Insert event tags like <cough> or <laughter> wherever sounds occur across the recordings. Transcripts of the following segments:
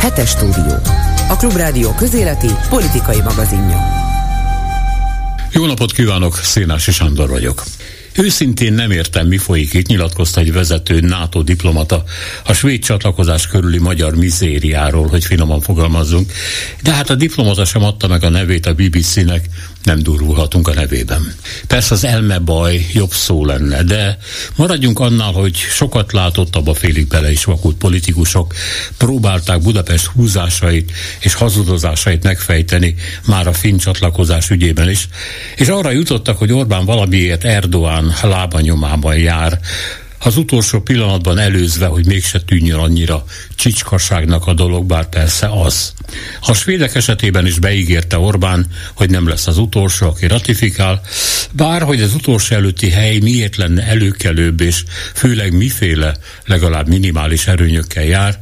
Hetes stúdió. A Klubrádió közéleti politikai magazinja. Jó napot kívánok, Szénási Sándor vagyok. Őszintén nem értem, mi folyik itt, nyilatkozta egy vezető NATO diplomata a svéd csatlakozás körüli magyar mizériáról, hogy finoman fogalmazzunk. De hát a diplomata sem adta meg a nevét a BBC-nek, nem durulhatunk a nevében. Persze az elme baj jobb szó lenne, de maradjunk annál, hogy sokat látottabb a félig bele is vakult politikusok próbálták Budapest húzásait és hazudozásait megfejteni már a finn csatlakozás ügyében is, és arra jutottak, hogy Orbán valamiért Erdoğan lábanyomában jár, az utolsó pillanatban előzve, hogy mégse tűnjön annyira csicskaságnak a dolog, bár persze az. A svédek esetében is beígérte Orbán, hogy nem lesz az utolsó, aki ratifikál, bár hogy az utolsó előtti hely miért lenne előkelőbb, és főleg miféle, legalább minimális erőnyökkel jár,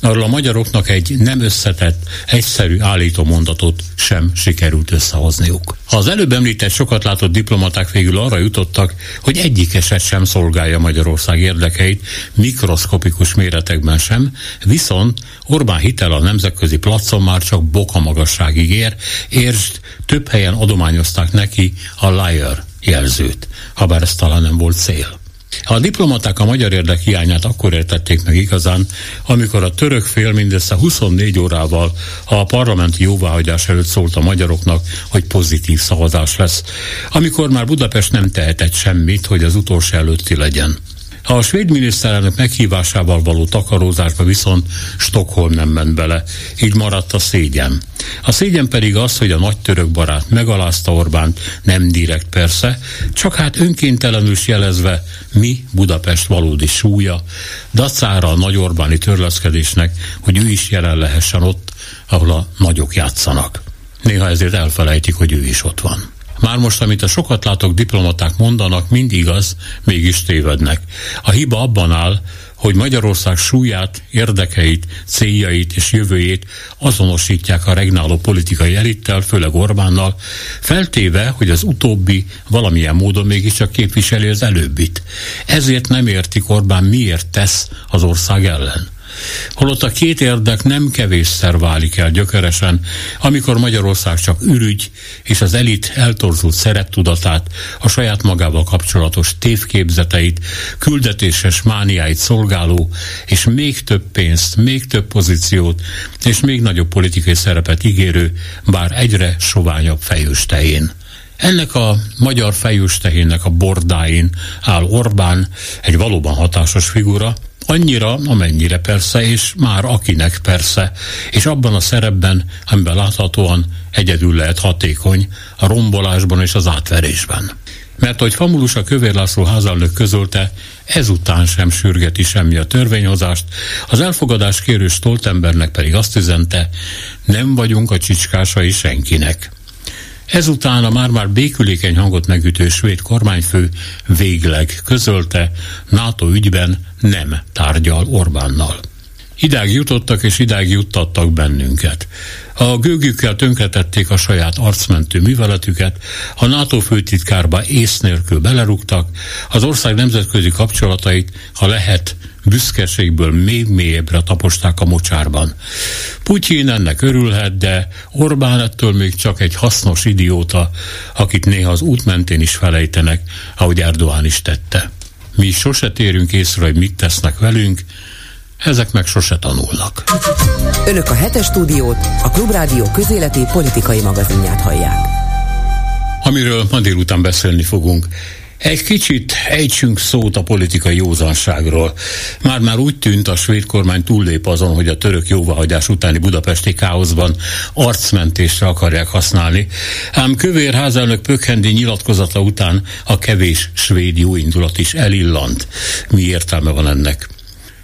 arról a magyaroknak egy nem összetett, egyszerű állító mondatot sem sikerült összehozniuk. Az előbb említett sokat látott diplomaták végül arra jutottak, hogy egyik eset sem szolgálja Magyarország érdekeit, mikroszkopikus méretekben sem, viszont Orbán hitel a nemzetközi placon már csak boka magasságig ér, értsd, több helyen adományozták neki a liar jelzőt, ha bár ez talán nem volt cél. A diplomaták a magyar érdek hiányát akkor értették meg igazán, amikor a török fél mindössze 24 órával a parlamenti jóváhagyás előtt szólt a magyaroknak, hogy pozitív szavazás lesz, amikor már Budapest nem tehetett semmit, hogy az utolsó előtti legyen. A svéd miniszterelnök meghívásával való takarózásba viszont Stockholm nem ment bele, így maradt a szégyen. A szégyen pedig az, hogy a nagy török barát megalázta Orbánt, nem direkt persze, csak hát önkéntelenül jelezve mi Budapest valódi súlya, dacára a nagy Orbáni törleszkedésnek, hogy ő is jelen lehessen ott, ahol a nagyok játszanak. Néha ezért elfelejtik, hogy ő is ott van. Már most, amit a sokat látok diplomaták mondanak, mind igaz, mégis tévednek. A hiba abban áll, hogy Magyarország súlyát, érdekeit, céljait és jövőjét azonosítják a regnáló politikai elittel, főleg Orbánnal, feltéve, hogy az utóbbi valamilyen módon mégiscsak képviseli az előbbit. Ezért nem értik Orbán miért tesz az ország ellen. Holott a két érdek nem kevésszer válik el gyökeresen, amikor Magyarország csak ürügy és az elit eltorzult szereptudatát, a saját magával kapcsolatos tévképzeteit, küldetéses mániáit szolgáló, és még több pénzt, még több pozíciót, és még nagyobb politikai szerepet ígérő, bár egyre soványabb fejőstején. Ennek a magyar fejőstehénnek a bordáin áll Orbán, egy valóban hatásos figura, Annyira, amennyire persze, és már akinek persze, és abban a szerepben, amiben láthatóan egyedül lehet hatékony a rombolásban és az átverésben. Mert hogy Famulus a Kövér László házalnök közölte, ezután sem sürgeti semmi a törvényhozást, az elfogadás kérő Stoltenbergnek pedig azt üzente, nem vagyunk a csicskásai senkinek. Ezután a már-már békülékeny hangot megütő svéd kormányfő végleg közölte, NATO ügyben nem tárgyal Orbánnal. Idáig jutottak és idáig juttattak bennünket. A gőgükkel tönkretették a saját arcmentő műveletüket, a NATO főtitkárba ész nélkül belerúgtak, az ország nemzetközi kapcsolatait, ha lehet, büszkeségből még mélyebbre taposták a mocsárban. Putyin ennek örülhet, de Orbán ettől még csak egy hasznos idióta, akit néha az út mentén is felejtenek, ahogy Erdoğan is tette. Mi sose térünk észre, hogy mit tesznek velünk, ezek meg sose tanulnak. Önök a hetes stúdiót, a Klubrádió közéleti politikai magazinját hallják. Amiről ma délután beszélni fogunk, egy kicsit ejtsünk szót a politikai józanságról. Már-már úgy tűnt a svéd kormány túllép azon, hogy a török jóvahagyás utáni budapesti káoszban arcmentésre akarják használni. Ám Kövér házelnök Pökhendi nyilatkozata után a kevés svéd jóindulat is elillant. Mi értelme van ennek?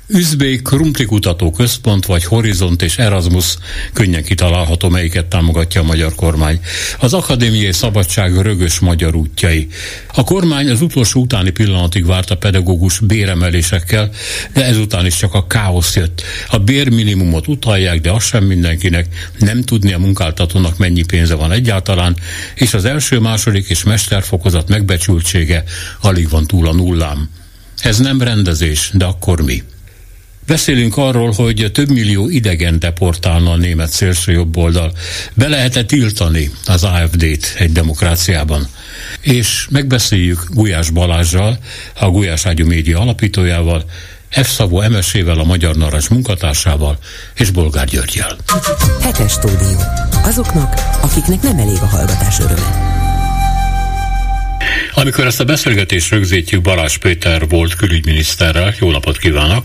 Üzbék Krumplikutató Központ vagy Horizont és Erasmus könnyen kitalálható, melyiket támogatja a magyar kormány. Az akadémiai szabadság rögös magyar útjai. A kormány az utolsó utáni pillanatig várt a pedagógus béremelésekkel, de ezután is csak a káosz jött. A bérminimumot utalják, de az sem mindenkinek, nem tudni a munkáltatónak mennyi pénze van egyáltalán, és az első, második és mesterfokozat megbecsültsége alig van túl a nullám. Ez nem rendezés, de akkor mi? Beszélünk arról, hogy több millió idegen deportálna a német szélső jobb oldal. Be lehet-e tiltani az AFD-t egy demokráciában? És megbeszéljük Gulyás Balázsjal, a Gulyás Ágyú média alapítójával, F. Szabó Emesével, a Magyar Narancs munkatársával és Bolgár Györgyel. Hetes stúdió. Azoknak, akiknek nem elég a hallgatás öröme. Amikor ezt a beszélgetést rögzítjük Balázs Péter volt külügyminiszterrel, jó napot kívánok!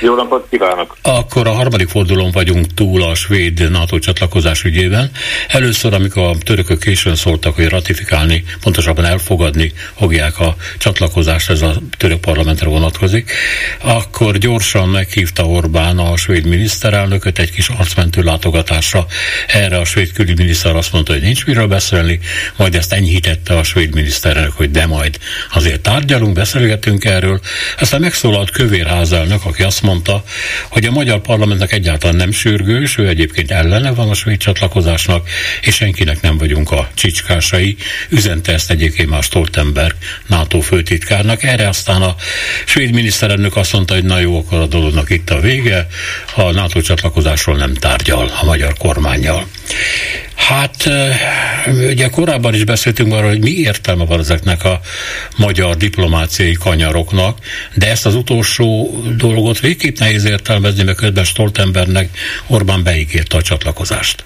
Jó napot kívánok! Akkor a harmadik fordulón vagyunk túl a svéd NATO csatlakozás ügyében. Először, amikor a törökök későn szóltak, hogy ratifikálni, pontosabban elfogadni fogják a csatlakozást, ez a török parlamentre vonatkozik, akkor gyorsan meghívta Orbán a svéd miniszterelnököt egy kis arcmentő látogatásra. Erre a svéd külügyminiszter azt mondta, hogy nincs miről beszélni, majd ezt enyhítette a svéd miniszterelnök, hogy de majd azért tárgyalunk, beszélgetünk erről. Aztán megszólalt Kövérház elnök, aki azt mondta, hogy a magyar parlamentnek egyáltalán nem sürgős, ő egyébként ellene van a svéd csatlakozásnak, és senkinek nem vagyunk a csicskásai. Üzente ezt egyébként már Stoltenberg NATO főtitkárnak. Erre aztán a svéd miniszterelnök azt mondta, hogy na jó, akkor a dolognak itt a vége, a NATO csatlakozásról nem tárgyal a magyar kormányjal. Hát ugye korábban is beszéltünk arról, hogy mi értelme van ezeknek a magyar diplomáciai kanyaroknak, de ezt az utolsó dolgot végképp nehéz értelmezni, mert közben Stoltenbergnek Orbán beígérte a csatlakozást.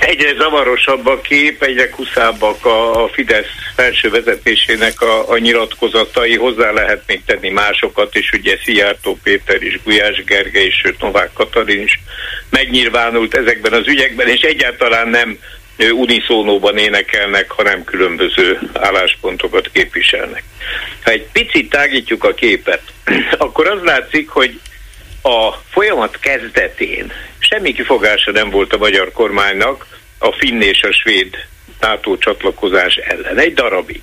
Egyre zavarosabb a kép, egyre kuszábbak a, a Fidesz felső vezetésének a, a nyilatkozatai, hozzá lehet még tenni másokat is, ugye Szijjártó Péter is, Gulyás Gergely is, sőt Novák Katalin is megnyilvánult ezekben az ügyekben, és egyáltalán nem uniszónóban énekelnek, hanem különböző álláspontokat képviselnek. Ha egy picit tágítjuk a képet, <clears throat> akkor az látszik, hogy a folyamat kezdetén semmi kifogása nem volt a magyar kormánynak a finn és a svéd NATO csatlakozás ellen. Egy darabig.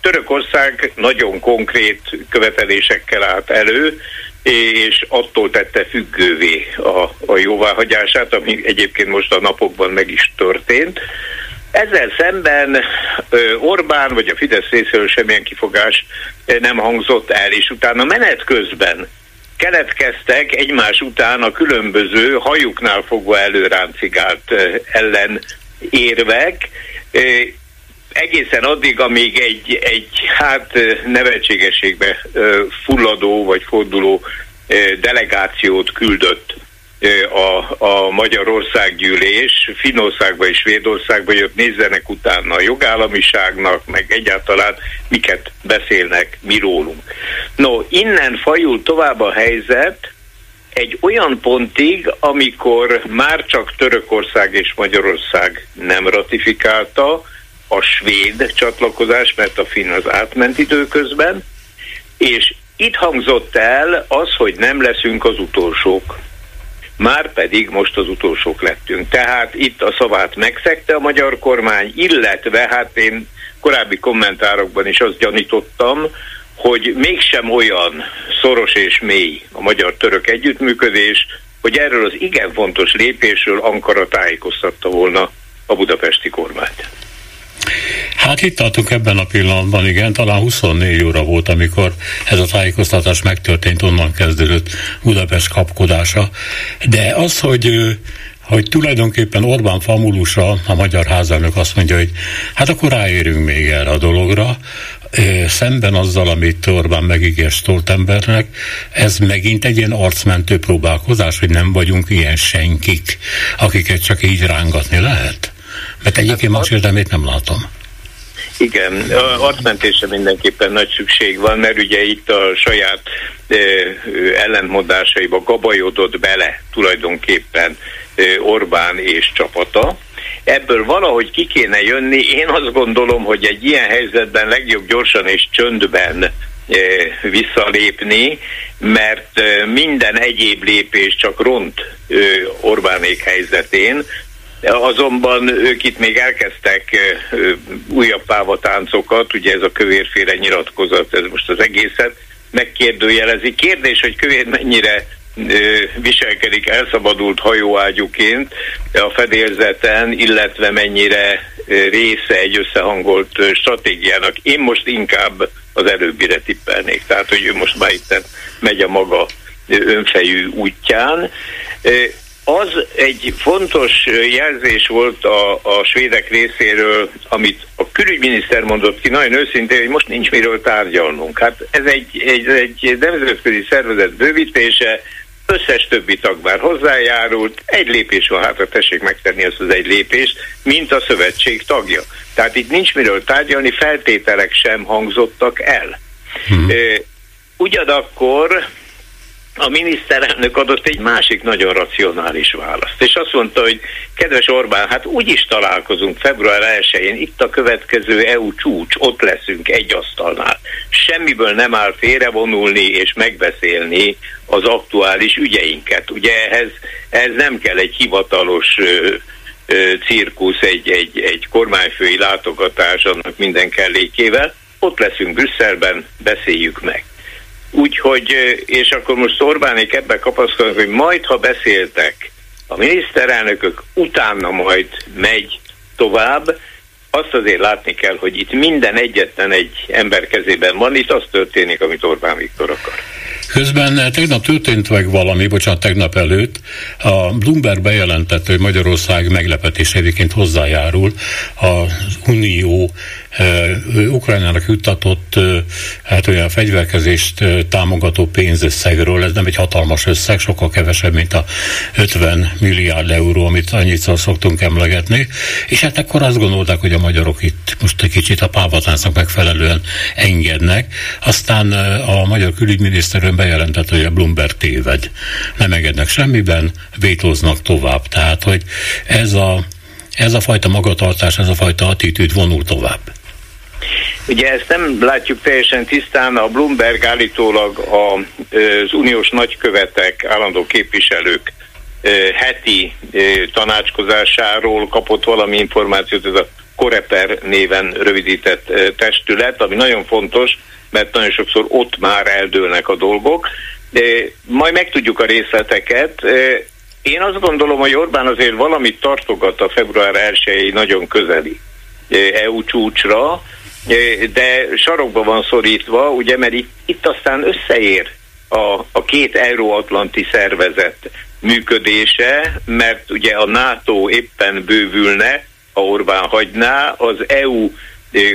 Törökország nagyon konkrét követelésekkel állt elő, és attól tette függővé a, a jóváhagyását, ami egyébként most a napokban meg is történt. Ezzel szemben Orbán vagy a Fidesz részéről semmilyen kifogás nem hangzott el, és utána menet közben keletkeztek egymás után a különböző hajuknál fogva előráncigált ellen érvek, egészen addig, amíg egy, egy hát nevetségességbe fulladó vagy forduló delegációt küldött a, a Magyarország gyűlés Finországba és Svédországba jött, nézzenek utána a jogállamiságnak, meg egyáltalán miket beszélnek mi rólunk. No, innen fajul tovább a helyzet, egy olyan pontig, amikor már csak Törökország és Magyarország nem ratifikálta a svéd csatlakozás, mert a finn az átment időközben, és itt hangzott el az, hogy nem leszünk az utolsók. Már pedig most az utolsók lettünk. Tehát itt a szavát megszegte a magyar kormány, illetve hát én korábbi kommentárokban is azt gyanítottam, hogy mégsem olyan szoros és mély a magyar-török együttműködés, hogy erről az igen fontos lépésről Ankara tájékoztatta volna a budapesti kormányt. Hát itt tartunk ebben a pillanatban, igen, talán 24 óra volt, amikor ez a tájékoztatás megtörtént, onnan kezdődött Budapest kapkodása. De az, hogy hogy tulajdonképpen Orbán famulusa, a magyar házelnök azt mondja, hogy hát akkor ráérünk még erre a dologra, szemben azzal, amit Orbán megígér Stoltenbergnek, ez megint egy ilyen arcmentő próbálkozás, hogy nem vagyunk ilyen senkik, akiket csak így rángatni lehet? Mert egyébként más érdemét nem látom. Igen, arcmentésre mindenképpen nagy szükség van, mert ugye itt a saját ellentmondásaiba gabajodott bele tulajdonképpen Orbán és csapata. Ebből valahogy ki kéne jönni. Én azt gondolom, hogy egy ilyen helyzetben legjobb gyorsan és csöndben visszalépni, mert minden egyéb lépés csak ront Orbánék helyzetén, Azonban ők itt még elkezdtek újabb pávatáncokat, ugye ez a kövérféle nyilatkozat, ez most az egészet megkérdőjelezi. Kérdés, hogy kövér mennyire viselkedik elszabadult hajóágyuként a fedélzeten, illetve mennyire része egy összehangolt stratégiának. Én most inkább az előbbire tippelnék, tehát hogy ő most már itt megy a maga önfejű útján. Az egy fontos jelzés volt a, a svédek részéről, amit a külügyminiszter mondott ki nagyon őszintén, hogy most nincs miről tárgyalnunk. Hát ez egy, egy, egy nemzetközi szervezet bővítése, összes többi tag már hozzájárult, egy lépés van hátra, tessék megtenni azt az egy lépést, mint a szövetség tagja. Tehát itt nincs miről tárgyalni, feltételek sem hangzottak el. Hmm. Ugyanakkor a miniszterelnök adott egy másik nagyon racionális választ. És azt mondta, hogy kedves Orbán, hát úgy is találkozunk február 1-én, itt a következő EU csúcs, ott leszünk egy asztalnál. Semmiből nem áll félrevonulni és megbeszélni az aktuális ügyeinket. Ugye ehhez, ehhez nem kell egy hivatalos cirkusz, egy, egy, egy kormányfői látogatás annak minden kellékével. Ott leszünk Brüsszelben, beszéljük meg. Úgyhogy, és akkor most Orbánék ebbe kapaszkodnak, hogy majd, ha beszéltek a miniszterelnökök, utána majd megy tovább, azt azért látni kell, hogy itt minden egyetlen egy ember kezében van, itt az történik, amit Orbán Viktor akar. Közben eh, tegnap történt meg valami, bocsánat, tegnap előtt. A Bloomberg bejelentette, hogy Magyarország meglepetés egyébként hozzájárul az Unió Ukrajnának juttatott hát olyan fegyverkezést támogató pénzösszegről, ez nem egy hatalmas összeg, sokkal kevesebb, mint a 50 milliárd euró, amit annyitszor szoktunk emlegetni, és hát akkor azt gondolták, hogy a magyarok itt most egy kicsit a pávatáncnak megfelelően engednek, aztán a magyar külügyminiszterön bejelentett, hogy a Bloomberg téved. Nem engednek semmiben, vétóznak tovább. Tehát, hogy ez a ez a fajta magatartás, ez a fajta attitűd vonul tovább. Ugye ezt nem látjuk teljesen tisztán, a Bloomberg állítólag az uniós nagykövetek, állandó képviselők heti tanácskozásáról kapott valami információt, ez a Koreper néven rövidített testület, ami nagyon fontos, mert nagyon sokszor ott már eldőlnek a dolgok. Majd megtudjuk a részleteket. Én azt gondolom, hogy Orbán azért valamit tartogat a február 1 nagyon közeli EU csúcsra, de sarokba van szorítva, ugye, mert itt, itt aztán összeér a, a két euróatlanti szervezet működése, mert ugye a NATO éppen bővülne, ha Orbán hagyná, az EU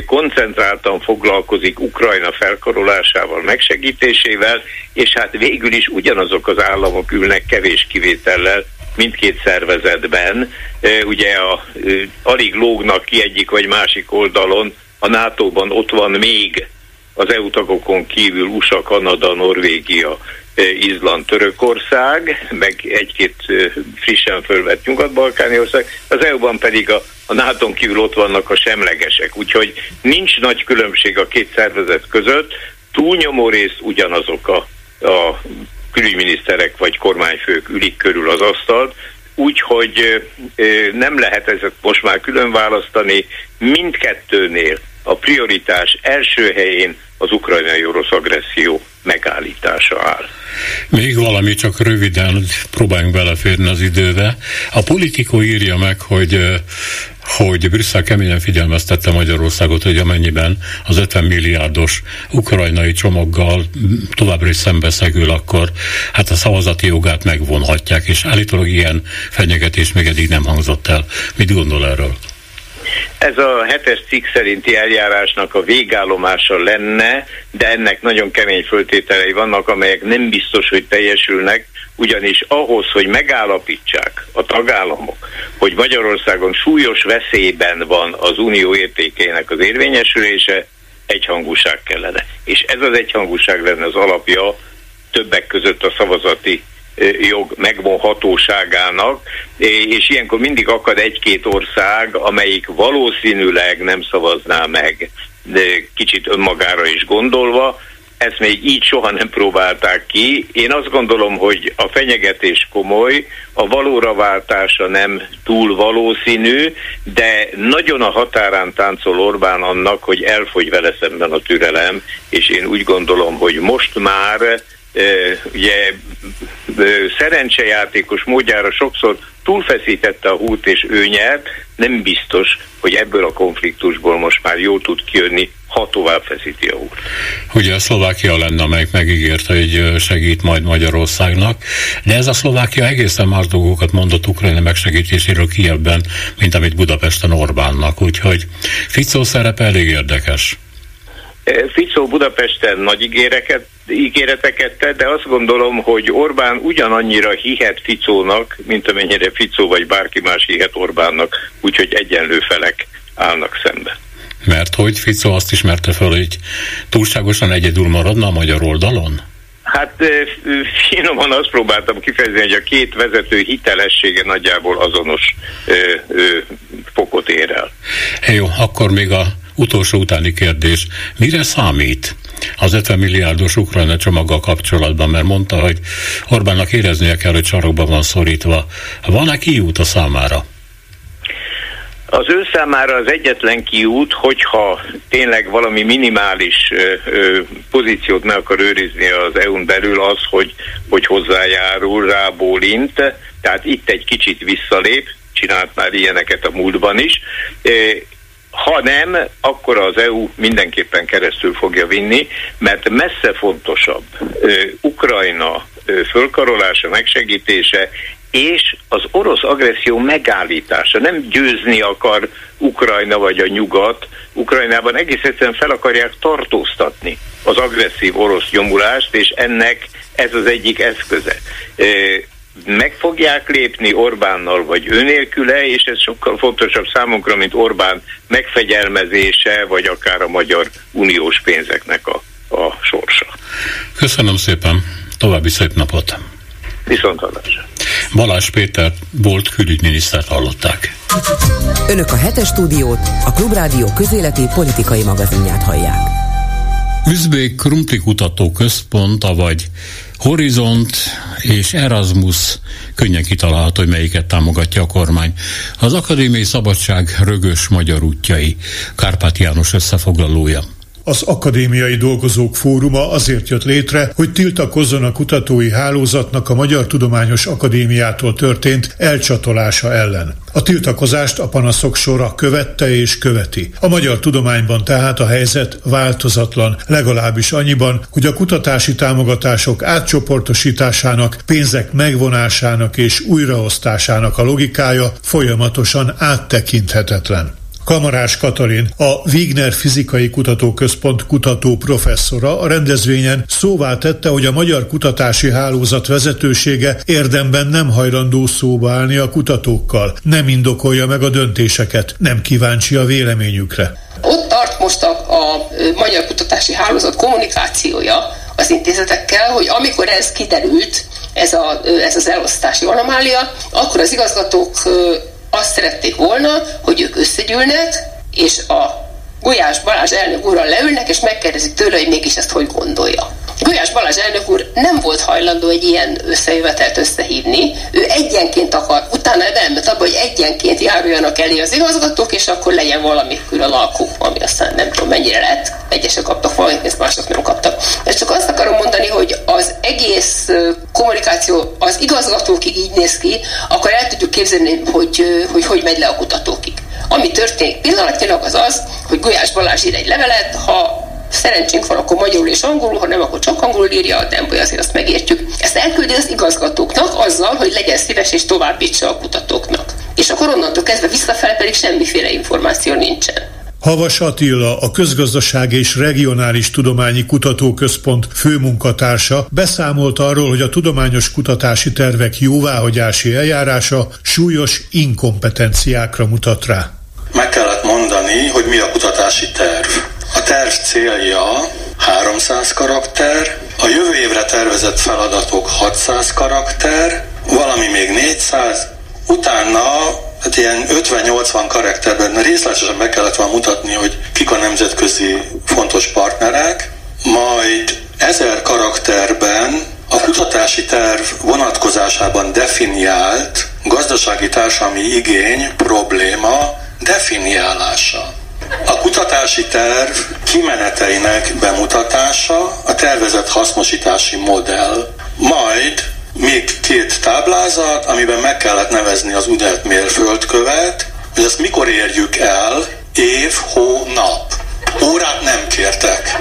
koncentráltan foglalkozik Ukrajna felkarolásával, megsegítésével, és hát végül is ugyanazok az államok ülnek kevés kivétellel mindkét szervezetben. Ugye a, alig lógnak ki egyik vagy másik oldalon a NATO-ban ott van még az EU tagokon kívül USA, Kanada, Norvégia, eh, Izland, Törökország, meg egy-két eh, frissen fölvett nyugat-balkáni ország, az EU-ban pedig a, a nato kívül ott vannak a semlegesek, úgyhogy nincs nagy különbség a két szervezet között, túlnyomó részt ugyanazok a, a külügyminiszterek vagy kormányfők ülik körül az asztalt, úgyhogy eh, nem lehet ezt most már külön választani, mindkettőnél a prioritás első helyén az ukrajnai orosz agresszió megállítása áll. Még valami, csak röviden próbáljunk beleférni az időbe. A politikó írja meg, hogy hogy Brüsszel keményen figyelmeztette Magyarországot, hogy amennyiben az 50 milliárdos ukrajnai csomaggal továbbra is szembeszegül, akkor hát a szavazati jogát megvonhatják, és állítólag ilyen fenyegetés még eddig nem hangzott el. Mit gondol erről? Ez a hetes cikk szerinti eljárásnak a végállomása lenne, de ennek nagyon kemény föltételei vannak, amelyek nem biztos, hogy teljesülnek, ugyanis ahhoz, hogy megállapítsák a tagállamok, hogy Magyarországon súlyos veszélyben van az unió értékének az érvényesülése, egyhangúság kellene. És ez az egyhangúság lenne az alapja többek között a szavazati jog megvonhatóságának, és ilyenkor mindig akad egy-két ország, amelyik valószínűleg nem szavazná meg, de kicsit önmagára is gondolva, ezt még így soha nem próbálták ki. Én azt gondolom, hogy a fenyegetés komoly, a valóra váltása nem túl valószínű, de nagyon a határán táncol Orbán annak, hogy elfogy vele szemben a türelem, és én úgy gondolom, hogy most már ugye szerencsejátékos módjára sokszor túlfeszítette a hút és ő nyert, nem biztos, hogy ebből a konfliktusból most már jó tud kijönni, ha tovább feszíti a hút. Ugye a Szlovákia lenne, amelyik megígérte, hogy segít majd Magyarországnak, de ez a Szlovákia egészen más dolgokat mondott Ukrajna megsegítéséről Kievben, mint amit Budapesten Orbánnak, úgyhogy Ficó szerepe elég érdekes. Ficó Budapesten nagy ígéreket, ígéreteket tett, de azt gondolom, hogy Orbán ugyanannyira hihet Ficónak, mint amennyire Ficó vagy bárki más hihet Orbánnak, úgyhogy egyenlő felek állnak szembe. Mert hogy Ficó azt ismerte fel, hogy túlságosan egyedül maradna a magyar oldalon? Hát finoman azt próbáltam kifejezni, hogy a két vezető hitelessége nagyjából azonos ö, ö, fokot ér el. Jó, akkor még a utolsó utáni kérdés. Mire számít az 50 milliárdos Ukrajna csomaggal kapcsolatban? Mert mondta, hogy Orbánnak éreznie kell, hogy sarokban van szorítva. Van-e kiút a számára? Az ő számára az egyetlen kiút, hogyha tényleg valami minimális pozíciót meg akar őrizni az EU-n belül, az, hogy, hogy hozzájárul rá bólint, tehát itt egy kicsit visszalép, csinált már ilyeneket a múltban is, ha nem, akkor az EU mindenképpen keresztül fogja vinni, mert messze fontosabb Ukrajna fölkarolása, megsegítése, és az orosz agresszió megállítása. Nem győzni akar Ukrajna vagy a nyugat. Ukrajnában egész egyszerűen fel akarják tartóztatni az agresszív orosz nyomulást, és ennek ez az egyik eszköze meg fogják lépni Orbánnal vagy önélküle, és ez sokkal fontosabb számunkra, mint Orbán megfegyelmezése, vagy akár a magyar uniós pénzeknek a, a sorsa. Köszönöm szépen, további szép napot! Viszont hallásra. Balázs Péter volt külügyminisztert hallották. Önök a hetes stúdiót, a Klubrádió közéleti politikai magazinját hallják. Üzbék Krumpli Kutató Központ, vagy Horizont és Erasmus könnyen kitalálható, hogy melyiket támogatja a kormány. Az Akadémiai Szabadság rögös magyar útjai, Kárpát János összefoglalója. Az Akadémiai Dolgozók Fóruma azért jött létre, hogy tiltakozzon a kutatói hálózatnak a Magyar Tudományos Akadémiától történt elcsatolása ellen. A tiltakozást a panaszok sora követte és követi. A magyar tudományban tehát a helyzet változatlan, legalábbis annyiban, hogy a kutatási támogatások átcsoportosításának, pénzek megvonásának és újraosztásának a logikája folyamatosan áttekinthetetlen. Kamarás Katalin, a Wigner Fizikai Kutatóközpont kutató professzora a rendezvényen szóvá tette, hogy a Magyar Kutatási Hálózat vezetősége érdemben nem hajlandó szóba állni a kutatókkal, nem indokolja meg a döntéseket, nem kíváncsi a véleményükre. Ott tart most a, a Magyar Kutatási Hálózat kommunikációja az intézetekkel, hogy amikor ez kiderült, ez, a, ez az elosztási anomália, akkor az igazgatók azt szerették volna, hogy ők összegyűlnek, és a Gulyás Balázs elnök úrral leülnek, és megkérdezik tőle, hogy mégis ezt hogy gondolja. Gulyás Balázs elnök úr nem volt hajlandó egy ilyen összejövetelt összehívni. Ő egyenként akar, utána elment abba, hogy egyenként járuljanak elé az igazgatók, és akkor legyen valami külön alkú, ami aztán nem tudom mennyire lett. Egyesek kaptak valamit, mások nem kaptak. És csak azt akarom mondani, hogy az egész kommunikáció az igazgatókig így néz ki, akkor el tudjuk képzelni, hogy hogy, hogy megy le a kutatókig. Ami történik pillanatnyilag az az, hogy Gulyás Balázs ír egy levelet, ha szerencsénk van, akkor magyarul és angolul, ha nem, akkor csak angolul írja, de azért azt megértjük. Ezt elküldi az igazgatóknak azzal, hogy legyen szíves és továbbítsa a kutatóknak. És akkor onnantól kezdve visszafele pedig semmiféle információ nincsen. Havas Attila, a Közgazdaság és Regionális Tudományi Kutatóközpont főmunkatársa beszámolt arról, hogy a tudományos kutatási tervek jóváhagyási eljárása súlyos inkompetenciákra mutat rá. Meg kellett mondani, hogy mi a kutatási terv. Terv célja 300 karakter, a jövő évre tervezett feladatok 600 karakter, valami még 400, utána hát ilyen 50-80 karakterben részletesen meg kellett volna mutatni, hogy kik a nemzetközi fontos partnerek, majd ezer karakterben a kutatási terv vonatkozásában definiált gazdasági társadalmi igény, probléma definiálása. A kutatási terv kimeneteinek bemutatása, a tervezett hasznosítási modell, majd még két táblázat, amiben meg kellett nevezni az udelt mérföldkövet, hogy ezt mikor érjük el, év, hó, nap. Órát nem kértek.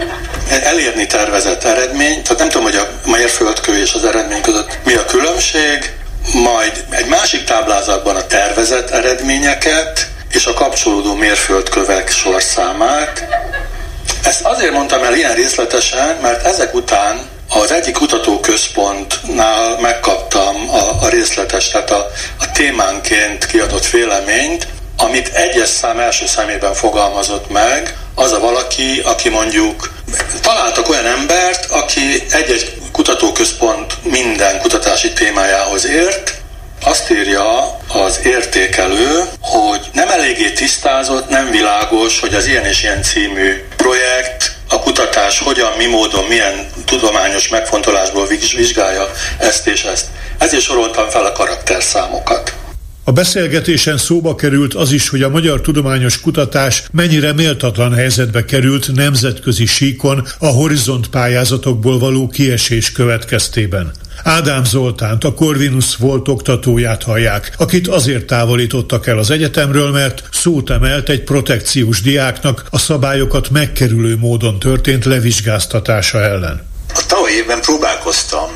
Elérni tervezett eredmény, tehát nem tudom, hogy a mérföldkő és az eredmény között mi a különbség, majd egy másik táblázatban a tervezett eredményeket és a kapcsolódó mérföldkövek sorszámát. Ezt azért mondtam el ilyen részletesen, mert ezek után az egyik kutatóközpontnál megkaptam a, a részletes, tehát a, a témánként kiadott véleményt, amit egyes szám első szemében fogalmazott meg, az a valaki, aki mondjuk találtak olyan embert, aki egy-egy kutatóközpont minden kutatási témájához ért, azt írja az értékelő, hogy nem eléggé tisztázott, nem világos, hogy az ilyen és ilyen című projekt a kutatás hogyan, mi módon, milyen tudományos megfontolásból vizsgálja ezt és ezt. Ezért soroltam fel a karakterszámokat. A beszélgetésen szóba került az is, hogy a magyar tudományos kutatás mennyire méltatlan helyzetbe került nemzetközi síkon a horizont pályázatokból való kiesés következtében. Ádám Zoltánt, a Corvinus volt oktatóját hallják, akit azért távolítottak el az egyetemről, mert szót emelt egy protekciós diáknak a szabályokat megkerülő módon történt levizsgáztatása ellen. A tavaly évben próbálkoztam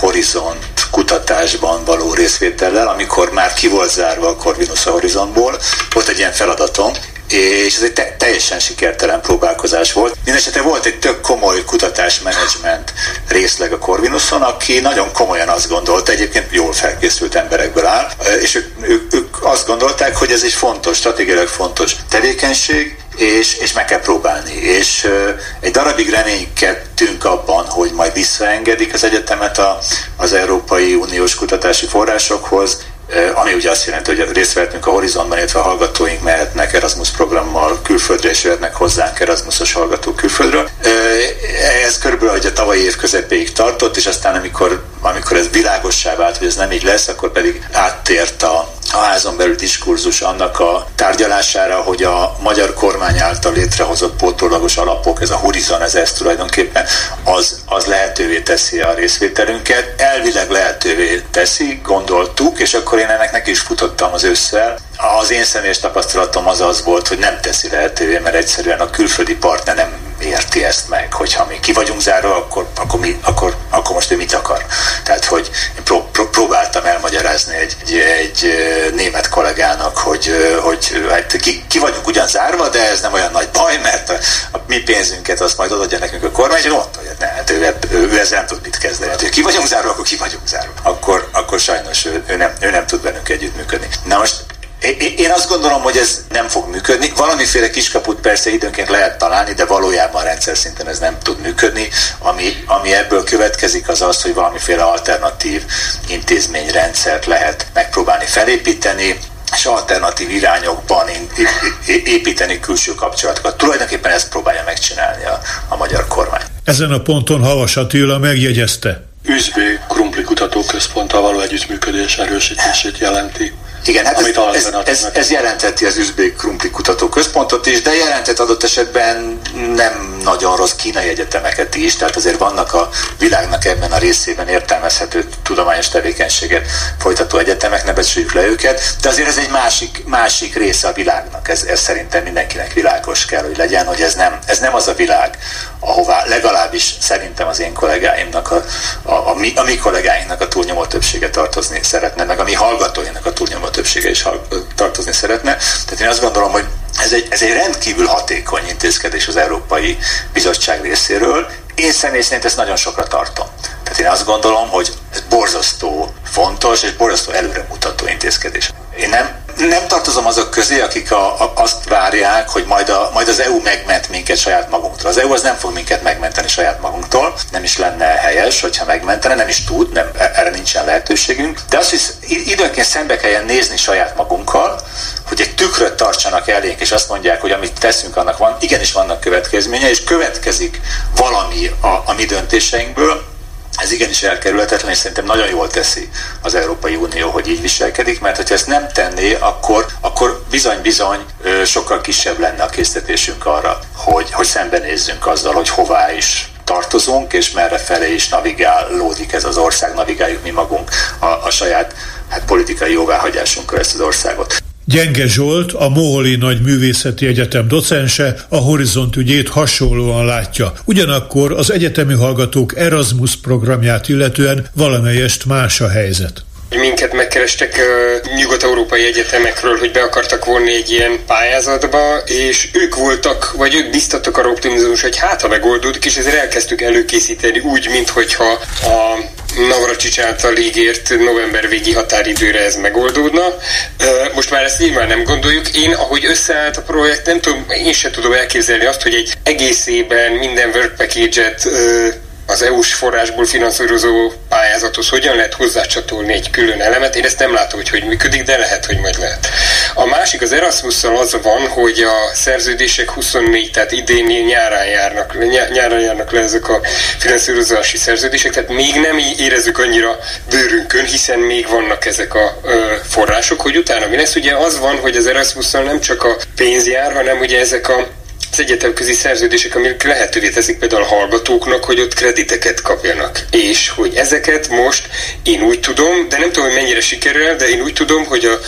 Horizont kutatásban való részvétellel, amikor már ki volt zárva a Corvinus a Horizontból. Volt egy ilyen feladatom, és ez egy te- teljesen sikertelen próbálkozás volt. Mindenesetre volt egy tök komoly kutatásmenedzsment részleg a Corvinuson, aki nagyon komolyan azt gondolta, egyébként jól felkészült emberekből áll, és ők, ők, ők azt gondolták, hogy ez egy fontos, stratégiailag fontos tevékenység, és, és meg kell próbálni. És egy darabig reménykedtünk abban, hogy majd visszaengedik az egyetemet a, az Európai Uniós kutatási forrásokhoz, ami ugye azt jelenti, hogy részt vehetünk a Horizontban, illetve a hallgatóink mehetnek Erasmus programmal külföldre, és jöhetnek hozzánk Erasmusos hallgatók külföldről. Ez körülbelül a tavalyi év közepéig tartott, és aztán amikor, amikor ez világossá vált, hogy ez nem így lesz, akkor pedig áttért a, a házon belül diskurzus annak a tárgyalására, hogy a magyar kormány által létrehozott pótolagos alapok, ez a horizon, ez ezt tulajdonképpen, az, az lehetővé teszi a részvételünket. Elvileg lehetővé teszi, gondoltuk, és akkor én ennek neki is futottam az ősszel. Az én személyes tapasztalatom az az volt, hogy nem teszi lehetővé, mert egyszerűen a külföldi partner nem érti ezt meg, hogyha mi ki vagyunk zárva, akkor, akkor, mi, akkor, akkor most ő mit akar. Tehát, hogy én pró, pró, próbáltam elmagyarázni egy, egy, egy német kollégának, hogy, hogy hát ki, ki vagyunk ugyan zárva, de ez nem olyan nagy baj, mert a, a mi pénzünket azt majd odaadja nekünk a kormány, és mondta, hogy ne, hát ő, ő, ő ezzel nem tud mit kezdeni. Hát, hogy ki vagyunk zárva, akkor ki vagyunk zárva. Akkor, akkor sajnos ő, ő, nem, ő nem tud bennünk együttműködni. Na most én azt gondolom, hogy ez nem fog működni. Valamiféle kiskaput persze időnként lehet találni, de valójában rendszer szinten ez nem tud működni. Ami, ami ebből következik, az az, hogy valamiféle alternatív intézményrendszert lehet megpróbálni felépíteni, és alternatív irányokban építeni külső kapcsolatokat. Tulajdonképpen ezt próbálja megcsinálni a, a magyar kormány. Ezen a ponton Havas Attila megjegyezte. Üzbé Krumpli Kutatóközponttal való együttműködés erősítését jelenti. Igen, hát ez, ez, ez, ez jelenteti az Üzbék Krumpli Kutatóközpontot is, de jelentett adott esetben nem nagyon rossz kínai egyetemeket is, tehát azért vannak a világnak ebben a részében értelmezhető tudományos tevékenységet folytató egyetemek, ne becsüljük le őket, de azért ez egy másik, másik része a világnak, ez, ez szerintem mindenkinek világos kell, hogy legyen, hogy ez nem, ez nem az a világ, ahová legalábbis szerintem az én kollégáimnak, a, a, a, mi, a mi kollégáinknak a túlnyomó többsége tartozni szeretne, meg a mi hallgatóinknak a túlnyomó többsége is tartozni szeretne. Tehát én azt gondolom, hogy ez egy, ez egy rendkívül hatékony intézkedés az Európai Bizottság részéről. Én személy szerint ezt nagyon sokra tartom. Tehát én azt gondolom, hogy ez borzasztó fontos és borzasztó előremutató intézkedés. Én nem, nem tartozom azok közé, akik a, a, azt várják, hogy majd, a, majd az EU megment minket saját magunktól. Az EU az nem fog minket megmenteni saját magunktól, nem is lenne helyes, hogyha megmentene, nem is tud, nem, erre nincsen lehetőségünk. De azt hisz, időnként szembe kelljen nézni saját magunkkal, hogy egy tükröt tartsanak elénk, és azt mondják, hogy amit teszünk, annak van, igenis vannak következménye, és következik valami a, a mi döntéseinkből, ez igenis elkerülhetetlen, és szerintem nagyon jól teszi az Európai Unió, hogy így viselkedik, mert hogyha ezt nem tenné, akkor, akkor bizony-bizony sokkal kisebb lenne a készítésünk arra, hogy, hogy szembenézzünk azzal, hogy hová is tartozunk, és merre felé is navigálódik ez az ország, navigáljuk mi magunk a, a saját hát, politikai jóváhagyásunkkal ezt az országot. Gyenge Zsolt, a Moholi Nagy Művészeti Egyetem docense a Horizont ügyét hasonlóan látja. Ugyanakkor az egyetemi hallgatók Erasmus programját illetően valamelyest más a helyzet minket megkerestek uh, nyugat-európai egyetemekről, hogy be akartak vonni egy ilyen pályázatba, és ők voltak, vagy ők biztattak arra optimizmus, hogy hát ha megoldódik, és ezért elkezdtük előkészíteni úgy, minthogyha a Navracsics által ígért november végi határidőre ez megoldódna. Most már ezt nyilván nem gondoljuk. Én, ahogy összeállt a projekt, nem tudom, én sem tudom elképzelni azt, hogy egy egészében minden work package-et az EU-s forrásból finanszírozó pályázathoz hogyan lehet hozzácsatolni egy külön elemet. Én ezt nem látom, hogy hogy működik, de lehet, hogy majd lehet. A másik az Erasmusszal az van, hogy a szerződések 24, tehát idén nyárán járnak, nyárán járnak le ezek a finanszírozási szerződések, tehát még nem érezzük annyira bőrünkön, hiszen még vannak ezek a források, hogy utána mi lesz. Ugye az van, hogy az Erasmusszal nem csak a pénz jár, hanem ugye ezek a az egyetemközi szerződések, amik lehetővé teszik például a hallgatóknak, hogy ott krediteket kapjanak. És hogy ezeket most én úgy tudom, de nem tudom, hogy mennyire sikerül, de én úgy tudom, hogy a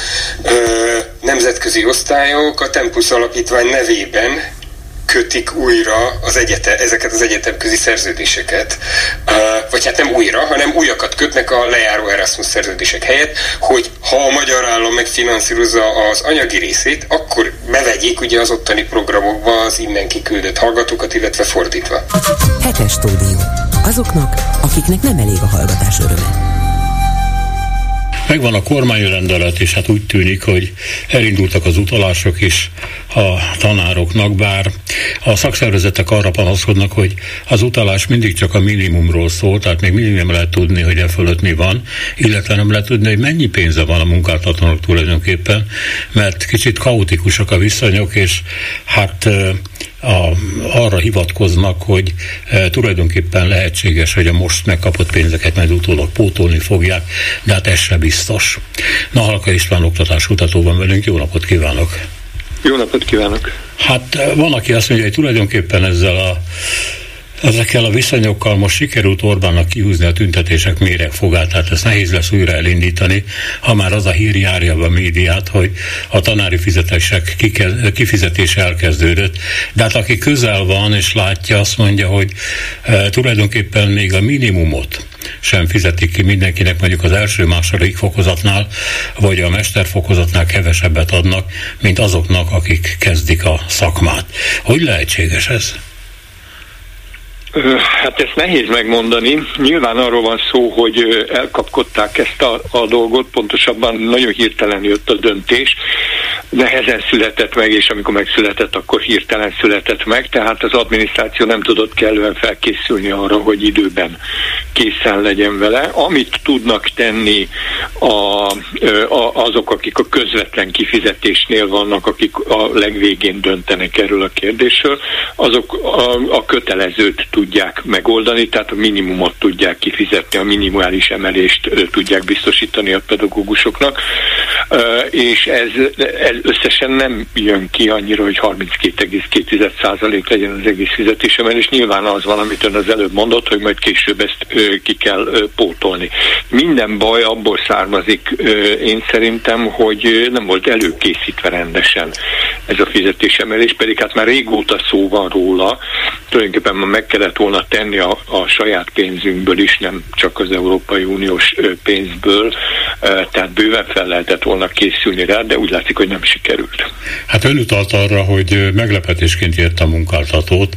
ö, nemzetközi osztályok a Tempus Alapítvány nevében kötik újra az egyete, ezeket az egyetemközi szerződéseket. Vagy hát nem újra, hanem újakat kötnek a lejáró Erasmus szerződések helyett, hogy ha a magyar állam megfinanszírozza az anyagi részét, akkor bevegyék ugye az ottani programokba az innen kiküldött hallgatókat, illetve fordítva. Hetes stúdió. Azoknak, akiknek nem elég a hallgatás öröme. Megvan a kormányrendelet, és hát úgy tűnik, hogy elindultak az utalások is a tanároknak, bár a szakszervezetek arra panaszkodnak, hogy az utalás mindig csak a minimumról szól, tehát még mindig nem lehet tudni, hogy e fölött mi van, illetve nem lehet tudni, hogy mennyi pénze van a munkáltatónak tulajdonképpen, mert kicsit kaotikusak a viszonyok, és hát a, arra hivatkoznak, hogy e, tulajdonképpen lehetséges, hogy a most megkapott pénzeket majd utólag pótolni fogják, de hát ez se biztos. Na, Halka István oktatáskutató van velünk, jó napot kívánok! Jó napot kívánok! Hát e, van, aki azt mondja, hogy tulajdonképpen ezzel a Ezekkel a viszonyokkal most sikerült Orbánnak kihúzni a tüntetések méregfogát, tehát ezt nehéz lesz újra elindítani, ha már az a hír járja a médiát, hogy a tanári fizetések kifizetése elkezdődött. De hát aki közel van és látja, azt mondja, hogy e, tulajdonképpen még a minimumot sem fizetik ki mindenkinek, mondjuk az első-második fokozatnál, vagy a mesterfokozatnál kevesebbet adnak, mint azoknak, akik kezdik a szakmát. Hogy lehetséges ez? Hát ezt nehéz megmondani. Nyilván arról van szó, hogy elkapkodták ezt a, a dolgot, pontosabban nagyon hirtelen jött a döntés. Nehezen született meg, és amikor megszületett, akkor hirtelen született meg, tehát az adminisztráció nem tudott kellően felkészülni arra, hogy időben készen legyen vele. Amit tudnak tenni a, a, azok, akik a közvetlen kifizetésnél vannak, akik a legvégén döntenek erről a kérdésről, azok a, a kötelezőt tudják tudják megoldani, tehát a minimumot tudják kifizetni, a minimális emelést tudják biztosítani a pedagógusoknak, és ez, ez összesen nem jön ki annyira, hogy 32,2% legyen az egész fizetésemelés. Nyilván az van, amit ön az előbb mondott, hogy majd később ezt ki kell pótolni. Minden baj abból származik, én szerintem, hogy nem volt előkészítve rendesen ez a fizetésemelés, pedig hát már régóta szó van róla, tulajdonképpen meg kellett kellett volna tenni a, a saját pénzünkből is, nem csak az Európai Uniós pénzből, tehát bőven fel lehetett volna készülni rá, de úgy látszik, hogy nem sikerült. Hát ön utalt arra, hogy meglepetésként ért a munkáltatót,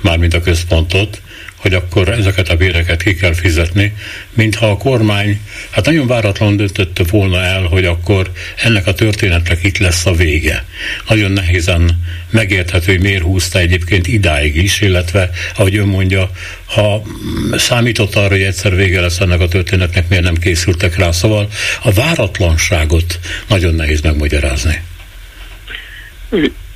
mármint a központot, hogy akkor ezeket a béreket ki kell fizetni, mintha a kormány hát nagyon váratlan döntötte volna el, hogy akkor ennek a történetnek itt lesz a vége. Nagyon nehézen megérthető, hogy miért húzta egyébként idáig is, illetve, ahogy ön mondja, ha számított arra, hogy egyszer vége lesz ennek a történetnek, miért nem készültek rá. Szóval a váratlanságot nagyon nehéz megmagyarázni.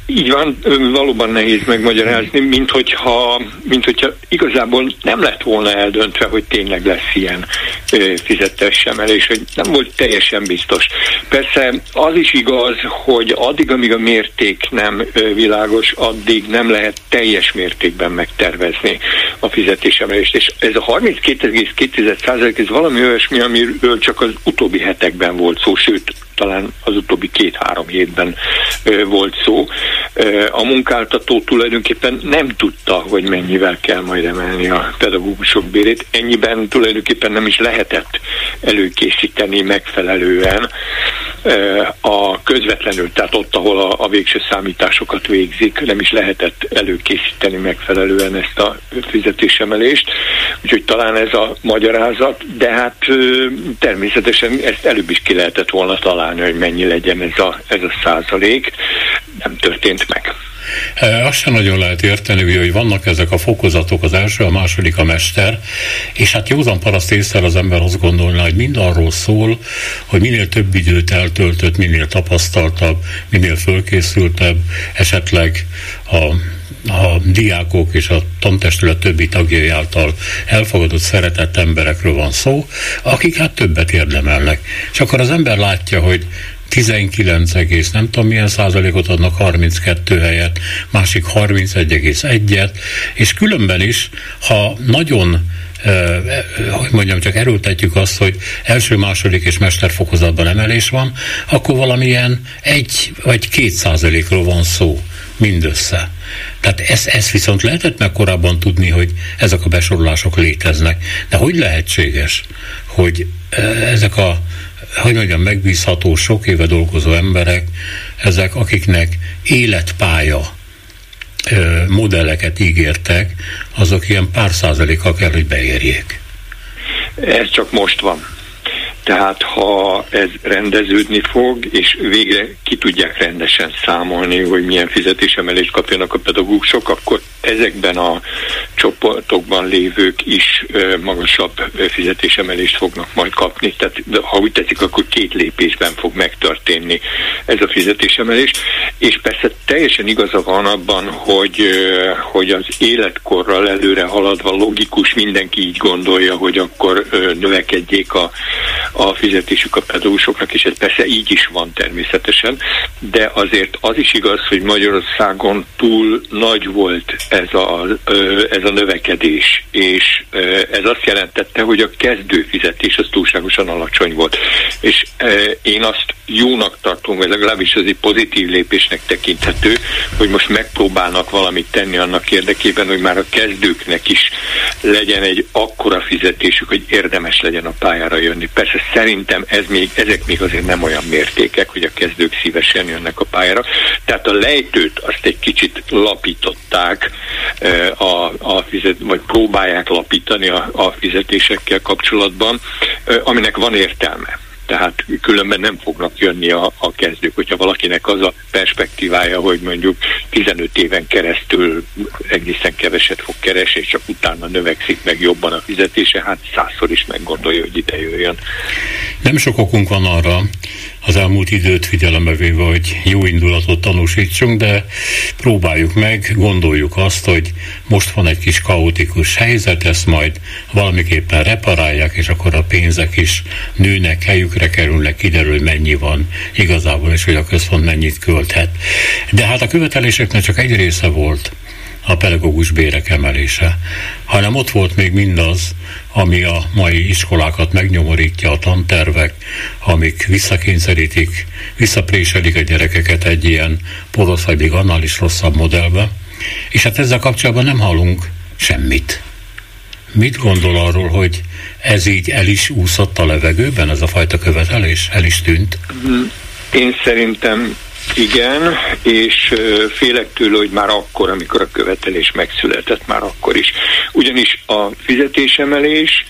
Így van, valóban nehéz megmagyarázni, mint hogyha, mint hogyha igazából nem lett volna eldöntve, hogy tényleg lesz ilyen fizettes emelés, hogy nem volt teljesen biztos. Persze az is igaz, hogy addig, amíg a mérték nem világos, addig nem lehet teljes mértékben megtervezni a fizetésemelést. És ez a 32,2% ez valami olyasmi, amiről csak az utóbbi hetekben volt szó, sőt, talán az utóbbi két-három hétben volt szó. A munkáltató tulajdonképpen nem tudta, hogy mennyivel kell majd emelni a pedagógusok bérét. Ennyiben tulajdonképpen nem is lehetett előkészíteni megfelelően a közvetlenül, tehát ott, ahol a, a végső számításokat végzik, nem is lehetett előkészíteni megfelelően ezt a fizetésemelést. Úgyhogy talán ez a magyarázat, de hát természetesen ezt előbb is ki lehetett volna találni, hogy mennyi legyen ez a, ez a százalék. Nem történt meg. Azt sem nagyon lehet érteni, hogy vannak ezek a fokozatok, az első, a második a mester, és hát józan paraszt észre az ember azt gondolna, hogy mind arról szól, hogy minél több időt eltöltött, minél tapasztaltabb, minél fölkészültebb, esetleg a a diákok és a tantestület többi tagjai által elfogadott, szeretett emberekről van szó, akik hát többet érdemelnek. És akkor az ember látja, hogy 19, egész nem tudom milyen százalékot adnak 32 helyet, másik 31,1-et, és különben is, ha nagyon hogy mondjam, csak erőltetjük azt, hogy első, második és mesterfokozatban emelés van, akkor valamilyen egy vagy két százalékról van szó mindössze. Tehát ezt, ezt viszont lehetett meg korábban tudni, hogy ezek a besorolások léteznek. De hogy lehetséges, hogy ezek a hogy mondjam, megbízható, sok éve dolgozó emberek, ezek, akiknek életpálya modelleket ígértek, azok ilyen pár százalékkal kell, hogy beérjék. Ez csak most van. Tehát ha ez rendeződni fog, és végre ki tudják rendesen számolni, hogy milyen fizetésemelést kapjanak a pedagógusok, akkor ezekben a csoportokban lévők is magasabb fizetésemelést fognak majd kapni. Tehát ha úgy tetszik, akkor két lépésben fog megtörténni ez a fizetésemelés. És persze teljesen igaza van abban, hogy, hogy az életkorral előre haladva logikus, mindenki így gondolja, hogy akkor növekedjék a, a fizetésük a pedagógusoknak, és ez persze így is van természetesen, de azért az is igaz, hogy Magyarországon túl nagy volt ez a, ez a növekedés, és ez azt jelentette, hogy a kezdő fizetés az túlságosan alacsony volt. És én azt jónak tartom, vagy legalábbis az egy pozitív lépésnek tekinthető, hogy most megpróbálnak valamit tenni annak érdekében, hogy már a kezdőknek is legyen egy akkora fizetésük, hogy érdemes legyen a pályára jönni. Persze szerintem ez még, ezek még azért nem olyan mértékek, hogy a kezdők szívesen jönnek a pályára. Tehát a lejtőt azt egy kicsit lapították, a, a fizet, vagy próbálják lapítani a, a fizetésekkel kapcsolatban, aminek van értelme. Tehát különben nem fognak jönni a, a kezdők. Hogyha valakinek az a perspektívája, hogy mondjuk 15 éven keresztül egészen keveset fog keresni, és csak utána növekszik meg jobban a fizetése, hát százszor is meggondolja, hogy ide jöjjön. Nem sok okunk van arra, az elmúlt időt figyelembe véve, hogy jó indulatot tanúsítsunk, de próbáljuk meg, gondoljuk azt, hogy most van egy kis kaotikus helyzet, ezt majd valamiképpen reparálják, és akkor a pénzek is nőnek, helyükre kerülnek, kiderül, mennyi van igazából, és hogy a központ mennyit költhet. De hát a követeléseknek csak egy része volt a pedagógus bérek emelése, hanem ott volt még mindaz, ami a mai iskolákat megnyomorítja, a tantervek, amik visszakényszerítik, visszapréselik a gyerekeket egy ilyen porosz, vagy még annál is rosszabb modellbe. És hát ezzel kapcsolatban nem hallunk semmit. Mit gondol arról, hogy ez így el is úszott a levegőben, ez a fajta követelés? El is tűnt? Én szerintem igen, és félek tőle, hogy már akkor, amikor a követelés megszületett, már akkor is. Ugyanis a fizetésemelés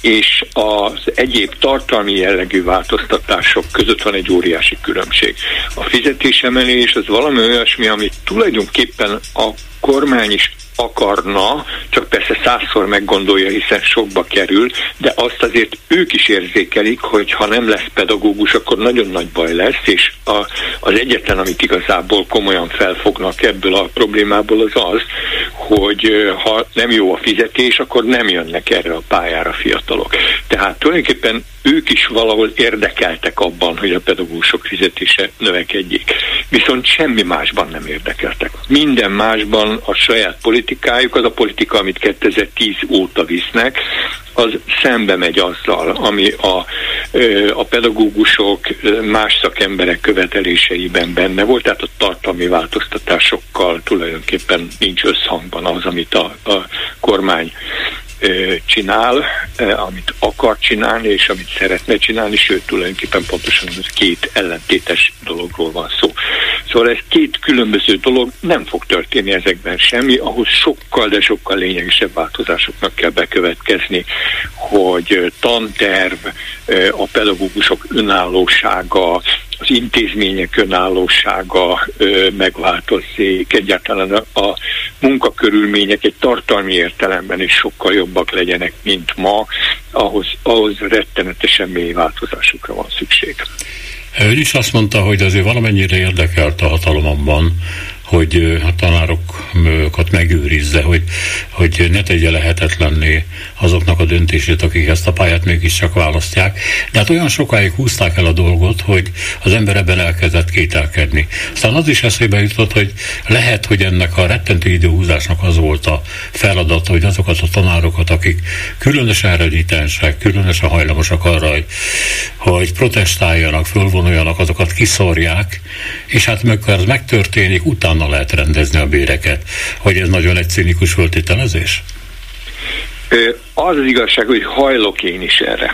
és az egyéb tartalmi jellegű változtatások között van egy óriási különbség. A fizetésemelés az valami olyasmi, amit tulajdonképpen a kormány is akarna, csak persze százszor meggondolja, hiszen sokba kerül, de azt azért ők is érzékelik, hogy ha nem lesz pedagógus, akkor nagyon nagy baj lesz, és a, az egyetlen, amit igazából komolyan felfognak ebből a problémából az az, hogy ha nem jó a fizetés, akkor nem jönnek erre a pályára fiatalok. Tehát tulajdonképpen ők is valahol érdekeltek abban, hogy a pedagógusok fizetése növekedjék. Viszont semmi másban nem érdekeltek. Minden másban a saját politikájuk, az a politika, amit 2010 óta visznek, az szembe megy azzal, ami a, a pedagógusok, más szakemberek követeléseiben benne volt, tehát a tartalmi változtatásokkal tulajdonképpen nincs összhangban az, amit a, a kormány csinál, amit akar csinálni, és amit szeretne csinálni, sőt, tulajdonképpen pontosan ez két ellentétes dologról van szó. Szóval ez két különböző dolog, nem fog történni ezekben semmi, ahhoz sokkal, de sokkal lényegesebb változásoknak kell bekövetkezni, hogy tanterv, a pedagógusok önállósága, az intézmények önállósága megváltozzék, egyáltalán a, a munkakörülmények egy tartalmi értelemben is sokkal jobbak legyenek, mint ma, ahhoz, ahhoz rettenetesen mély változásokra van szükség. Ön is azt mondta, hogy azért valamennyire érdekelt a hatalomban, hogy a tanárokat megőrizze, hogy, hogy ne tegye lehetetlenné azoknak a döntését, akik ezt a pályát mégiscsak választják. De hát olyan sokáig húzták el a dolgot, hogy az ember ebben elkezdett kételkedni. Aztán az is eszébe jutott, hogy lehet, hogy ennek a rettentő időhúzásnak az volt a feladata, hogy azokat a tanárokat, akik különösen renitensek, különösen hajlamosak arra, hogy, hogy protestáljanak, fölvonuljanak, azokat kiszorják, és hát amikor ez megtörténik, utána utána lehet rendezni a béreket. Hogy ez nagyon egy cinikus föltételezés? Az az igazság, hogy hajlok én is erre.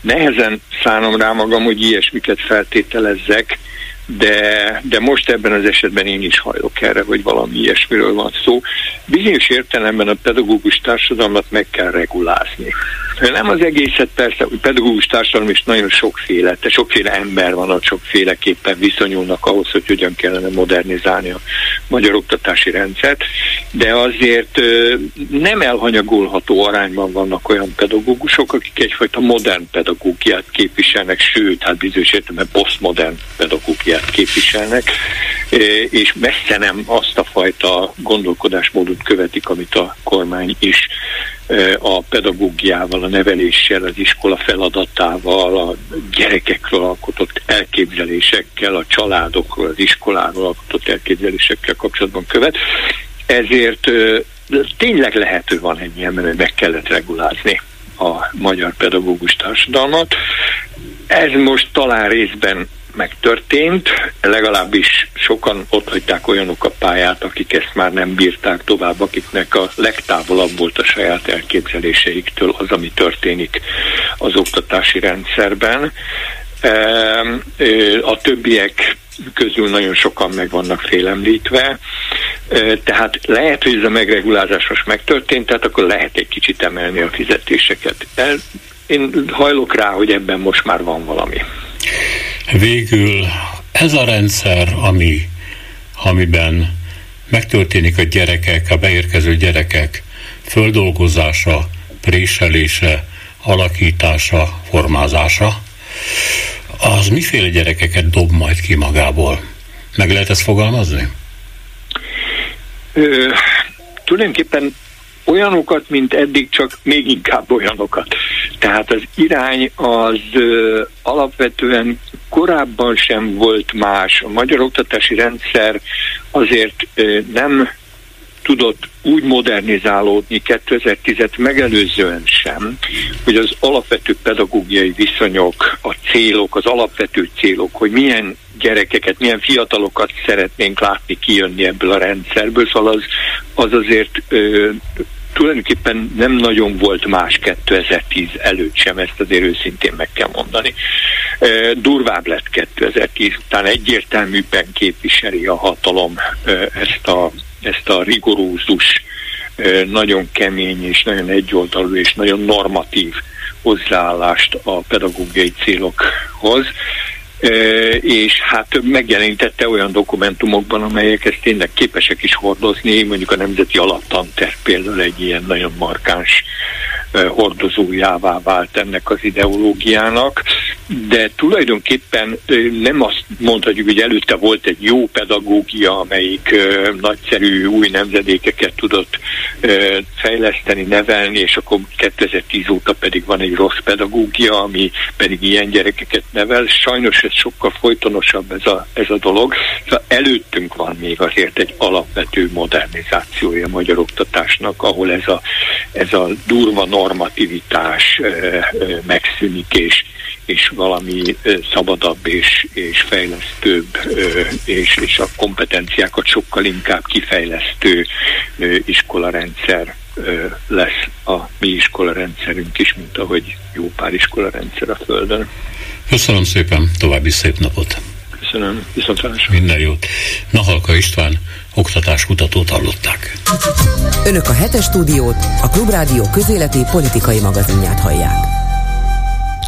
Nehezen szánom rá magam, hogy ilyesmiket feltételezzek, de, de most ebben az esetben én is hajlok erre, hogy valami ilyesmiről van szó. Bizonyos értelemben a pedagógus társadalmat meg kell regulázni. Nem az egészet persze, hogy pedagógus társadalom is nagyon sokféle, de sokféle ember van, ott sokféleképpen viszonyulnak ahhoz, hogy hogyan kellene modernizálni a magyar oktatási rendszert, de azért nem elhanyagolható arányban vannak olyan pedagógusok, akik egyfajta modern pedagógiát képviselnek, sőt, hát bizonyos értelemben posztmodern pedagógiát képviselnek, és messze nem azt a fajta gondolkodásmódot követik, amit a kormány is a pedagógiával, a neveléssel, az iskola feladatával, a gyerekekről alkotott elképzelésekkel, a családokról, az iskoláról alkotott elképzelésekkel kapcsolatban követ. Ezért tényleg lehető van ilyen, mert meg kellett regulázni a magyar pedagógus társadalmat. Ez most talán részben megtörtént, legalábbis sokan ott hagyták olyanok a pályát, akik ezt már nem bírták tovább, akiknek a legtávolabb volt a saját elképzeléseiktől az, ami történik az oktatási rendszerben. A többiek közül nagyon sokan meg vannak félemlítve, tehát lehet, hogy ez a megregulázás most megtörtént, tehát akkor lehet egy kicsit emelni a fizetéseket. Én hajlok rá, hogy ebben most már van valami. Végül ez a rendszer, ami, amiben megtörténik a gyerekek, a beérkező gyerekek földolgozása, préselése, alakítása, formázása, az miféle gyerekeket dob majd ki magából? Meg lehet ezt fogalmazni? Ö, tulajdonképpen olyanokat, mint eddig, csak még inkább olyanokat. Tehát az irány az ö, alapvetően korábban sem volt más. A magyar oktatási rendszer azért ö, nem tudott úgy modernizálódni 2010-et megelőzően sem, hogy az alapvető pedagógiai viszonyok, a célok, az alapvető célok, hogy milyen gyerekeket, milyen fiatalokat szeretnénk látni kijönni ebből a rendszerből, szóval az, az azért ö, tulajdonképpen nem nagyon volt más 2010 előtt sem, ezt azért őszintén meg kell mondani. Durvább lett 2010 után, egyértelműben képviseli a hatalom ezt a, ezt a rigorózus, nagyon kemény és nagyon egyoldalú és nagyon normatív hozzáállást a pedagógiai célokhoz. És hát megjelenítette olyan dokumentumokban, amelyek ezt tényleg képesek is hordozni, mondjuk a Nemzeti Alaptanterv például egy ilyen nagyon markáns hordozójává vált ennek az ideológiának, de tulajdonképpen nem azt mondhatjuk, hogy előtte volt egy jó pedagógia, amelyik nagyszerű új nemzedékeket tudott fejleszteni, nevelni, és akkor 2010 óta pedig van egy rossz pedagógia, ami pedig ilyen gyerekeket nevel. Sajnos ez sokkal folytonosabb ez a, ez a dolog. Szóval előttünk van még azért egy alapvető modernizációja a magyar oktatásnak, ahol ez a, ez a durva normativitás megszűnik, és, és valami szabadabb és, és fejlesztőbb, és, és a kompetenciákat sokkal inkább kifejlesztő iskolarendszer lesz a mi iskolarendszerünk is, mint ahogy jó pár iskolarendszer a Földön. Köszönöm szépen, további szép napot! Köszönöm, viszontlátásra! Minden jót! Nahalka István, oktatáskutatót hallották. Önök a hetes stúdiót, a Klubrádió közéleti politikai magazinját hallják.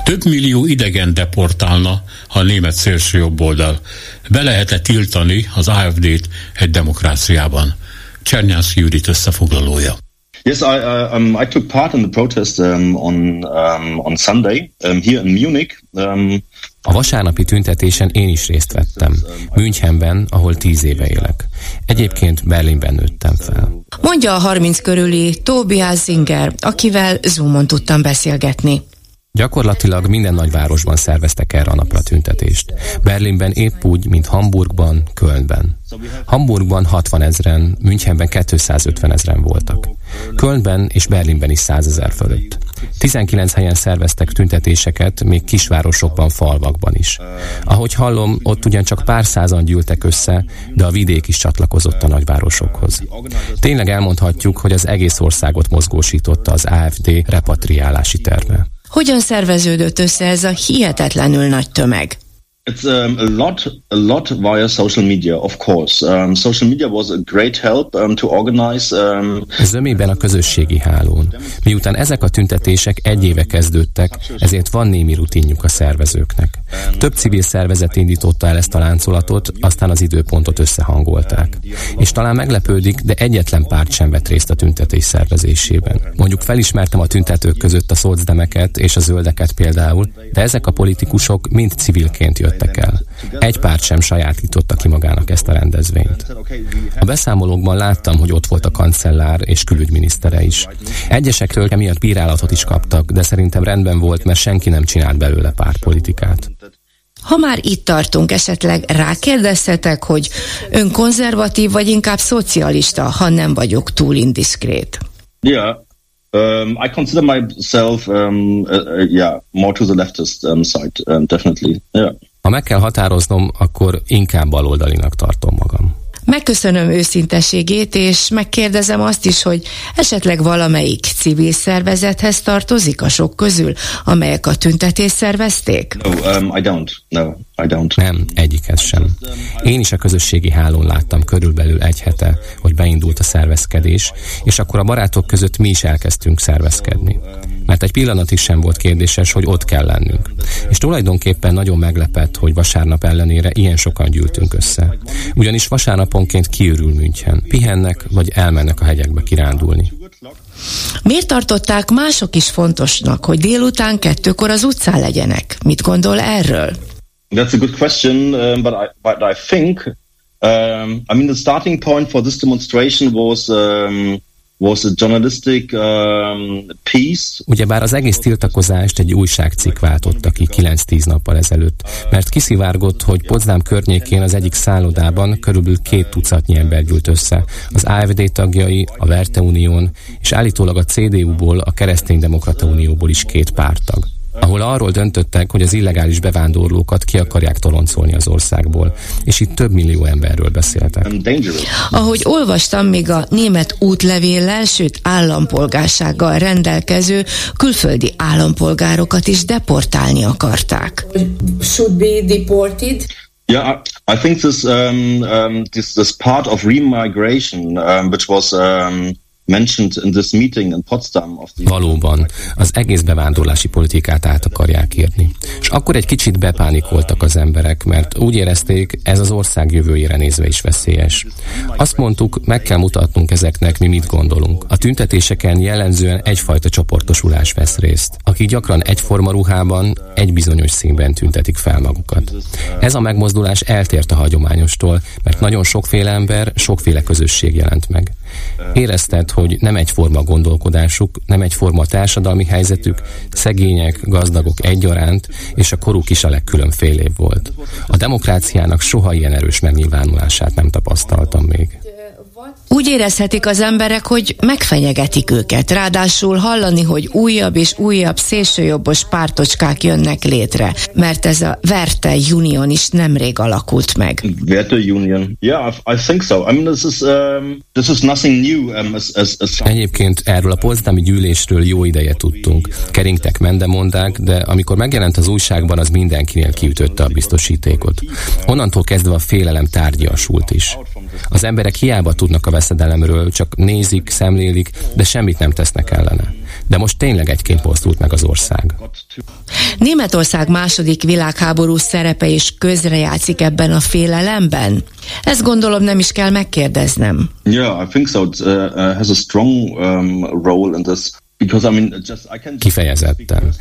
Több millió idegen deportálna, ha a német szélső jobboldal. Be lehet-e tiltani az AFD-t egy demokráciában? Csernyász Judit összefoglalója. Yes, I, uh, um, I took part in the protest um, on um, on Sunday um, here in Munich. Um, a vasárnapi tüntetésen én is részt vettem. Münchenben, ahol tíz éve élek. Egyébként Berlinben nőttem fel. Mondja a 30 körüli Tobias Zinger, akivel Zoomon tudtam beszélgetni. Gyakorlatilag minden nagyvárosban szerveztek erre a napra tüntetést. Berlinben épp úgy, mint Hamburgban, Kölnben. Hamburgban 60 ezeren, Münchenben 250 ezeren voltak. Kölnben és Berlinben is 100 ezer fölött. 19 helyen szerveztek tüntetéseket, még kisvárosokban, falvakban is. Ahogy hallom, ott ugyancsak pár százan gyűltek össze, de a vidék is csatlakozott a nagyvárosokhoz. Tényleg elmondhatjuk, hogy az egész országot mozgósította az AFD repatriálási terve. Hogyan szerveződött össze ez a hihetetlenül nagy tömeg? It's um, a lot, a lot via social media, of course. Um, social media was a great help um, to organize. Um, Zömében a közösségi hálón. Miután ezek a tüntetések egy éve kezdődtek, ezért van némi rutinjuk a szervezőknek. Több civil szervezet indította el ezt a láncolatot, aztán az időpontot összehangolták. És talán meglepődik, de egyetlen párt sem vett részt a tüntetés szervezésében. Mondjuk felismertem a tüntetők között a szocdemeket és a zöldeket például, de ezek a politikusok mind civilként jöttek el. Egy párt sem sajátította ki magának ezt a rendezvényt. A beszámolókban láttam, hogy ott volt a kancellár és külügyminisztere is. Egyesektől emiatt bírálatot is kaptak, de szerintem rendben volt, mert senki nem csinált belőle pártpolitikát. Ha már itt tartunk, esetleg rákérdezhetek, hogy ön konzervatív vagy inkább szocialista, ha nem vagyok túl indiszkrét? Yeah, Um, I consider myself, um, uh, uh, yeah, more to the leftist um, side, um, definitely. Yeah. Ha meg kell határoznom, akkor inkább baloldalinak tartom magam. Megköszönöm őszintességét, és megkérdezem azt is, hogy esetleg valamelyik civil szervezethez tartozik a sok közül, amelyek a tüntetést szervezték? No, um, I don't. No, I don't. Nem, egyiket sem. Én is a közösségi hálón láttam körülbelül egy hete, hogy beindult a szervezkedés, és akkor a barátok között mi is elkezdtünk szervezkedni mert egy pillanatig sem volt kérdéses, hogy ott kell lennünk. És tulajdonképpen nagyon meglepett, hogy vasárnap ellenére ilyen sokan gyűltünk össze. Ugyanis vasárnaponként kiürül München, pihennek vagy elmennek a hegyekbe kirándulni. Miért tartották mások is fontosnak, hogy délután kettőkor az utcán legyenek? Mit gondol erről? That's a good question, um, but, I, but I think, um, I mean, the starting point for this demonstration was um, was a journalistic um, piece. Ugyebár az egész tiltakozást egy újságcikk váltotta ki 9-10 nappal ezelőtt, mert kiszivárgott, hogy Potsdam környékén az egyik szállodában körülbelül két tucatnyi ember gyűlt össze. Az AFD tagjai, a Verte Unión, és állítólag a CDU-ból, a Kereszténydemokrata Unióból is két pártag ahol arról döntöttek, hogy az illegális bevándorlókat ki akarják toloncolni az országból, és itt több millió emberről beszéltek. Ahogy olvastam, még a német útlevéllel, sőt állampolgársággal rendelkező külföldi állampolgárokat is deportálni akarták. Should be deported. Yeah, I, think this um, um, this this part of remigration, um, which was um, Valóban, az egész bevándorlási politikát át akarják írni. És akkor egy kicsit bepánikoltak az emberek, mert úgy érezték, ez az ország jövőjére nézve is veszélyes. Azt mondtuk, meg kell mutatnunk ezeknek, mi mit gondolunk. A tüntetéseken jellemzően egyfajta csoportosulás vesz részt, akik gyakran egyforma ruhában, egy bizonyos színben tüntetik fel magukat. Ez a megmozdulás eltért a hagyományostól, mert nagyon sokféle ember, sokféle közösség jelent meg. Érezted, hogy nem egyforma gondolkodásuk, nem egyforma társadalmi helyzetük, szegények, gazdagok egyaránt, és a koruk is a legkülönfélébb volt. A demokráciának soha ilyen erős megnyilvánulását nem tapasztaltam még. Úgy érezhetik az emberek, hogy megfenyegetik őket. Ráadásul hallani, hogy újabb és újabb szélsőjobbos pártocskák jönnek létre, mert ez a Verte Union is nemrég alakult meg. Verte Union. Yeah, I think so. I mean, this is, um, this is nothing new. Um, as, as, as... Egyébként erről a pozdami gyűlésről jó ideje tudtunk. Keringtek mendemondák, de amikor megjelent az újságban, az mindenkinél kiütötte a biztosítékot. Onnantól kezdve a félelem tárgyasult is. Az emberek hiába tudnak a veszedelemről, csak nézik, szemlélik, de semmit nem tesznek ellene. De most tényleg egyként mozdult meg az ország. Németország második világháború szerepe is közrejátszik ebben a félelemben? Ezt gondolom nem is kell megkérdeznem. Yeah, I think so. It uh, uh, has a strong um, role in this Kifejezetten.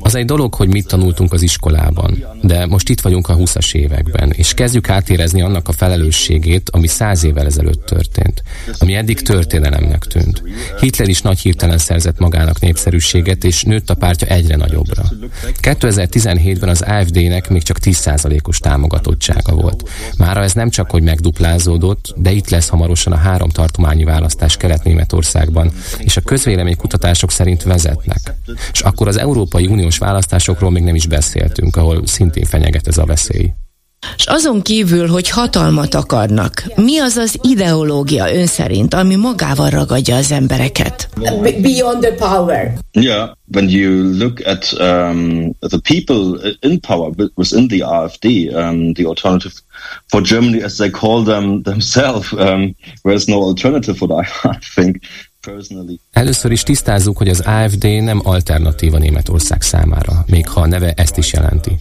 Az egy dolog, hogy mit tanultunk az iskolában, de most itt vagyunk a 20-as években, és kezdjük átérezni annak a felelősségét, ami száz évvel ezelőtt történt, ami eddig történelemnek tűnt. Hitler is nagy hirtelen szerzett magának népszerűséget, és nőtt a pártja egyre nagyobbra. 2017-ben az AFD-nek még csak 10%-os támogatottsága volt. Mára ez nem csak, hogy megduplázódott, de itt lesz hamarosan a három tartományi választás Kelet-Németországban, és a közvéleménykutatás választások szerint vezetnek. És akkor az Európai Uniós választásokról még nem is beszéltünk, ahol szintén fenyeget ez a veszély. És azon kívül, hogy hatalmat akarnak, mi az az ideológia ön szerint, ami magával ragadja az embereket? Beyond the power. Yeah, when you look at um, the people in power within the AfD, um, the alternative for Germany, as they call them themselves, um, there's no alternative, what I, <laughs> I think. Először is tisztázzuk, hogy az AFD nem alternatíva Németország számára, még ha a neve ezt is jelenti.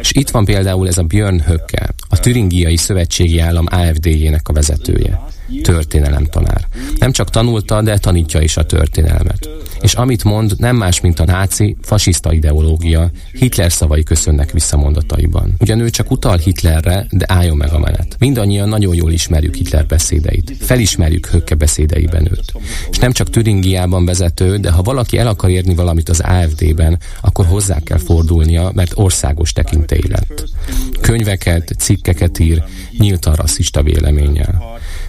És itt van például ez a Björn Höcke, a Türingiai Szövetségi Állam AFD-jének a vezetője történelemtanár. Nem csak tanulta, de tanítja is a történelmet. És amit mond, nem más, mint a náci, fasiszta ideológia, Hitler szavai köszönnek vissza mondataiban. Ugyan ő csak utal Hitlerre, de álljon meg a menet. Mindannyian nagyon jól ismerjük Hitler beszédeit. Felismerjük Höcke beszédeiben őt. És nem csak Türingiában vezető, de ha valaki el akar érni valamit az AFD-ben, akkor hozzá kell fordulnia, mert országos tekintély lett. Könyveket, cikkeket ír, nyíltan rasszista véleménnyel.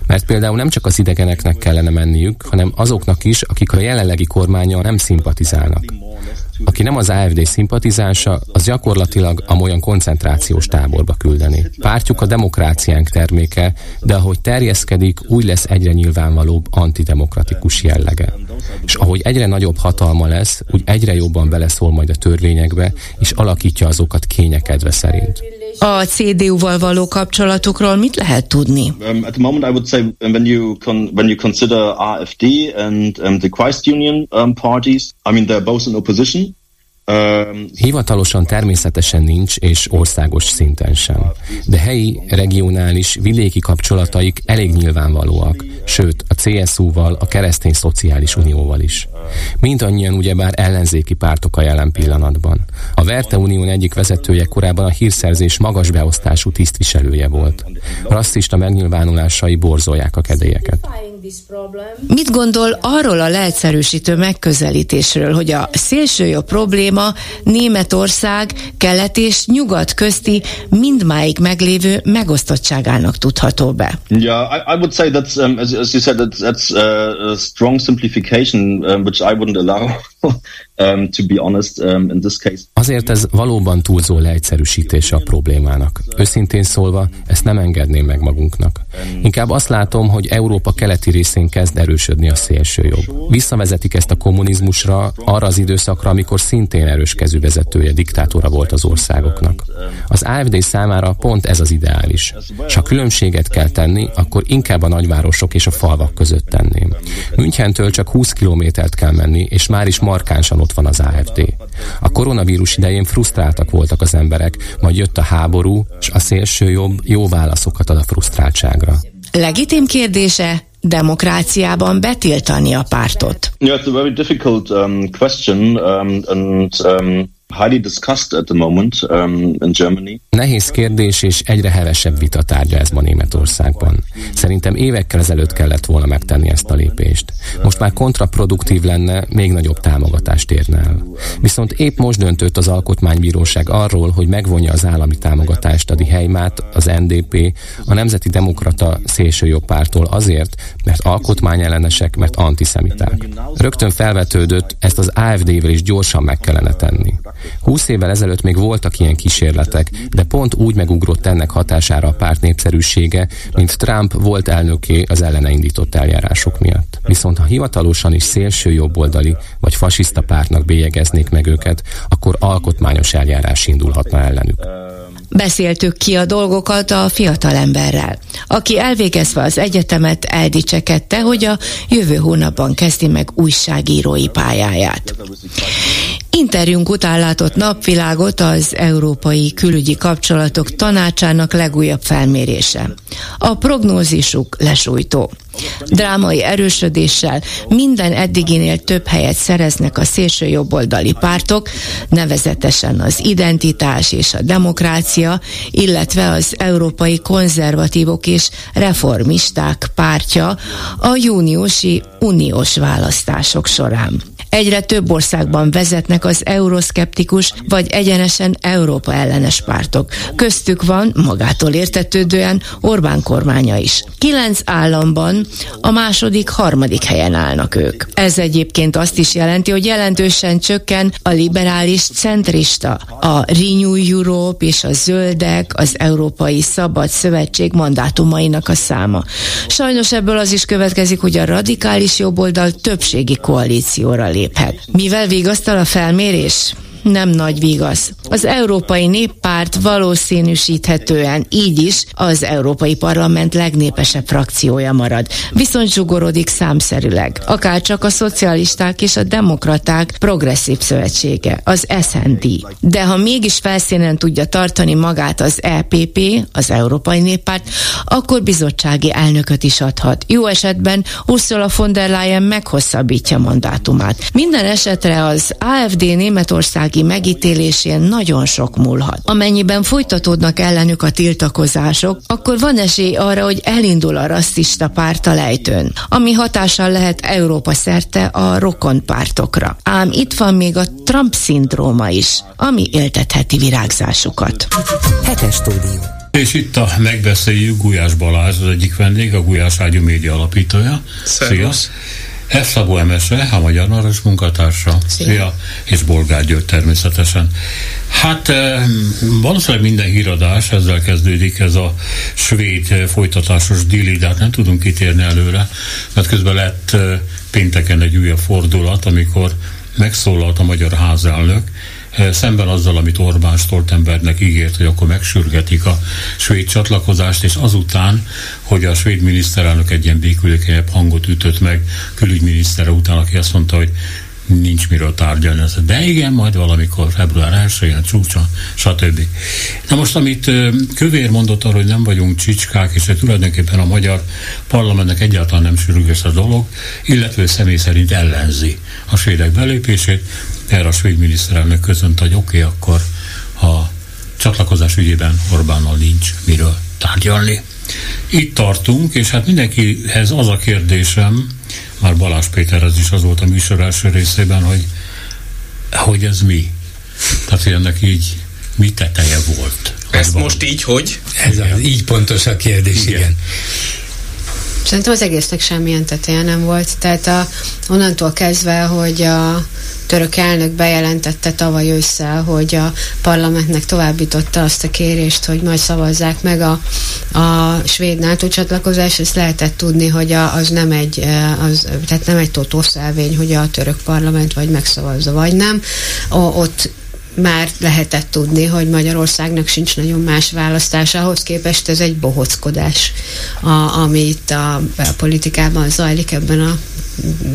Mert például nem csak az idegeneknek kellene menniük, hanem azoknak is, akik a jelenlegi kormánya nem szimpatizálnak. Aki nem az AFD szimpatizánsa, az gyakorlatilag amolyan koncentrációs táborba küldeni. Pártjuk a demokráciánk terméke, de ahogy terjeszkedik, úgy lesz egyre nyilvánvalóbb antidemokratikus jellege. És ahogy egyre nagyobb hatalma lesz, úgy egyre jobban beleszól majd a törvényekbe, és alakítja azokat kényekedve szerint. A CDU-val való kapcsolatokról mit lehet tudni? Um, at the moment I would say when you con when you consider AfD and um, the Christ Union um, parties, I mean they're both in opposition. Hivatalosan természetesen nincs, és országos szinten sem. De helyi, regionális, vidéki kapcsolataik elég nyilvánvalóak, sőt a CSU-val, a Keresztény Szociális Unióval is. Mindannyian ugyebár ellenzéki pártok a jelen pillanatban. A Verte Unión egyik vezetője korábban a hírszerzés magas beosztású tisztviselője volt. Rasszista megnyilvánulásai borzolják a kedélyeket. Mit gondol arról a leegyszerűsítő megközelítésről, hogy a szélsőjobb probléma Németország kelet és nyugat közti mindmáig meglévő megosztottságának tudható be? Yeah, I, I would say that's, um, as, as you said, that's, that's uh, a strong simplification, um, which I wouldn't allow. Um, to be honest, um, in this case. Azért ez valóban túlzó leegyszerűsítése a problémának. Őszintén szólva, ezt nem engedném meg magunknak. Inkább azt látom, hogy Európa keleti részén kezd erősödni a szélső jobb. Visszavezetik ezt a kommunizmusra, arra az időszakra, amikor szintén erős kezű vezetője, diktátora volt az országoknak. Az AFD számára pont ez az ideális. És ha különbséget kell tenni, akkor inkább a nagyvárosok és a falvak között tenném. Münchentől csak 20 kilométert kell menni, és már is markánsan ott van az AFD. A koronavírus idején frusztráltak voltak az emberek, majd jött a háború, és a szélső jobb jó válaszokat ad a frusztráltságra. Legitim kérdése, demokráciában betiltani a pártot? Yeah, it's a very difficult um, question, um, and um, um. Nehéz kérdés és egyre hevesebb vita tárgya ez ma Németországban. Szerintem évekkel ezelőtt kellett volna megtenni ezt a lépést. Most már kontraproduktív lenne, még nagyobb támogatást érne el. Viszont épp most döntött az Alkotmánybíróság arról, hogy megvonja az állami támogatást a Diheimát, az NDP, a Nemzeti Demokrata szélsőjobb pártól azért, mert alkotmányellenesek, mert antiszemiták. Rögtön felvetődött, ezt az AFD-vel is gyorsan meg kellene tenni. Húsz évvel ezelőtt még voltak ilyen kísérletek, de pont úgy megugrott ennek hatására a párt népszerűsége, mint Trump volt elnöké az ellene indított eljárások miatt. Viszont ha hivatalosan is szélső jobboldali vagy fasiszta pártnak bélyegeznék meg őket, akkor alkotmányos eljárás indulhatna ellenük. Beszéltük ki a dolgokat a fiatalemberrel, aki elvégezve az egyetemet eldicsekedte, hogy a jövő hónapban kezdi meg újságírói pályáját. Interjúnk után látott napvilágot az Európai Külügyi Kapcsolatok Tanácsának legújabb felmérése. A prognózisuk lesújtó. Drámai erősödéssel minden eddiginél több helyet szereznek a szélső jobboldali pártok, nevezetesen az identitás és a demokrácia, illetve az európai konzervatívok és reformisták pártja a júniusi uniós választások során. Egyre több országban vezetnek az euroszkeptikus vagy egyenesen Európa ellenes pártok. Köztük van, magától értetődően, Orbán kormánya is. Kilenc államban a második, harmadik helyen állnak ők. Ez egyébként azt is jelenti, hogy jelentősen csökken a liberális centrista, a Renew Europe és a Zöldek, az Európai Szabad Szövetség mandátumainak a száma. Sajnos ebből az is következik, hogy a radikális jobboldal többségi koalícióra lép léphet. Mivel vigasztal a felmérés? Nem nagy vigasz. Az Európai Néppárt valószínűsíthetően így is az Európai Parlament legnépesebb frakciója marad. Viszont zsugorodik számszerűleg. Akár csak a szocialisták és a demokraták progresszív szövetsége, az SND. De ha mégis felszínen tudja tartani magát az EPP, az Európai Néppárt, akkor bizottsági elnököt is adhat. Jó esetben Ursula von der Leyen meghosszabbítja mandátumát. Minden esetre az AFD Németország bírósági megítélésén nagyon sok múlhat. Amennyiben folytatódnak ellenük a tiltakozások, akkor van esély arra, hogy elindul a rasszista párt a lejtőn, ami hatással lehet Európa szerte a rokon pártokra. Ám itt van még a Trump-szindróma is, ami éltetheti virágzásukat. Hetes stúdió. És itt a megbeszéljük Gulyás Balázs, az egyik vendég, a Gulyás Ágyú média alapítója. Szia! F. Szabó Emese, a Magyar Narancs munkatársa. Szia. Szia. És Bolgár György természetesen. Hát eh, valószínűleg minden híradás ezzel kezdődik, ez a svéd eh, folytatásos dili, de hát nem tudunk kitérni előre, mert közben lett eh, pénteken egy újabb fordulat, amikor megszólalt a magyar házelnök, szemben azzal, amit Orbán Stoltenbergnek ígért, hogy akkor megsürgetik a svéd csatlakozást, és azután, hogy a svéd miniszterelnök egy ilyen békülékenyebb hangot ütött meg külügyminisztere után, aki azt mondta, hogy nincs miről tárgyalni. De igen, majd valamikor február 1-én csúcsa, stb. Na most, amit Kövér mondott arról, hogy nem vagyunk csicskák, és hogy tulajdonképpen a magyar parlamentnek egyáltalán nem sürgős a dolog, illetve személy szerint ellenzi a svédek belépését, erre a svéd miniszterelnök közönt, hogy oké, okay, akkor a csatlakozás ügyében Orbánnal nincs miről tárgyalni. Itt tartunk, és hát mindenkihez az a kérdésem, már Balázs Péterhez is az volt a műsor első részében, hogy, hogy ez mi? Tehát, hogy ennek így mi teteje volt? Ezt most így, hogy? Ez az, így pontos a kérdés, igen. igen. Szerintem az egésznek semmilyen teteje nem volt. Tehát a, onnantól kezdve, hogy a török elnök bejelentette tavaly ősszel, hogy a parlamentnek továbbította azt a kérést, hogy majd szavazzák meg a, a svéd NATO csatlakozás, ezt lehetett tudni, hogy a, az nem egy, az, tehát nem egy totószelvény, hogy a török parlament vagy megszavazza, vagy nem. O, ott már lehetett tudni, hogy Magyarországnak sincs nagyon más választás. Ahhoz képest ez egy bohockodás, a, ami itt a, a politikában zajlik ebben a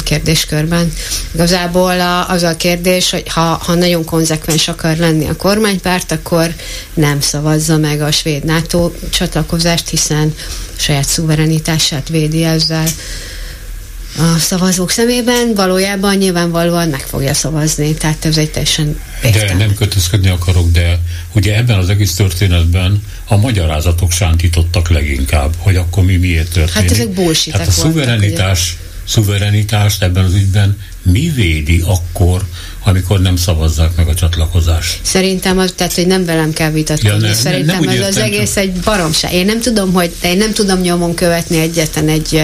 kérdéskörben. Igazából a, az a kérdés, hogy ha, ha nagyon konzekvens akar lenni a kormánypárt, akkor nem szavazza meg a svéd NATO csatlakozást, hiszen saját szuverenitását védi ezzel a szavazók szemében, valójában nyilvánvalóan meg fogja szavazni, tehát ez egy teljesen De nem kötözködni akarok, de ugye ebben az egész történetben a magyarázatok sántítottak leginkább, hogy akkor mi miért történik. Hát ezek bullshit Hát a szuverenitás, szuverenitást ebben az ügyben mi védi akkor, amikor nem szavazzák meg a csatlakozást. Szerintem az, tehát, hogy nem velem kell vitatkozni. Ja, ne, Szerintem ne, nem ez az egész csak... egy baromság. Én nem tudom, hogy én nem tudom nyomon követni egyetlen egy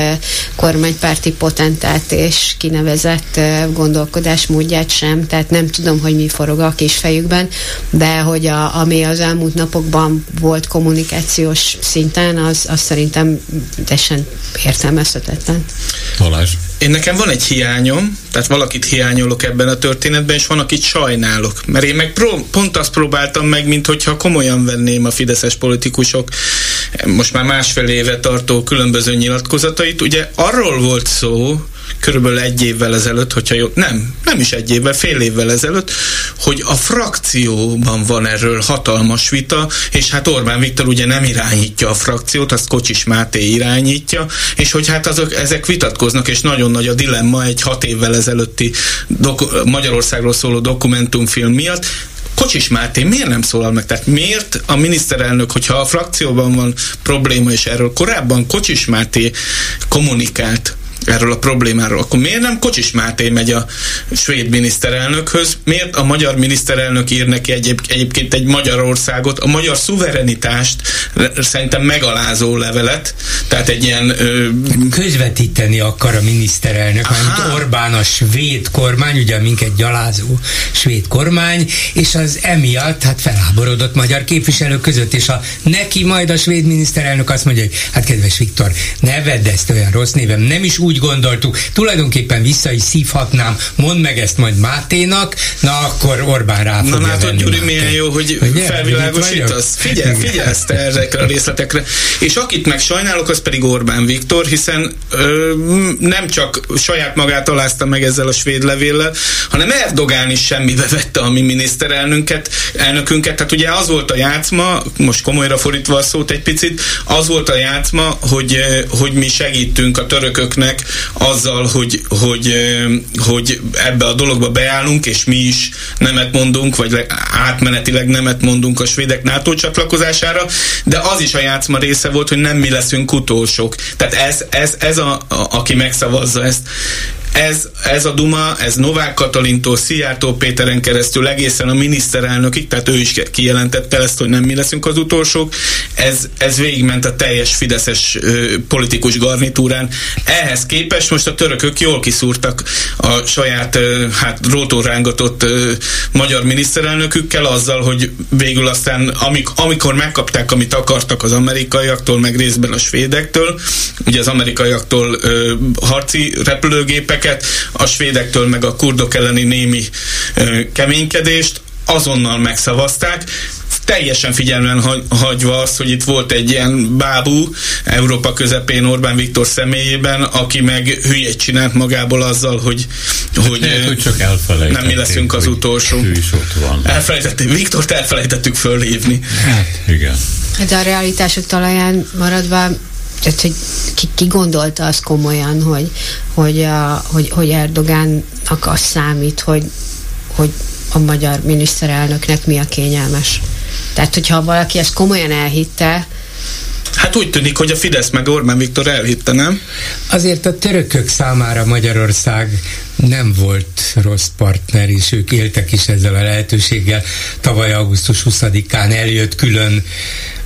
kormánypárti potentát és kinevezett gondolkodásmódját sem, tehát nem tudom, hogy mi forog a kis fejükben, de hogy a, ami az elmúlt napokban volt kommunikációs szinten, az, az szerintem teljesen értelmezhetetlen. Balázs. Én nekem van egy hiányom, tehát valakit hiányolok ebben a történetben, és van, akit sajnálok. Mert én meg pró- pont azt próbáltam meg, mint hogyha komolyan venném a fideszes politikusok most már másfél éve tartó különböző nyilatkozatait. Ugye arról volt szó, körülbelül egy évvel ezelőtt, hogyha jó, nem, nem is egy évvel, fél évvel ezelőtt, hogy a frakcióban van erről hatalmas vita, és hát Orbán Viktor ugye nem irányítja a frakciót, azt Kocsis Máté irányítja, és hogy hát azok, ezek vitatkoznak, és nagyon nagy a dilemma egy hat évvel ezelőtti doku- Magyarországról szóló dokumentumfilm miatt, Kocsis Máté miért nem szólal meg? Tehát miért a miniszterelnök, hogyha a frakcióban van probléma, és erről korábban Kocsis Máté kommunikált, erről a problémáról, akkor miért nem Kocsis Máté megy a svéd miniszterelnökhöz? Miért a magyar miniszterelnök ír neki egyéb, egyébként egy Magyarországot, a magyar szuverenitást szerintem megalázó levelet, tehát egy ilyen... Ö... Közvetíteni akar a miniszterelnök, mert Orbán a svéd kormány, ugye minket gyalázó svéd kormány, és az emiatt hát felháborodott magyar képviselők között, és a neki majd a svéd miniszterelnök azt mondja, hogy hát kedves Viktor, ne vedd ezt olyan rossz névem, nem is úgy gondoltuk, tulajdonképpen vissza is szívhatnám, mondd meg ezt majd Máténak, na akkor Orbán rá fogja Na látod, Gyuri, milyen jó, hogy Ugye? felvilágosítasz. Figyelj, figyelsz te ezekre a részletekre. És akit meg sajnálok, az pedig Orbán Viktor, hiszen ö, nem csak saját magát alázta meg ezzel a svéd levéllel, hanem Erdogán is semmibe vette a mi miniszterelnünket, elnökünket. Tehát ugye az volt a játszma, most komolyra fordítva a szót egy picit, az volt a játszma, hogy, hogy mi segítünk a törököknek azzal, hogy, hogy, hogy ebbe a dologba beállunk, és mi is nemet mondunk, vagy átmenetileg nemet mondunk a svédek NATO csatlakozására, de az is a játszma része volt, hogy nem mi leszünk utolsók. Tehát ez, ez, ez a, a, aki megszavazza ezt ez, ez a Duma, ez Novák Katalintól, Szijjártó Péteren keresztül egészen a miniszterelnökig, tehát ő is kijelentette ezt, hogy nem mi leszünk az utolsók, ez, ez végigment a teljes fideszes ö, politikus garnitúrán. Ehhez képest most a törökök jól kiszúrtak a saját ö, hát rótórángatott ö, magyar miniszterelnökükkel azzal, hogy végül aztán amik, amikor megkapták, amit akartak az amerikaiaktól, meg részben a svédektől, ugye az amerikaiaktól ö, harci repülőgépek, embereket, a svédektől meg a kurdok elleni némi keménykedést, azonnal megszavazták, teljesen figyelmen hagyva azt, hogy itt volt egy ilyen bábú Európa közepén Orbán Viktor személyében, aki meg hülyét csinált magából azzal, hogy, hogy, Lehet, hogy csak nem mi leszünk az utolsó. Ő is ott van. Elfelejtettük, Viktort elfelejtettük fölhívni. Hát, igen. De a realitások talaján maradva tehát, hogy ki, ki gondolta azt komolyan, hogy, hogy, a, hogy, hogy Erdogánnak az számít, hogy, hogy a magyar miniszterelnöknek mi a kényelmes. Tehát, hogyha valaki ezt komolyan elhitte, Hát úgy tűnik, hogy a Fidesz meg Orbán Viktor elhitte, nem? Azért a törökök számára Magyarország nem volt rossz partner, és ők éltek is ezzel a lehetőséggel. Tavaly augusztus 20-án eljött külön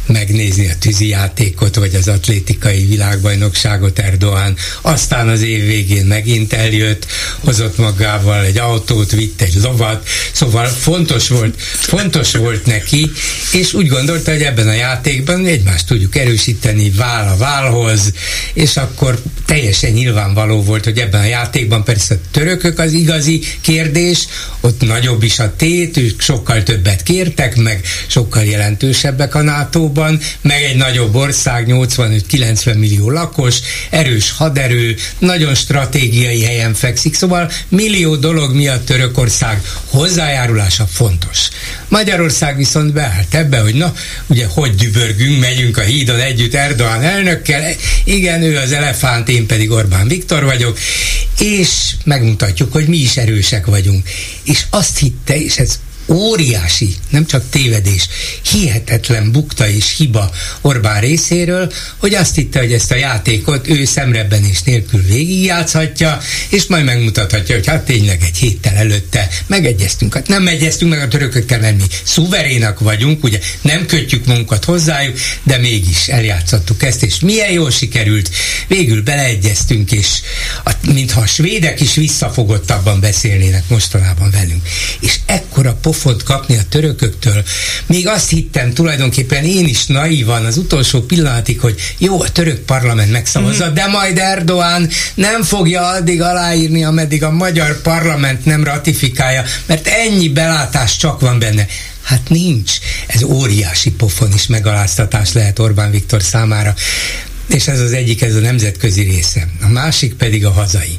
megnézni a tűzijátékot, vagy az atlétikai világbajnokságot Erdoğan. Aztán az év végén megint eljött, hozott magával egy autót, vitt egy lovat, szóval fontos volt, fontos volt neki, és úgy gondolta, hogy ebben a játékban egymást tudjuk erősíteni vál a válhoz, és akkor teljesen nyilvánvaló volt, hogy ebben a játékban persze a törökök az igazi kérdés, ott nagyobb is a tét, ők sokkal többet kértek, meg sokkal jelentősebbek a nato Unióban, meg egy nagyobb ország, 85-90 millió lakos, erős haderő, nagyon stratégiai helyen fekszik, szóval millió dolog miatt Törökország hozzájárulása fontos. Magyarország viszont beállt ebbe, hogy na, ugye hogy dübörgünk, megyünk a hídon együtt Erdoğan elnökkel, igen, ő az elefánt, én pedig Orbán Viktor vagyok, és megmutatjuk, hogy mi is erősek vagyunk. És azt hitte, és ez óriási, nem csak tévedés, hihetetlen bukta és hiba Orbán részéről, hogy azt hitte, hogy ezt a játékot ő szemrebbenés nélkül végigjátszhatja, és majd megmutathatja, hogy hát tényleg egy héttel előtte megegyeztünk. Hát nem egyeztünk meg a törökökkel, mert mi szuverénak vagyunk, ugye nem kötjük munkat hozzájuk, de mégis eljátszottuk ezt, és milyen jól sikerült. Végül beleegyeztünk, és a, mintha a svédek is visszafogottabban beszélnének mostanában velünk. És ekkora pofont kapni a törököktől. Még azt hittem tulajdonképpen én is naívan az utolsó pillanatig, hogy jó, a török parlament megszavazza, mm. de majd Erdoğan nem fogja addig aláírni, ameddig a magyar parlament nem ratifikálja, mert ennyi belátás csak van benne. Hát nincs. Ez óriási pofon is megaláztatás lehet Orbán Viktor számára. És ez az egyik, ez a nemzetközi része. A másik pedig a hazai.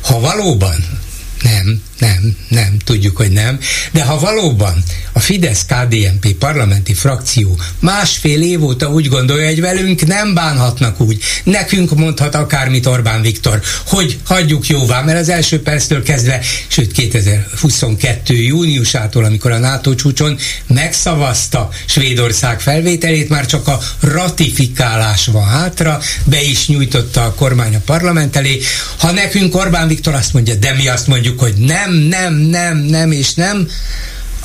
Ha valóban nem, nem, nem, tudjuk, hogy nem. De ha valóban a Fidesz-KDNP parlamenti frakció másfél év óta úgy gondolja, hogy velünk nem bánhatnak úgy, nekünk mondhat akármit Orbán Viktor, hogy hagyjuk jóvá, mert az első perctől kezdve, sőt 2022. júniusától, amikor a NATO csúcson megszavazta Svédország felvételét, már csak a ratifikálás van hátra, be is nyújtotta a kormány a parlament elé. Ha nekünk Orbán Viktor azt mondja, de mi azt mondjuk, hogy nem, nem, nem, nem, nem és nem,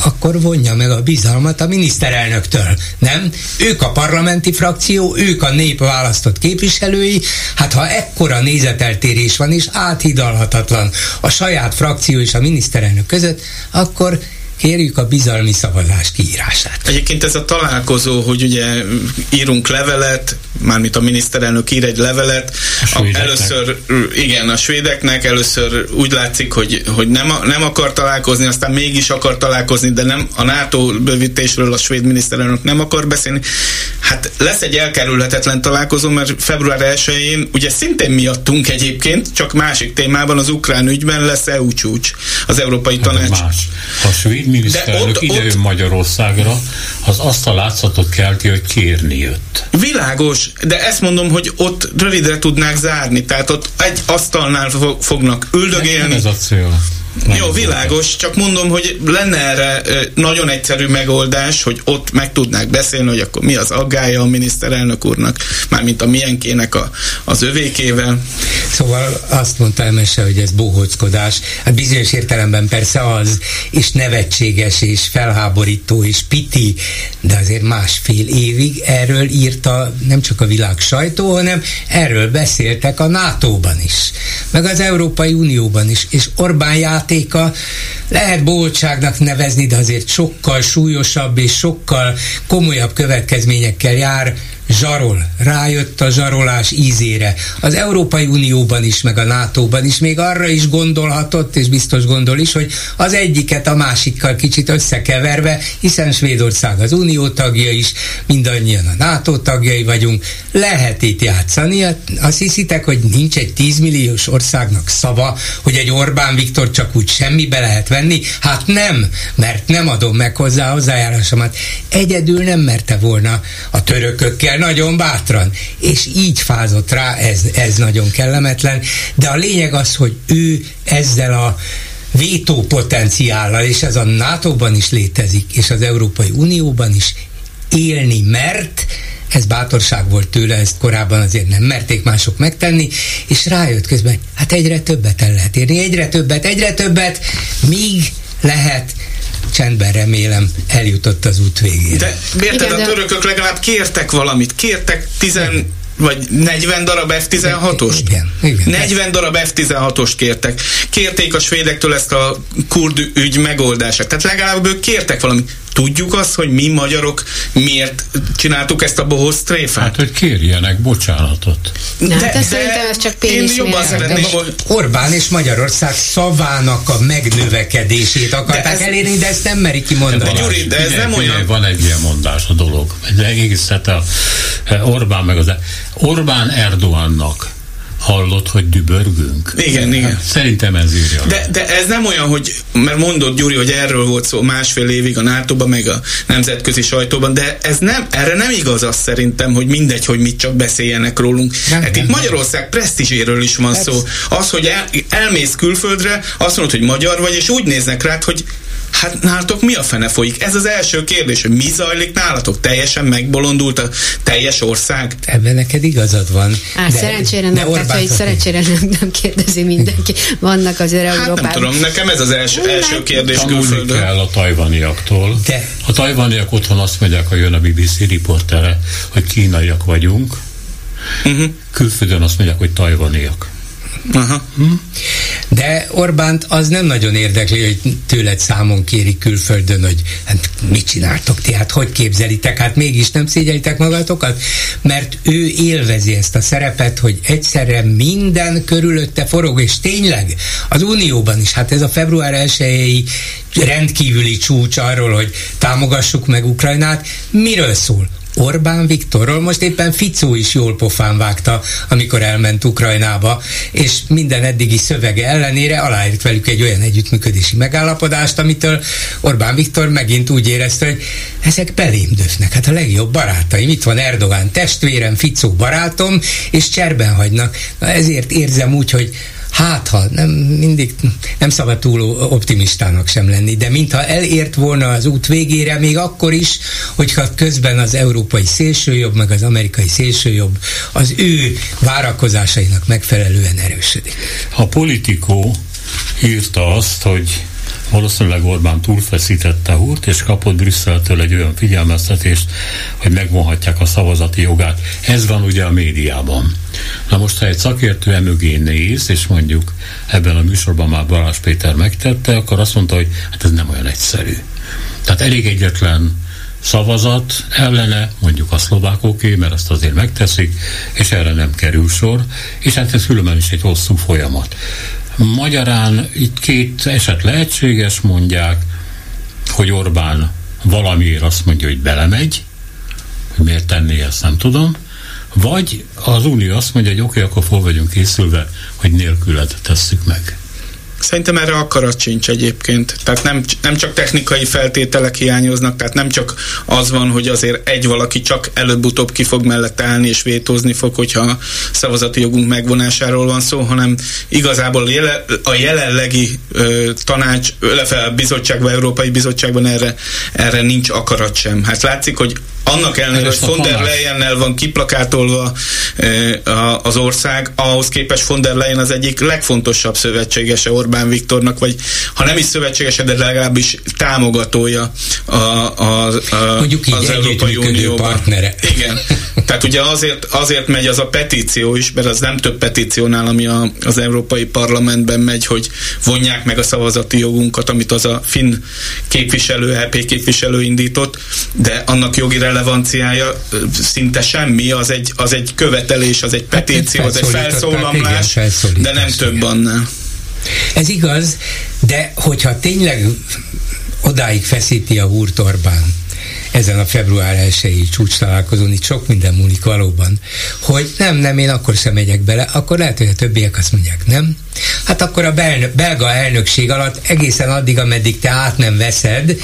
akkor vonja meg a bizalmat a miniszterelnöktől, nem? Ők a parlamenti frakció, ők a nép választott képviselői, hát ha ekkora nézeteltérés van és áthidalhatatlan a saját frakció és a miniszterelnök között, akkor kérjük a bizalmi szavazás kiírását. Egyébként ez a találkozó, hogy ugye írunk levelet, mármint a miniszterelnök ír egy levelet, a először, igen, a svédeknek először úgy látszik, hogy, hogy nem, nem akar találkozni, aztán mégis akar találkozni, de nem a NATO bővítésről a svéd miniszterelnök nem akar beszélni. Hát lesz egy elkerülhetetlen találkozó, mert február 1-én, ugye szintén miattunk egyébként, csak másik témában, az ukrán ügyben lesz EU csúcs, az Európai hát Tanács. Más. A svéd miniszterelnök ide jön Magyarországra, az azt a látszatot kelti, hogy kérni jött. Világos, de ezt mondom, hogy ott rövidre tudnák zárni, tehát ott egy asztalnál fognak üldögélni. Nem ez a cél. Jó, világos, csak mondom, hogy lenne erre nagyon egyszerű megoldás, hogy ott meg tudnák beszélni, hogy akkor mi az aggája a miniszterelnök úrnak, mármint a milyenkének a, az övékével. Szóval azt mondta Emese, hogy ez bohóckodás. Hát bizonyos értelemben persze az, és nevetséges, és felháborító, és piti, de azért másfél évig erről írta nem csak a világ sajtó, hanem erről beszéltek a NATO-ban is, meg az Európai Unióban is, és Orbán játéka. Lehet boldságnak nevezni, de azért sokkal súlyosabb és sokkal komolyabb következményekkel jár, zsarol, rájött a zsarolás ízére. Az Európai Unióban is, meg a NATO-ban is még arra is gondolhatott, és biztos gondol is, hogy az egyiket a másikkal kicsit összekeverve, hiszen Svédország az Unió tagja is, mindannyian a NATO tagjai vagyunk, lehet itt játszani. Azt hiszitek, hogy nincs egy 10 milliós országnak szava, hogy egy Orbán Viktor csak úgy semmibe lehet venni? Hát nem, mert nem adom meg hozzá hozzájárásomat. Egyedül nem merte volna a törökökkel nagyon bátran. És így fázott rá, ez, ez nagyon kellemetlen. De a lényeg az, hogy ő ezzel a vétó potenciállal, és ez a NATO-ban is létezik, és az Európai Unióban is élni mert, ez bátorság volt tőle, ezt korábban azért nem merték mások megtenni, és rájött közben, hát egyre többet el lehet érni, egyre többet, egyre többet, míg lehet csendben remélem eljutott az út végére. De érted, a törökök legalább kértek valamit, kértek tizen vagy 40 darab F-16-ost? Igen, igen. 40 darab F-16-ost kértek. Kérték a svédektől ezt a kurd ügy megoldását. Tehát legalább ők kértek valamit. Tudjuk azt, hogy mi magyarok miért csináltuk ezt a bohóz tréfát? Hát, hogy kérjenek bocsánatot. De, de, de szerintem ez csak Én jobban szeretném, hogy Orbán és Magyarország szavának a megnövekedését akarták de ez, elérni, de ezt nem merik kimondani. De, Gyuri, de ez figyelj, nem figyelj, olyan... Van egy ilyen mondás a dolog. Egy egészet a Orbán meg az... Orbán Erdogannak hallott, hogy dübörgünk? Igen, igen. Hát szerintem ez írja. De, de ez nem olyan, hogy, mert mondott Gyuri, hogy erről volt szó másfél évig a nato meg a nemzetközi sajtóban, de ez nem, erre nem igaz az szerintem, hogy mindegy, hogy mit csak beszéljenek rólunk. Nem, hát nem, itt nem. Magyarország presztízséről is van Persze. szó. Az, hogy el, elmész külföldre, azt mondod, hogy magyar vagy, és úgy néznek rád, hogy Hát nálatok mi a fene folyik? Ez az első kérdés, hogy mi zajlik nálatok? Teljesen megbolondult a teljes ország? Ebben neked igazad van. Á, de, szerencsére nem, tehát, hogy szerencsére nem, nem kérdezi mindenki. Vannak azért hát Európában. nem tudom, nekem ez az első, első kérdés külföldön. kell a tajvaniaktól. De. A tajvaniak otthon azt mondják, ha jön a BBC riportere, hogy kínaiak vagyunk. Uh-huh. Külföldön azt mondják, hogy tajvaniak. Aha. Hm? De Orbánt az nem nagyon érdekli, hogy tőled számon kéri külföldön, hogy hát mit csináltok ti, hát hogy képzelitek, hát mégis nem szégyelitek magatokat, mert ő élvezi ezt a szerepet, hogy egyszerre minden körülötte forog, és tényleg az Unióban is, hát ez a február 1 rendkívüli csúcs arról, hogy támogassuk meg Ukrajnát, miről szól? Orbán Viktorról. Most éppen Ficó is jól pofán vágta, amikor elment Ukrajnába, és minden eddigi szövege ellenére aláírt velük egy olyan együttműködési megállapodást, amitől Orbán Viktor megint úgy érezte, hogy ezek belém döfnek. Hát a legjobb barátaim. Itt van Erdogán testvérem, Ficó barátom, és cserben hagynak. Na ezért érzem úgy, hogy hát ha nem mindig nem szabad túl optimistának sem lenni, de mintha elért volna az út végére, még akkor is, hogyha közben az európai szélsőjobb, meg az amerikai szélsőjobb az ő várakozásainak megfelelően erősödik. A politikó írta azt, hogy valószínűleg Orbán túlfeszítette húrt, és kapott Brüsszeltől egy olyan figyelmeztetést, hogy megvonhatják a szavazati jogát. Ez van ugye a médiában. Na most, ha egy szakértő emögé néz, és mondjuk ebben a műsorban már Balázs Péter megtette, akkor azt mondta, hogy hát ez nem olyan egyszerű. Tehát elég egyetlen szavazat ellene, mondjuk a szlovákoké, mert azt azért megteszik, és erre nem kerül sor, és hát ez különben is egy hosszú folyamat. Magyarán itt két eset lehetséges, mondják, hogy Orbán valamiért azt mondja, hogy belemegy, miért tenné ezt, nem tudom, vagy az Unió azt mondja, hogy oké, okay, akkor fel vagyunk készülve, hogy nélküled tesszük meg. Szerintem erre akarat sincs egyébként. Tehát nem, nem csak technikai feltételek hiányoznak, tehát nem csak az van, hogy azért egy valaki csak előbb-utóbb ki fog mellett állni és vétózni fog, hogyha szavazati jogunk megvonásáról van szó, hanem igazából a jelenlegi ö, tanács, illetve a bizottságban, Európai Bizottságban erre, erre nincs akarat sem. Hát látszik, hogy annak ellenére, hogy von der Leyennel van kiplakátolva az ország, ahhoz képest von der Leyen az egyik legfontosabb szövetségese Orbán Viktornak, vagy ha nem is szövetségese, de legalábbis támogatója a, a, a, Mondjuk így az Európai Unióban. partnere. Igen. <laughs> Tehát ugye azért, azért megy az a petíció is, mert az nem több petíciónál, ami a, az Európai Parlamentben megy, hogy vonják meg a szavazati jogunkat, amit az a finn képviselő, EP képviselő indított, de annak jogi relevanciája szinte semmi, az egy, az egy követelés, az egy hát petíció, az egy felszólamlás, igen, de nem több annál. Ez igaz, de hogyha tényleg odáig feszíti a húrt Orbán, ezen a február 1 csúcs találkozón, itt sok minden múlik valóban, hogy nem, nem, én akkor sem megyek bele, akkor lehet, hogy a többiek azt mondják, nem, hát akkor a belga elnökség alatt egészen addig, ameddig te át nem veszed,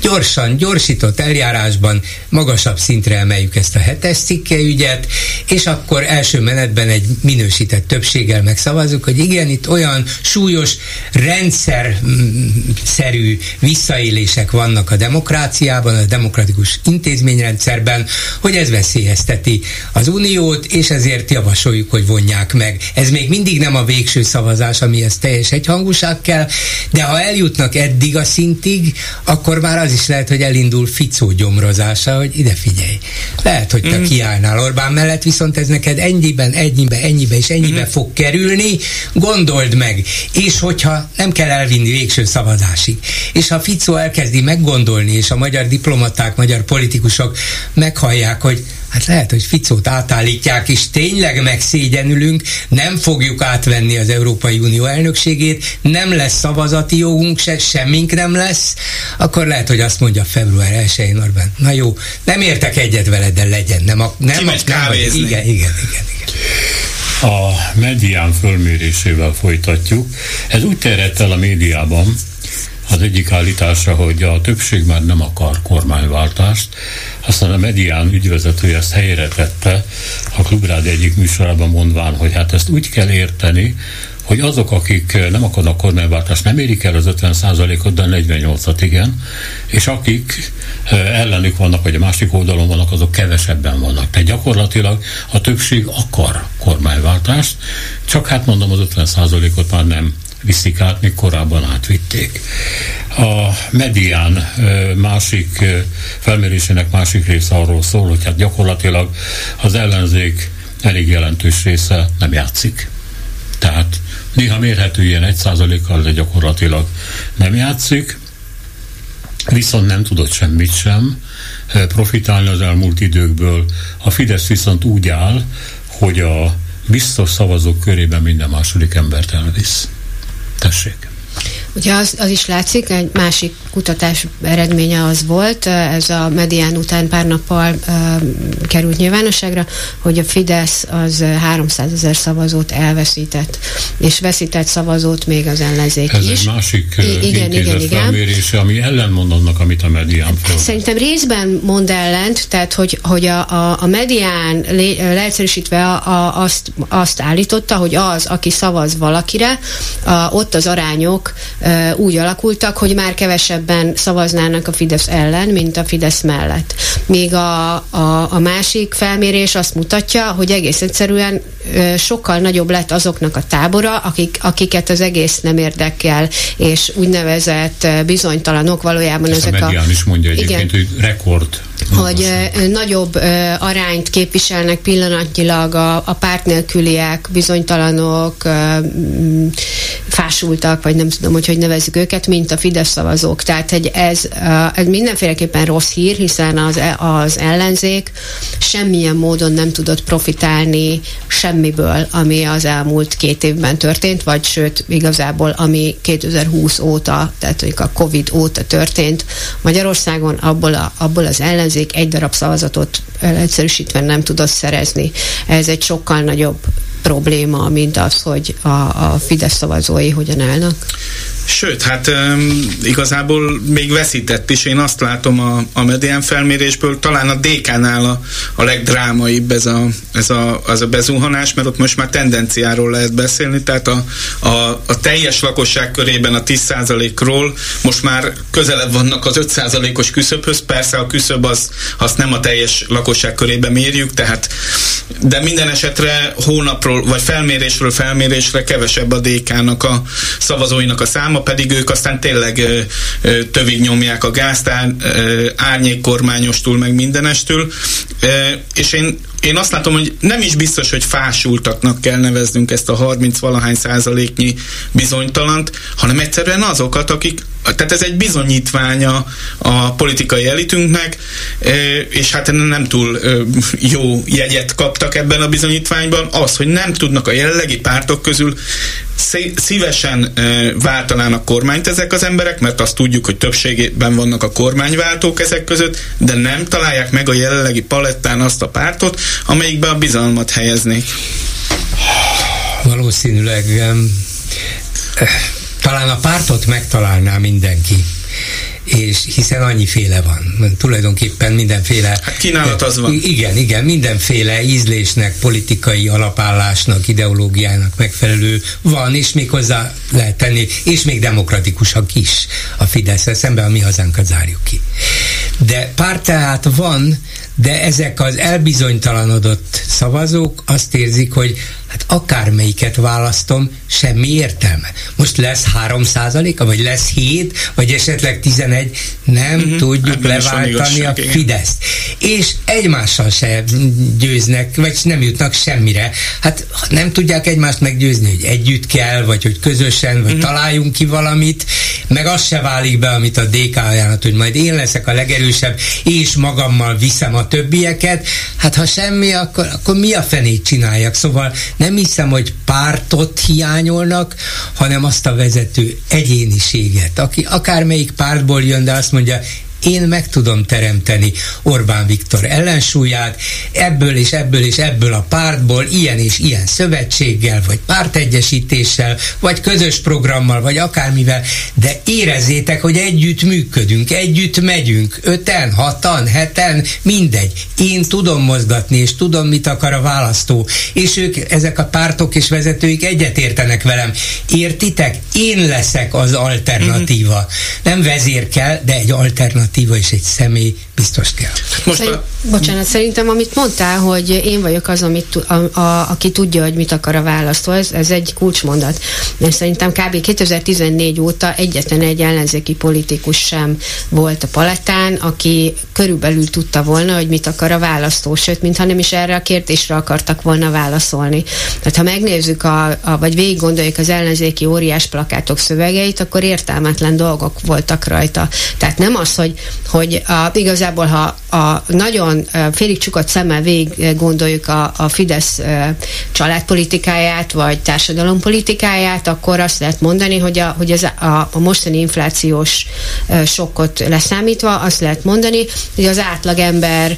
gyorsan, gyorsított eljárásban magasabb szintre emeljük ezt a hetes cikke ügyet, és akkor első menetben egy minősített többséggel megszavazzuk, hogy igen, itt olyan súlyos, rendszerszerű visszaélések vannak a demokráciában, a demokratikus demokratikus intézményrendszerben, hogy ez veszélyezteti az uniót, és ezért javasoljuk, hogy vonják meg. Ez még mindig nem a végső szavazás, amihez teljes egyhangúság kell, de ha eljutnak eddig a szintig, akkor már az is lehet, hogy elindul Ficó gyomrozása, hogy ide figyelj. Lehet, hogy te mm. kiállnál Orbán mellett, viszont ez neked ennyiben, ennyibe, ennyibe és ennyibe mm. fog kerülni, gondold meg. És hogyha nem kell elvinni végső szavazásig, és ha Ficó elkezdi meggondolni, és a magyar diplomaták, magyar politikusok meghallják, hogy hát lehet, hogy Ficót átállítják, és tényleg megszégyenülünk, nem fogjuk átvenni az Európai Unió elnökségét, nem lesz szavazati jogunk, se, semmink nem lesz, akkor lehet, hogy azt mondja február 1-én Orbán, na jó, nem értek egyet veled, de legyen. Nem, a, nem, a, nem, igen, igen, igen, igen. A medián fölmérésével folytatjuk. Ez úgy terjedt el a médiában, az egyik állítása, hogy a többség már nem akar kormányváltást, aztán a medián ügyvezetője ezt helyre tette a Klubrád egyik műsorában mondván, hogy hát ezt úgy kell érteni, hogy azok, akik nem akarnak kormányváltást, nem érik el az 50%-ot, de 48-at igen, és akik ellenük vannak, vagy a másik oldalon vannak, azok kevesebben vannak. Tehát gyakorlatilag a többség akar kormányváltást, csak hát mondom, az 50%-ot már nem viszik át, még korábban átvitték. A medián másik felmérésének másik része arról szól, hogy hát gyakorlatilag az ellenzék elég jelentős része nem játszik. Tehát néha mérhető ilyen egy százalékkal, de gyakorlatilag nem játszik, viszont nem tudott semmit sem profitálni az elmúlt időkből. A Fidesz viszont úgy áll, hogy a biztos szavazók körében minden második embert elvisz. Tessék. Ugye az, az is látszik, egy másik kutatás eredménye az volt, ez a medián után pár nappal uh, került nyilvánosságra, hogy a Fidesz az 300 ezer szavazót elveszített, és veszített szavazót még az ellenzék ez is. Ez egy másik I- igen, igen, igen. ami ellentmond annak, amit a medián fel. Szerintem részben mond ellent, tehát hogy, hogy a, a, a medián le, leegyszerűsítve a, a, azt, azt állította, hogy az, aki szavaz valakire, a, ott az arányok úgy alakultak, hogy már kevesebben szavaznának a Fidesz ellen, mint a Fidesz mellett. Míg a, a, a másik felmérés azt mutatja, hogy egész egyszerűen sokkal nagyobb lett azoknak a tábora, akik, akiket az egész nem érdekel, és úgynevezett bizonytalanok valójában Ezt ezek a... a is mondja egyébként, igen, hogy rekord hogy nagyobb arányt képviselnek pillanatnyilag a, a párt nélküliek, bizonytalanok, fásultak, vagy nem tudom, hogy hogy nevezzük őket, mint a Fidesz szavazók. Tehát hogy ez, ez mindenféleképpen rossz hír, hiszen az, e, az ellenzék semmilyen módon nem tudott profitálni semmiből, ami az elmúlt két évben történt, vagy sőt, igazából ami 2020 óta, tehát mondjuk a Covid óta történt Magyarországon, abból, a, abból az ellenzék egy darab szavazatot egyszerűsítve nem tudott szerezni. Ez egy sokkal nagyobb probléma, mint az, hogy a, a Fidesz szavazói hogyan állnak. Sőt, hát igazából még veszített is. Én azt látom a, a medián felmérésből, talán a DK-nál a, a legdrámaibb ez a, ez a, az a bezuhanás, mert ott most már tendenciáról lehet beszélni, tehát a, a, a teljes lakosság körében a 10%-ról most már közelebb vannak az 5%-os küszöbhöz, persze a küszöb az, azt nem a teljes lakosság körében mérjük, tehát de minden esetre hónapról, vagy felmérésről felmérésre kevesebb a DK-nak a szavazóinak a száma, pedig ők aztán tényleg tövig nyomják a gázt, ár, árnyékkormányostól, meg mindenestől, és én én azt látom, hogy nem is biztos, hogy fásultaknak kell neveznünk ezt a 30 valahány százaléknyi bizonytalant, hanem egyszerűen azokat, akik, tehát ez egy bizonyítványa a politikai elitünknek, és hát nem túl jó jegyet kaptak ebben a bizonyítványban, az, hogy nem tudnak a jelenlegi pártok közül szívesen váltanának kormányt ezek az emberek, mert azt tudjuk, hogy többségében vannak a kormányváltók ezek között, de nem találják meg a jelenlegi palettán azt a pártot, amelyikbe a bizalmat helyeznék. Valószínűleg um, talán a pártot megtalálná mindenki és hiszen annyiféle van. Tulajdonképpen mindenféle... Hát kínálat az van. Igen, igen, mindenféle ízlésnek, politikai alapállásnak, ideológiának megfelelő van, és még hozzá lehet tenni, és még demokratikusak is a fidesz szemben a mi hazánkat zárjuk ki. De párt tehát van, de ezek az elbizonytalanodott szavazók azt érzik, hogy hát akármelyiket választom, semmi értelme. Most lesz 3 százaléka, vagy lesz 7, vagy esetleg 11, nem uh-huh. tudjuk Ebben leváltani a Fideszt. És egymással se győznek, vagy nem jutnak semmire. Hát nem tudják egymást meggyőzni, hogy együtt kell, vagy hogy közösen, vagy uh-huh. találjunk ki valamit, meg az se válik be, amit a DK ajánlott, hogy majd én leszek a legerősebb, és magammal viszem a többieket. Hát ha semmi, akkor, akkor mi a fenét csináljak? Szóval nem hiszem, hogy pártot hiányolnak, hanem azt a vezető egyéniséget, aki akármelyik pártból jön, de azt mondja, én meg tudom teremteni Orbán Viktor ellensúlyát, ebből és ebből és ebből a pártból, ilyen és ilyen szövetséggel, vagy pártegyesítéssel, vagy közös programmal, vagy akármivel, de érezzétek, hogy együtt működünk, együtt megyünk, öten, hatan, heten, mindegy. Én tudom mozgatni, és tudom, mit akar a választó, és ők, ezek a pártok és vezetőik egyetértenek velem. Értitek? Én leszek az alternatíva. Nem vezér kell, de egy alternatíva alternatíva és egy személy biztos kell. Most Szerint, a... Bocsánat, szerintem amit mondtál, hogy én vagyok az, amit, a, a, aki tudja, hogy mit akar a választó, ez, ez egy kulcsmondat. Mert szerintem kb. 2014 óta egyetlen egy ellenzéki politikus sem volt a palettán, aki körülbelül tudta volna, hogy mit akar a választó, sőt, mintha nem is erre a kérdésre akartak volna válaszolni. Tehát ha megnézzük, a, a, vagy végig gondoljuk az ellenzéki óriás plakátok szövegeit, akkor értelmetlen dolgok voltak rajta. Tehát nem az, hogy, hogy a, igazából, ha a nagyon félig csukott szemmel végig gondoljuk a, a Fidesz családpolitikáját, vagy társadalompolitikáját, akkor azt lehet mondani, hogy a, hogy az, a, a mostani inflációs sokkot leszámítva, azt lehet mondani, hogy az átlagember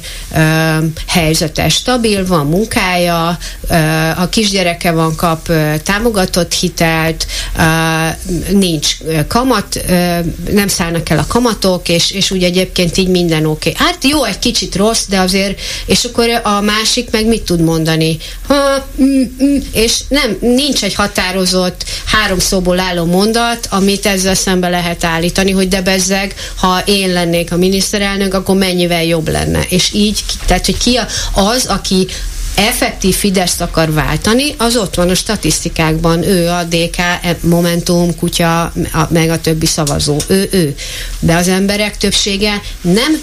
helyzete stabil, van munkája, a kisgyereke van, kap támogatott hitelt, nincs kamat, nem szállnak el a kamatok, és, és úgy egyébként így minden oké. Okay. Hát jó, egy kicsit rossz, de azért, és akkor a másik meg mit tud mondani? Ha, mm, mm, és nem, nincs egy határozott három szóból álló mondat, amit ezzel szembe lehet állítani, hogy de bezzeg, ha én lennék a miniszterelnök, akkor mennyivel jobb lenne. És így, tehát, hogy ki az, aki effektív Fideszt akar váltani, az ott van a statisztikákban. Ő a DK, Momentum, Kutya, meg a többi szavazó. Ő, ő. De az emberek többsége nem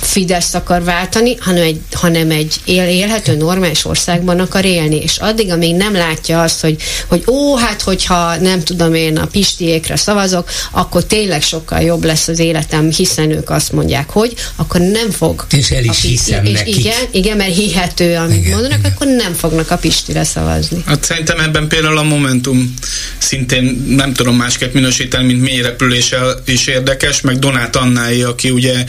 Fidesz akar váltani, hanem egy, hanem egy él, élhető, normális országban akar élni. És addig, amíg nem látja azt, hogy, hogy ó, hát hogyha nem tudom én a pistiékre szavazok, akkor tényleg sokkal jobb lesz az életem, hiszen ők azt mondják, hogy akkor nem fog. És el is hiszem és nekik. Igen, igen, mert hihető, amit igen, mondanak, igen. akkor nem fognak a pistire szavazni. Hát szerintem ebben például a Momentum szintén nem tudom másképp minősíteni, mint mély repüléssel is érdekes, meg Donát Annái, aki ugye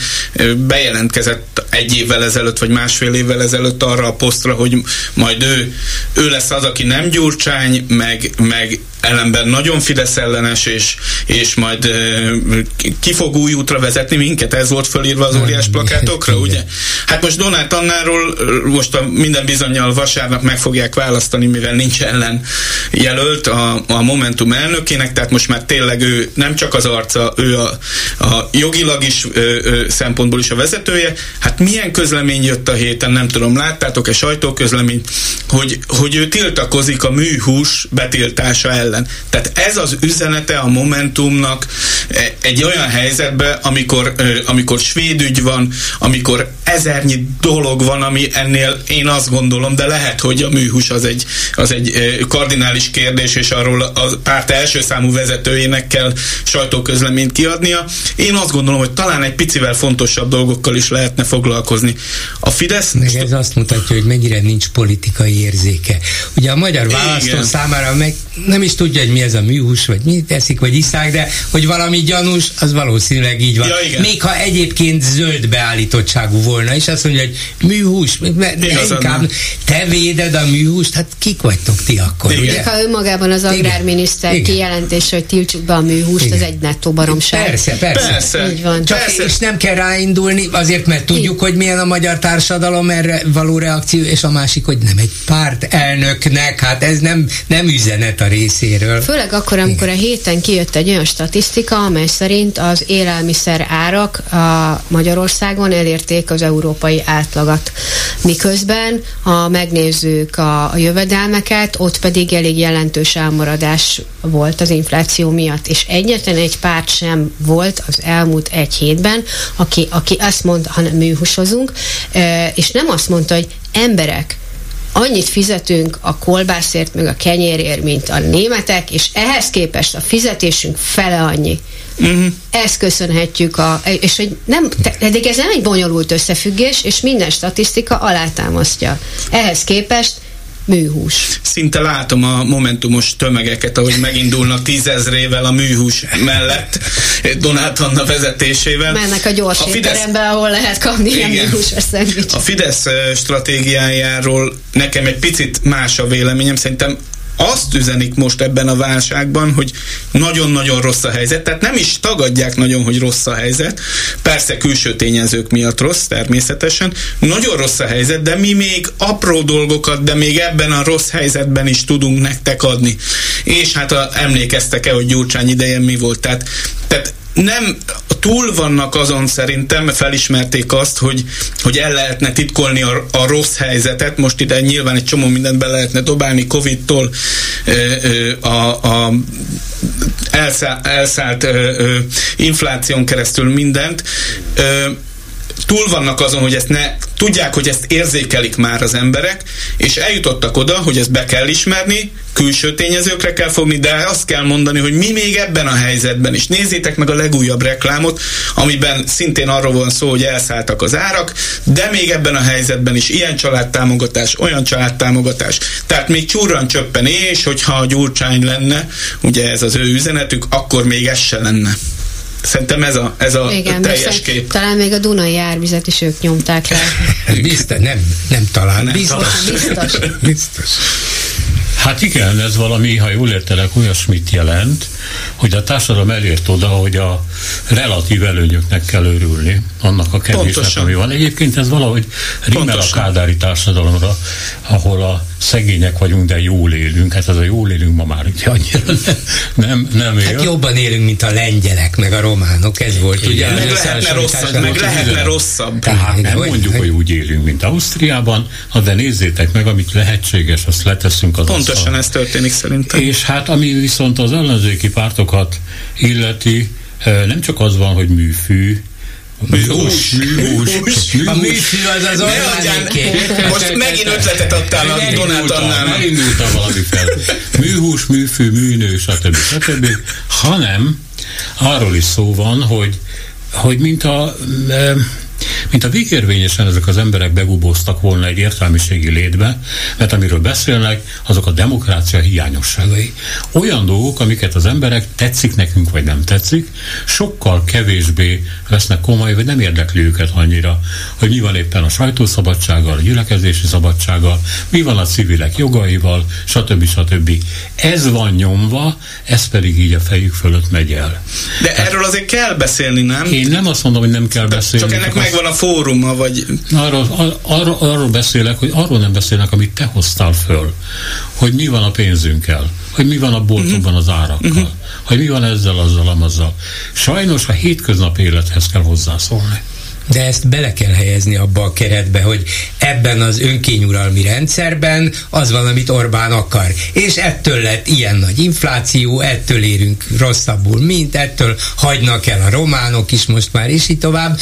bejelent jelentkezett egy évvel ezelőtt, vagy másfél évvel ezelőtt arra a posztra, hogy majd ő, ő lesz az, aki nem Gyurcsány, meg, meg ellenben nagyon Fidesz ellenes, és, és majd ki fog új útra vezetni minket, ez volt fölírva az óriás plakátokra, ugye? Hát most Donát Annáról most a minden bizonyal vasárnap meg fogják választani, mivel nincs ellen jelölt a, a Momentum elnökének, tehát most már tényleg ő nem csak az arca, ő a, a jogilag is ö, ö, szempontból is a vezetője. Hát milyen közlemény jött a héten, nem tudom, láttátok-e sajtóközleményt, hogy, hogy ő tiltakozik a műhús betiltása ellen. Tehát ez az üzenete a Momentumnak e, egy olyan helyzetben, amikor, amikor svéd ügy van, amikor ezernyi dolog van, ami ennél én azt gondolom, de lehet, hogy a műhús az egy, az egy kardinális kérdés, és arról a párt első számú vezetőjének kell sajtóközleményt kiadnia. Én azt gondolom, hogy talán egy picivel fontosabb dolgokkal is lehetne foglalkozni. A Fidesz... Meg ez azt mutatja, hogy mennyire nincs politikai érzéke. Ugye a magyar választó Igen. számára meg nem is tudja, hogy mi ez a műhús, vagy mi teszik, vagy iszák, de hogy valami gyanús, az valószínűleg így van. Ja, Még ha egyébként zöld beállítottságú volna, és azt mondja, hogy műhús, inkább te véded a műhúst, hát kik vagytok ti akkor, Igen. ugye? Ha önmagában az agrárminiszter kijelentés, hogy tiltsuk be a műhúst, Igen. az egy nettó baromság. Persze, persze. persze. Így van. Csak persze. És nem kell ráindulni, az azért, mert tudjuk, hogy milyen a magyar társadalom erre való reakció, és a másik, hogy nem egy párt elnöknek, hát ez nem, nem üzenet a részéről. Főleg akkor, amikor a héten kijött egy olyan statisztika, amely szerint az élelmiszer árak a Magyarországon elérték az európai átlagat. Miközben, ha megnézzük a, a jövedelmeket, ott pedig elég jelentős elmaradás volt az infláció miatt, és egyetlen egy párt sem volt az elmúlt egy hétben, aki, aki azt mondta, hanem műhúsozunk, és nem azt mondta, hogy emberek, annyit fizetünk a kolbászért, meg a kenyérért, mint a németek, és ehhez képest a fizetésünk fele annyi. Uh-huh. Ezt köszönhetjük, a, és hogy nem, eddig ez nem egy bonyolult összefüggés, és minden statisztika alátámasztja. Ehhez képest műhús. Szinte látom a momentumos tömegeket, ahogy megindulnak tízezrével a műhús mellett Donát Anna vezetésével. Mennek a gyors a Fidesz... étterembe, ahol lehet kapni Igen. ilyen műhúsos A Fidesz stratégiájáról nekem egy picit más a véleményem. Szerintem azt üzenik most ebben a válságban, hogy nagyon-nagyon rossz a helyzet, tehát nem is tagadják nagyon, hogy rossz a helyzet, persze külső tényezők miatt rossz, természetesen, nagyon rossz a helyzet, de mi még apró dolgokat, de még ebben a rossz helyzetben is tudunk nektek adni. És hát a, emlékeztek-e, hogy Gyurcsány idején mi volt, tehát, tehát nem túl vannak azon szerintem, felismerték azt, hogy, hogy el lehetne titkolni a, a rossz helyzetet, most ide nyilván egy csomó mindent be lehetne dobálni, Covid-tól a, a elszállt, elszállt infláción keresztül mindent, túl vannak azon, hogy ezt ne, tudják, hogy ezt érzékelik már az emberek, és eljutottak oda, hogy ezt be kell ismerni, külső tényezőkre kell fogni, de azt kell mondani, hogy mi még ebben a helyzetben is. Nézzétek meg a legújabb reklámot, amiben szintén arról van szó, hogy elszálltak az árak, de még ebben a helyzetben is ilyen családtámogatás, olyan családtámogatás. Tehát még csúran csöppen, és hogyha a gyurcsány lenne, ugye ez az ő üzenetük, akkor még ez se lenne. Szerintem ez a, ez a Igen, teljes kép. Talán még a Dunai árvizet is ők nyomták le. <laughs> Biztos, nem, nem talán. Nem, biztos. Biztos. <laughs> biztos. Hát igen, ez valami, ha jól értelek, olyasmit jelent, hogy a társadalom elért oda, hogy a relatív előnyöknek kell örülni, annak a kevésnek, ami van. Egyébként ez valahogy rímel a kádári társadalomra, ahol a szegények vagyunk, de jól élünk. Hát ez a jól élünk ma már ugye annyira nem, nem, nem él. Hát jobban élünk, mint a lengyelek, meg a románok, ez volt Igen, ugye. Meg lehetne rosszabb, meg lehetne rosszabb. Tehát nem mondjuk, hogy úgy élünk, mint Ausztriában, de nézzétek meg, amit lehetséges, azt leteszünk az Pontosan asztal. ez történik szerintem. És hát ami viszont az ellenzéki pártokat illeti, nem csak az van, hogy műfű, Műhús. Műhús. A műfű az az Most megint ötletet adtál a Donát Annának. Elindultam valami fel. Műhús, műfű, műnő, stb. stb. Hanem arról is szó van, hogy, hogy mint a mint a végérvényesen ezek az emberek begubóztak volna egy értelmiségi létbe, mert amiről beszélnek, azok a demokrácia hiányosságai. Olyan dolgok, amiket az emberek tetszik nekünk, vagy nem tetszik, sokkal kevésbé vesznek komoly, vagy nem érdekli őket annyira, hogy mi van éppen a sajtószabadsággal, a gyülekezési szabadsággal, mi van a civilek jogaival, stb. stb. Ez van nyomva, ez pedig így a fejük fölött megy el. De hát, erről azért kell beszélni, nem? Én nem azt mondom, hogy nem kell beszélni. Csak ennek megvan a fóruma, vagy... Arról, ar, arról, arról beszélek, hogy arról nem beszélnek, amit te hoztál föl. Hogy mi van a pénzünkkel, hogy mi van a boltokban az árakkal, uh-huh. hogy mi van ezzel, azzal, amazzal. Sajnos a hétköznapi élethez kell hozzászólni de ezt bele kell helyezni abba a keretbe, hogy ebben az önkényuralmi rendszerben az van, amit Orbán akar. És ettől lett ilyen nagy infláció, ettől érünk rosszabbul, mint ettől hagynak el a románok is most már, és így tovább.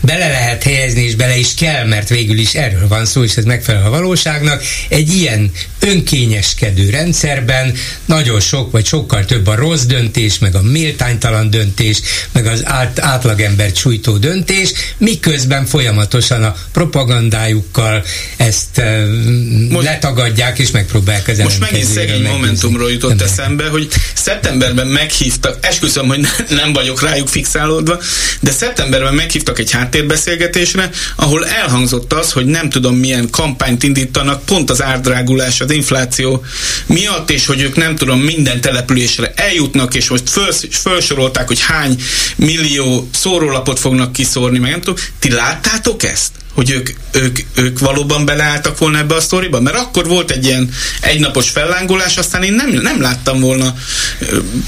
Bele lehet helyezni, és bele is kell, mert végül is erről van szó, és ez megfelel a valóságnak. Egy ilyen önkényeskedő rendszerben nagyon sok, vagy sokkal több a rossz döntés, meg a méltánytalan döntés, meg az át, átlagember csújtó döntés, miközben folyamatosan a propagandájukkal ezt uh, most, letagadják és megpróbálják az Most megint szegény momentumról jutott nem eszembe, hogy szeptemberben meghívtak, esküszöm, hogy nem vagyok rájuk fixálódva, de szeptemberben meghívtak egy háttérbeszélgetésre, ahol elhangzott az, hogy nem tudom milyen kampányt indítanak pont az árdrágulás, az infláció miatt, és hogy ők nem tudom minden településre eljutnak, és most föl, felsorolták, hogy hány millió szórólapot fognak kiszórni, meg nem tudom. Ti láttátok ezt? Hogy ők, ők, ők valóban beleálltak volna ebbe a sztoriba? Mert akkor volt egy ilyen egynapos fellángolás, aztán én nem, nem láttam volna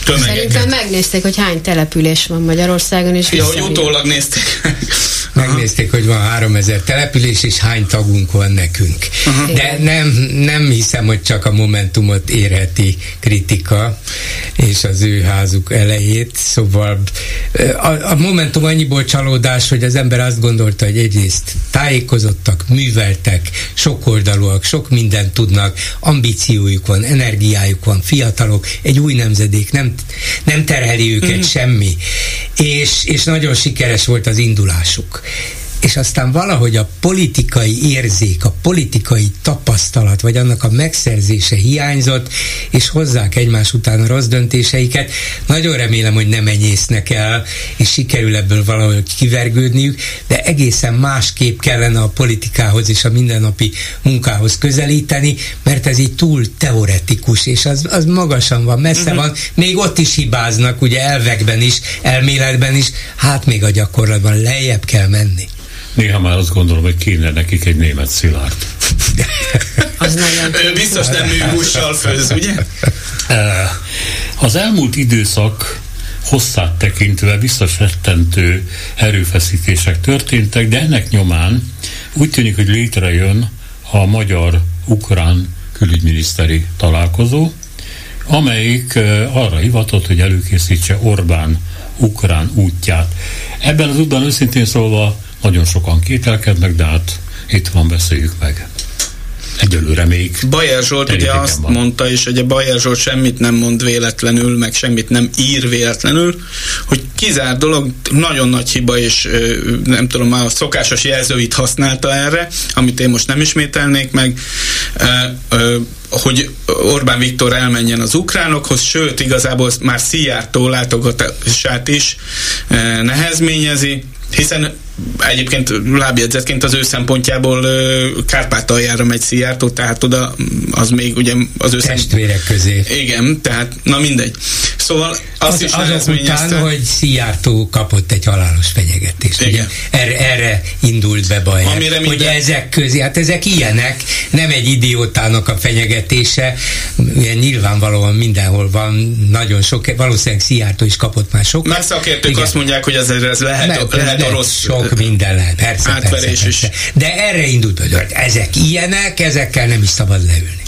tömegeket. Szerintem megnézték, hogy hány település van Magyarországon, és Ja, hogy utólag nézték. <laughs> Megnézték, hogy van 3000 település, és hány tagunk van nekünk. Uh-huh. De nem, nem hiszem, hogy csak a Momentumot érheti kritika, és az ő házuk elejét. Szóval a, a Momentum annyiból csalódás, hogy az ember azt gondolta, hogy egyrészt tájékozottak, műveltek, sokoldalúak, sok mindent tudnak, ambíciójuk van, energiájuk van, fiatalok, egy új nemzedék, nem, nem terheli őket mm. semmi. És, és nagyon sikeres volt az indulásuk és aztán valahogy a politikai érzék, a politikai tapasztalat, vagy annak a megszerzése hiányzott, és hozzák egymás után a rossz döntéseiket. Nagyon remélem, hogy nem enyésznek el, és sikerül ebből valahogy kivergődniük, de egészen másképp kellene a politikához és a mindennapi munkához közelíteni, mert ez így túl teoretikus, és az, az magasan van, messze uh-huh. van, még ott is hibáznak, ugye elvekben is, elméletben is, hát még a gyakorlatban lejjebb kell menni. Néha már azt gondolom, hogy kéne nekik egy német szilárd. az nagyon biztos nem műhússal főz, ugye? Az elmúlt időszak hosszát tekintve biztos rettentő erőfeszítések történtek, de ennek nyomán úgy tűnik, hogy létrejön a magyar-ukrán külügyminiszteri találkozó, amelyik arra hivatott, hogy előkészítse Orbán ukrán útját. Ebben az útban őszintén szólva nagyon sokan kételkednek, de hát itt van, beszéljük meg. Egyelőre még. Bajer Zsolt ugye azt van. mondta, és ugye Bajer Zsolt semmit nem mond véletlenül, meg semmit nem ír véletlenül, hogy kizár dolog, nagyon nagy hiba, és nem tudom, a szokásos jelzőit használta erre, amit én most nem ismételnék meg, hogy Orbán Viktor elmenjen az ukránokhoz, sőt, igazából már Szijjártó látogatását is nehezményezi, hiszen egyébként lábjegyzetként az ő szempontjából Kárpátaljára megy Szijjártó, tehát oda az még ugye az ő Testvérek közé. Igen, tehát na mindegy. Szóval azt az, is azok után, hogy Szijjártó kapott egy halálos fenyegetést. Igen. Ugye? Erre, erre indult be baj. Amire hogy minden... ezek közé, hát ezek ilyenek, nem egy idiótának a fenyegetése, ugye nyilvánvalóan mindenhol van, nagyon sok, valószínűleg Szijjártó is kapott már sok. Már szakértők Igen. azt mondják, hogy ez, ez lehet, lehet, lehet a rossz sok minden lehet, persze, átverés persze, persze. is. De erre indult, hogy ezek ilyenek, ezekkel nem is szabad leülni.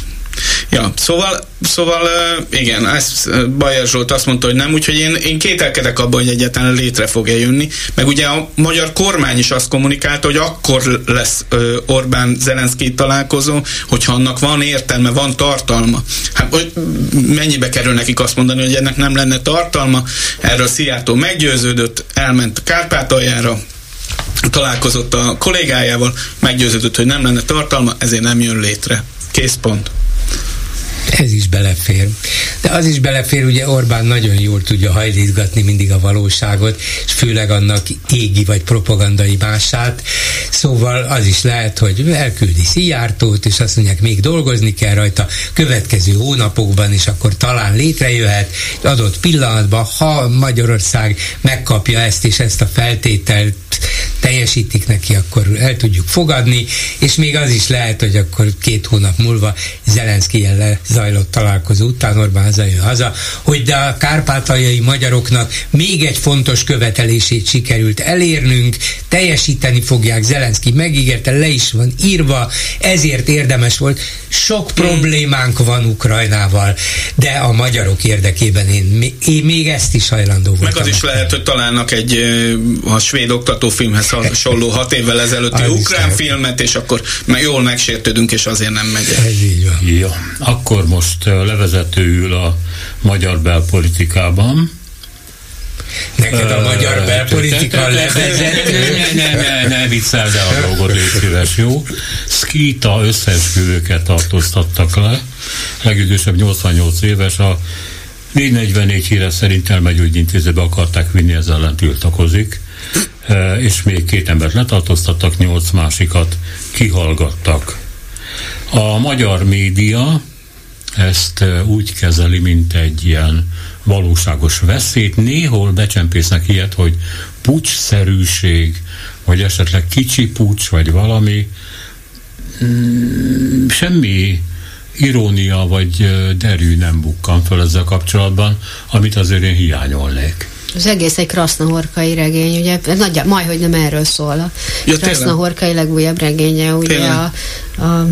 Ja, szóval, szóval igen, ezt Bajer Zsolt azt mondta, hogy nem, úgyhogy én, én kételkedek abban, hogy egyáltalán létre fog-e jönni. Meg ugye a magyar kormány is azt kommunikálta, hogy akkor lesz Orbán Zelenszky találkozó, hogyha annak van értelme, van tartalma. Hát hogy mennyibe kerül nekik azt mondani, hogy ennek nem lenne tartalma? Erről Szijjártó meggyőződött, elment a Kárpátaljára, találkozott a kollégájával, meggyőződött, hogy nem lenne tartalma, ezért nem jön létre. Kész pont. Ez is belefér. De az is belefér, ugye Orbán nagyon jól tudja hajlítgatni mindig a valóságot, és főleg annak égi vagy propagandai mását. Szóval az is lehet, hogy elküldi Szijjártót, és azt mondják, még dolgozni kell rajta következő hónapokban, és akkor talán létrejöhet adott pillanatban, ha Magyarország megkapja ezt és ezt a feltételt teljesítik neki, akkor el tudjuk fogadni, és még az is lehet, hogy akkor két hónap múlva Zelenszky le zajlott találkozó után Orbán hazajön haza, hogy de a kárpátaljai magyaroknak még egy fontos követelését sikerült elérnünk, teljesíteni fogják, Zelenszky megígérte, le is van írva, ezért érdemes volt. Sok problémánk van Ukrajnával, de a magyarok érdekében én, én még ezt is hajlandó voltam. Meg az is lehet, hogy találnak egy a svéd oktatófilmhez <laughs> hasonló hat évvel ezelőtti ukrán filmet, és akkor jól megsértődünk, és azért nem megy. Ez így van. Jó, akkor most levezetőül a magyar belpolitikában. Neked a magyar belpolitika levezető? Ne, ne, ne, ne viccel, de a dolgot szíves, jó? Skita összeesküvőket tartóztattak le, legidősebb 88 éves, a 444 híre szerint elmegyógyintézőbe akarták vinni, ezzel ellen tiltakozik, és még két embert letartóztattak, nyolc másikat kihallgattak. A magyar média ezt úgy kezeli, mint egy ilyen valóságos veszélyt. Néhol becsempésznek ilyet, hogy pucsszerűség, vagy esetleg kicsi pucs, vagy valami, mm, semmi irónia vagy derű nem bukkan föl ezzel kapcsolatban, amit azért én hiányolnék. Az egész egy krasznahorkai regény, ugye, nagy, majd, hogy nem erről szól. A ja, krasznahorkai legújabb regénye, ugye a, a, a,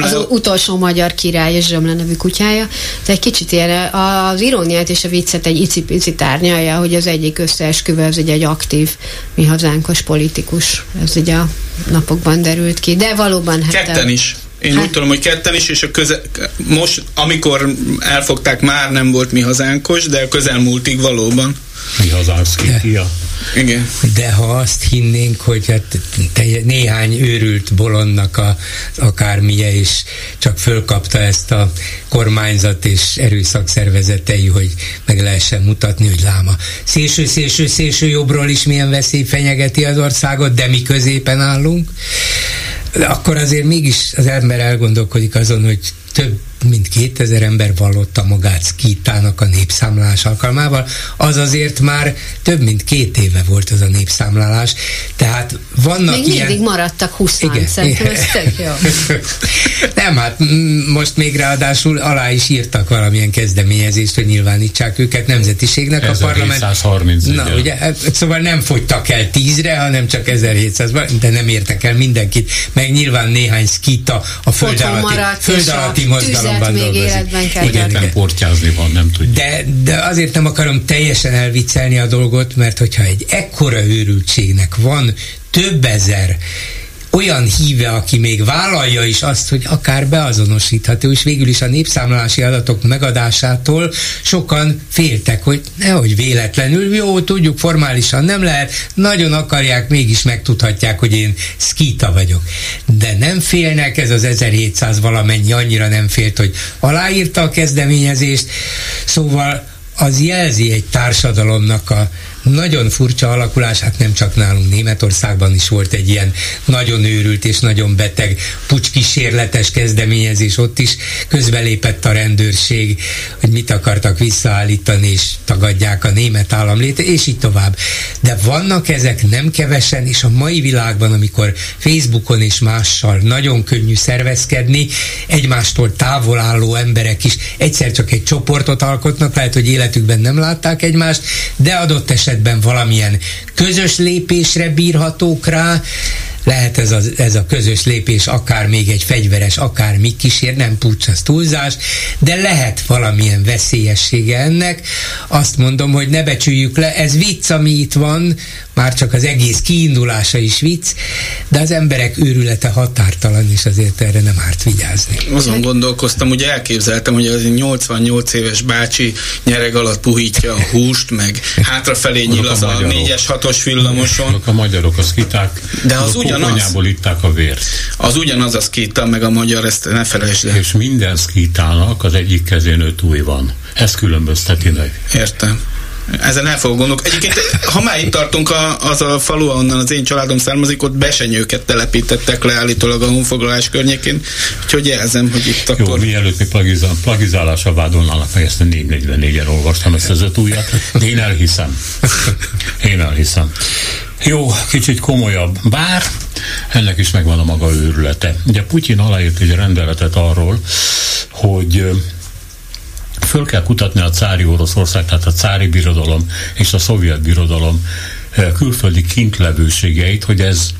az utolsó magyar király és Zsömle nevű kutyája. De egy kicsit ilyen az iróniát és a viccet egy icipici tárnyalja, hogy az egyik összeesküvő az ugye egy aktív mi hazánkos politikus. Ez ugye a napokban derült ki. De valóban... Hát Ketten is. Én hát. úgy tudom, hogy ketten is, és a köze, most, amikor elfogták, már nem volt mi hazánkos, de a közelmúltig valóban. Mi hazánk szkítia. Igen. De ha azt hinnénk, hogy hát néhány őrült bolondnak a, akármilyen, és csak fölkapta ezt a kormányzat és erőszakszervezetei, hogy meg lehessen mutatni, hogy láma szélső, szélső, szélső jobbról is milyen veszély fenyegeti az országot, de mi középen állunk akkor azért mégis az ember elgondolkodik azon, hogy több mint 2000 ember vallotta magát szkítának a népszámlálás alkalmával, az azért már több mint két éve volt az a népszámlálás, tehát vannak Még ilyen... mindig maradtak 20 igen, szerintem ez tök jó. <laughs> Nem, hát most még ráadásul alá is írtak valamilyen kezdeményezést, hogy nyilvánítsák őket nemzetiségnek. 1730 a parlament... Na, ugye, hát, szóval nem fogytak el tízre, hanem csak 1700 de nem értek el mindenkit, meg nyilván néhány szkita a föld alatti, föld alatti mozgalom programban még életben kell Igen, nem portyázni van, nem tudja. De, de azért nem akarom teljesen elviccelni a dolgot, mert hogyha egy ekkora őrültségnek van több ezer olyan híve, aki még vállalja is azt, hogy akár beazonosítható, és végül is a népszámlálási adatok megadásától sokan féltek, hogy nehogy véletlenül, jó, tudjuk, formálisan nem lehet, nagyon akarják, mégis megtudhatják, hogy én szkíta vagyok. De nem félnek, ez az 1700 valamennyi annyira nem félt, hogy aláírta a kezdeményezést, szóval az jelzi egy társadalomnak a nagyon furcsa alakulás, hát nem csak nálunk Németországban is volt egy ilyen nagyon őrült és nagyon beteg pucskísérletes kezdeményezés, ott is közbelépett a rendőrség, hogy mit akartak visszaállítani, és tagadják a német állam léte, és így tovább. De vannak ezek nem kevesen, és a mai világban, amikor Facebookon és mással nagyon könnyű szervezkedni, egymástól távol álló emberek is egyszer csak egy csoportot alkotnak, lehet, hogy életükben nem látták egymást, de adott esetben esetben valamilyen közös lépésre bírhatók rá, lehet ez a, ez a közös lépés akár még egy fegyveres, akár mi kísér, nem pucs, az túlzás, de lehet valamilyen veszélyessége ennek. Azt mondom, hogy ne becsüljük le, ez vicc, ami itt van, már csak az egész kiindulása is vicc, de az emberek őrülete határtalan, és azért erre nem árt vigyázni. Azon gondolkoztam, hogy elképzeltem, hogy az 88 éves bácsi nyereg alatt puhítja a húst, meg hátrafelé nyíl az a 4-es 6-os villamoson. a magyarok, az kiták. De az ugyanaz. itták a vért. Az ugyanaz a szkíta, meg a magyar, ezt ne felejtsd el. És minden szkítának az egyik kezén öt új van. Ez különbözteti meg. Értem. Ezen el fogok gondolni. Egyébként, ha már itt tartunk, a, az a falu, ahonnan az én családom származik, ott besenyőket telepítettek le állítólag a honfoglalás környékén, úgyhogy jelzem, hogy itt akkor... Jó, mielőtt mi plagizál, plagizálásra vádolnának meg, ezt a 444-en olvastam ezt az öt újat, én elhiszem. Én elhiszem. Jó, kicsit komolyabb. Bár ennek is megvan a maga őrülete. Ugye Putyin aláírt egy rendeletet arról, hogy föl kell kutatni a cári Oroszország, tehát a cári birodalom és a szovjet birodalom külföldi kintlevőségeit, hogy ez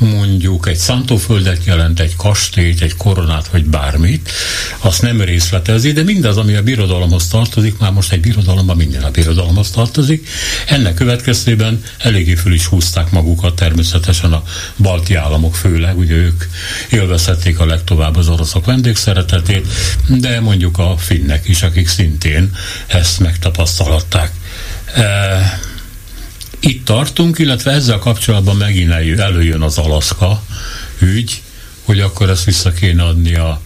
mondjuk egy szántóföldet jelent, egy kastélyt, egy koronát, vagy bármit, azt nem részletezi, de mindaz, ami a birodalomhoz tartozik, már most egy birodalomban minden a birodalomhoz tartozik, ennek következtében eléggé föl is húzták magukat természetesen a balti államok főleg, ugye ők élvezhették a legtovább az oroszok vendégszeretetét, de mondjuk a finnek is, akik szintén ezt megtapasztalhatták. E- itt tartunk, illetve ezzel kapcsolatban megint előjön az Alaszka ügy, hogy akkor ezt vissza kéne adni a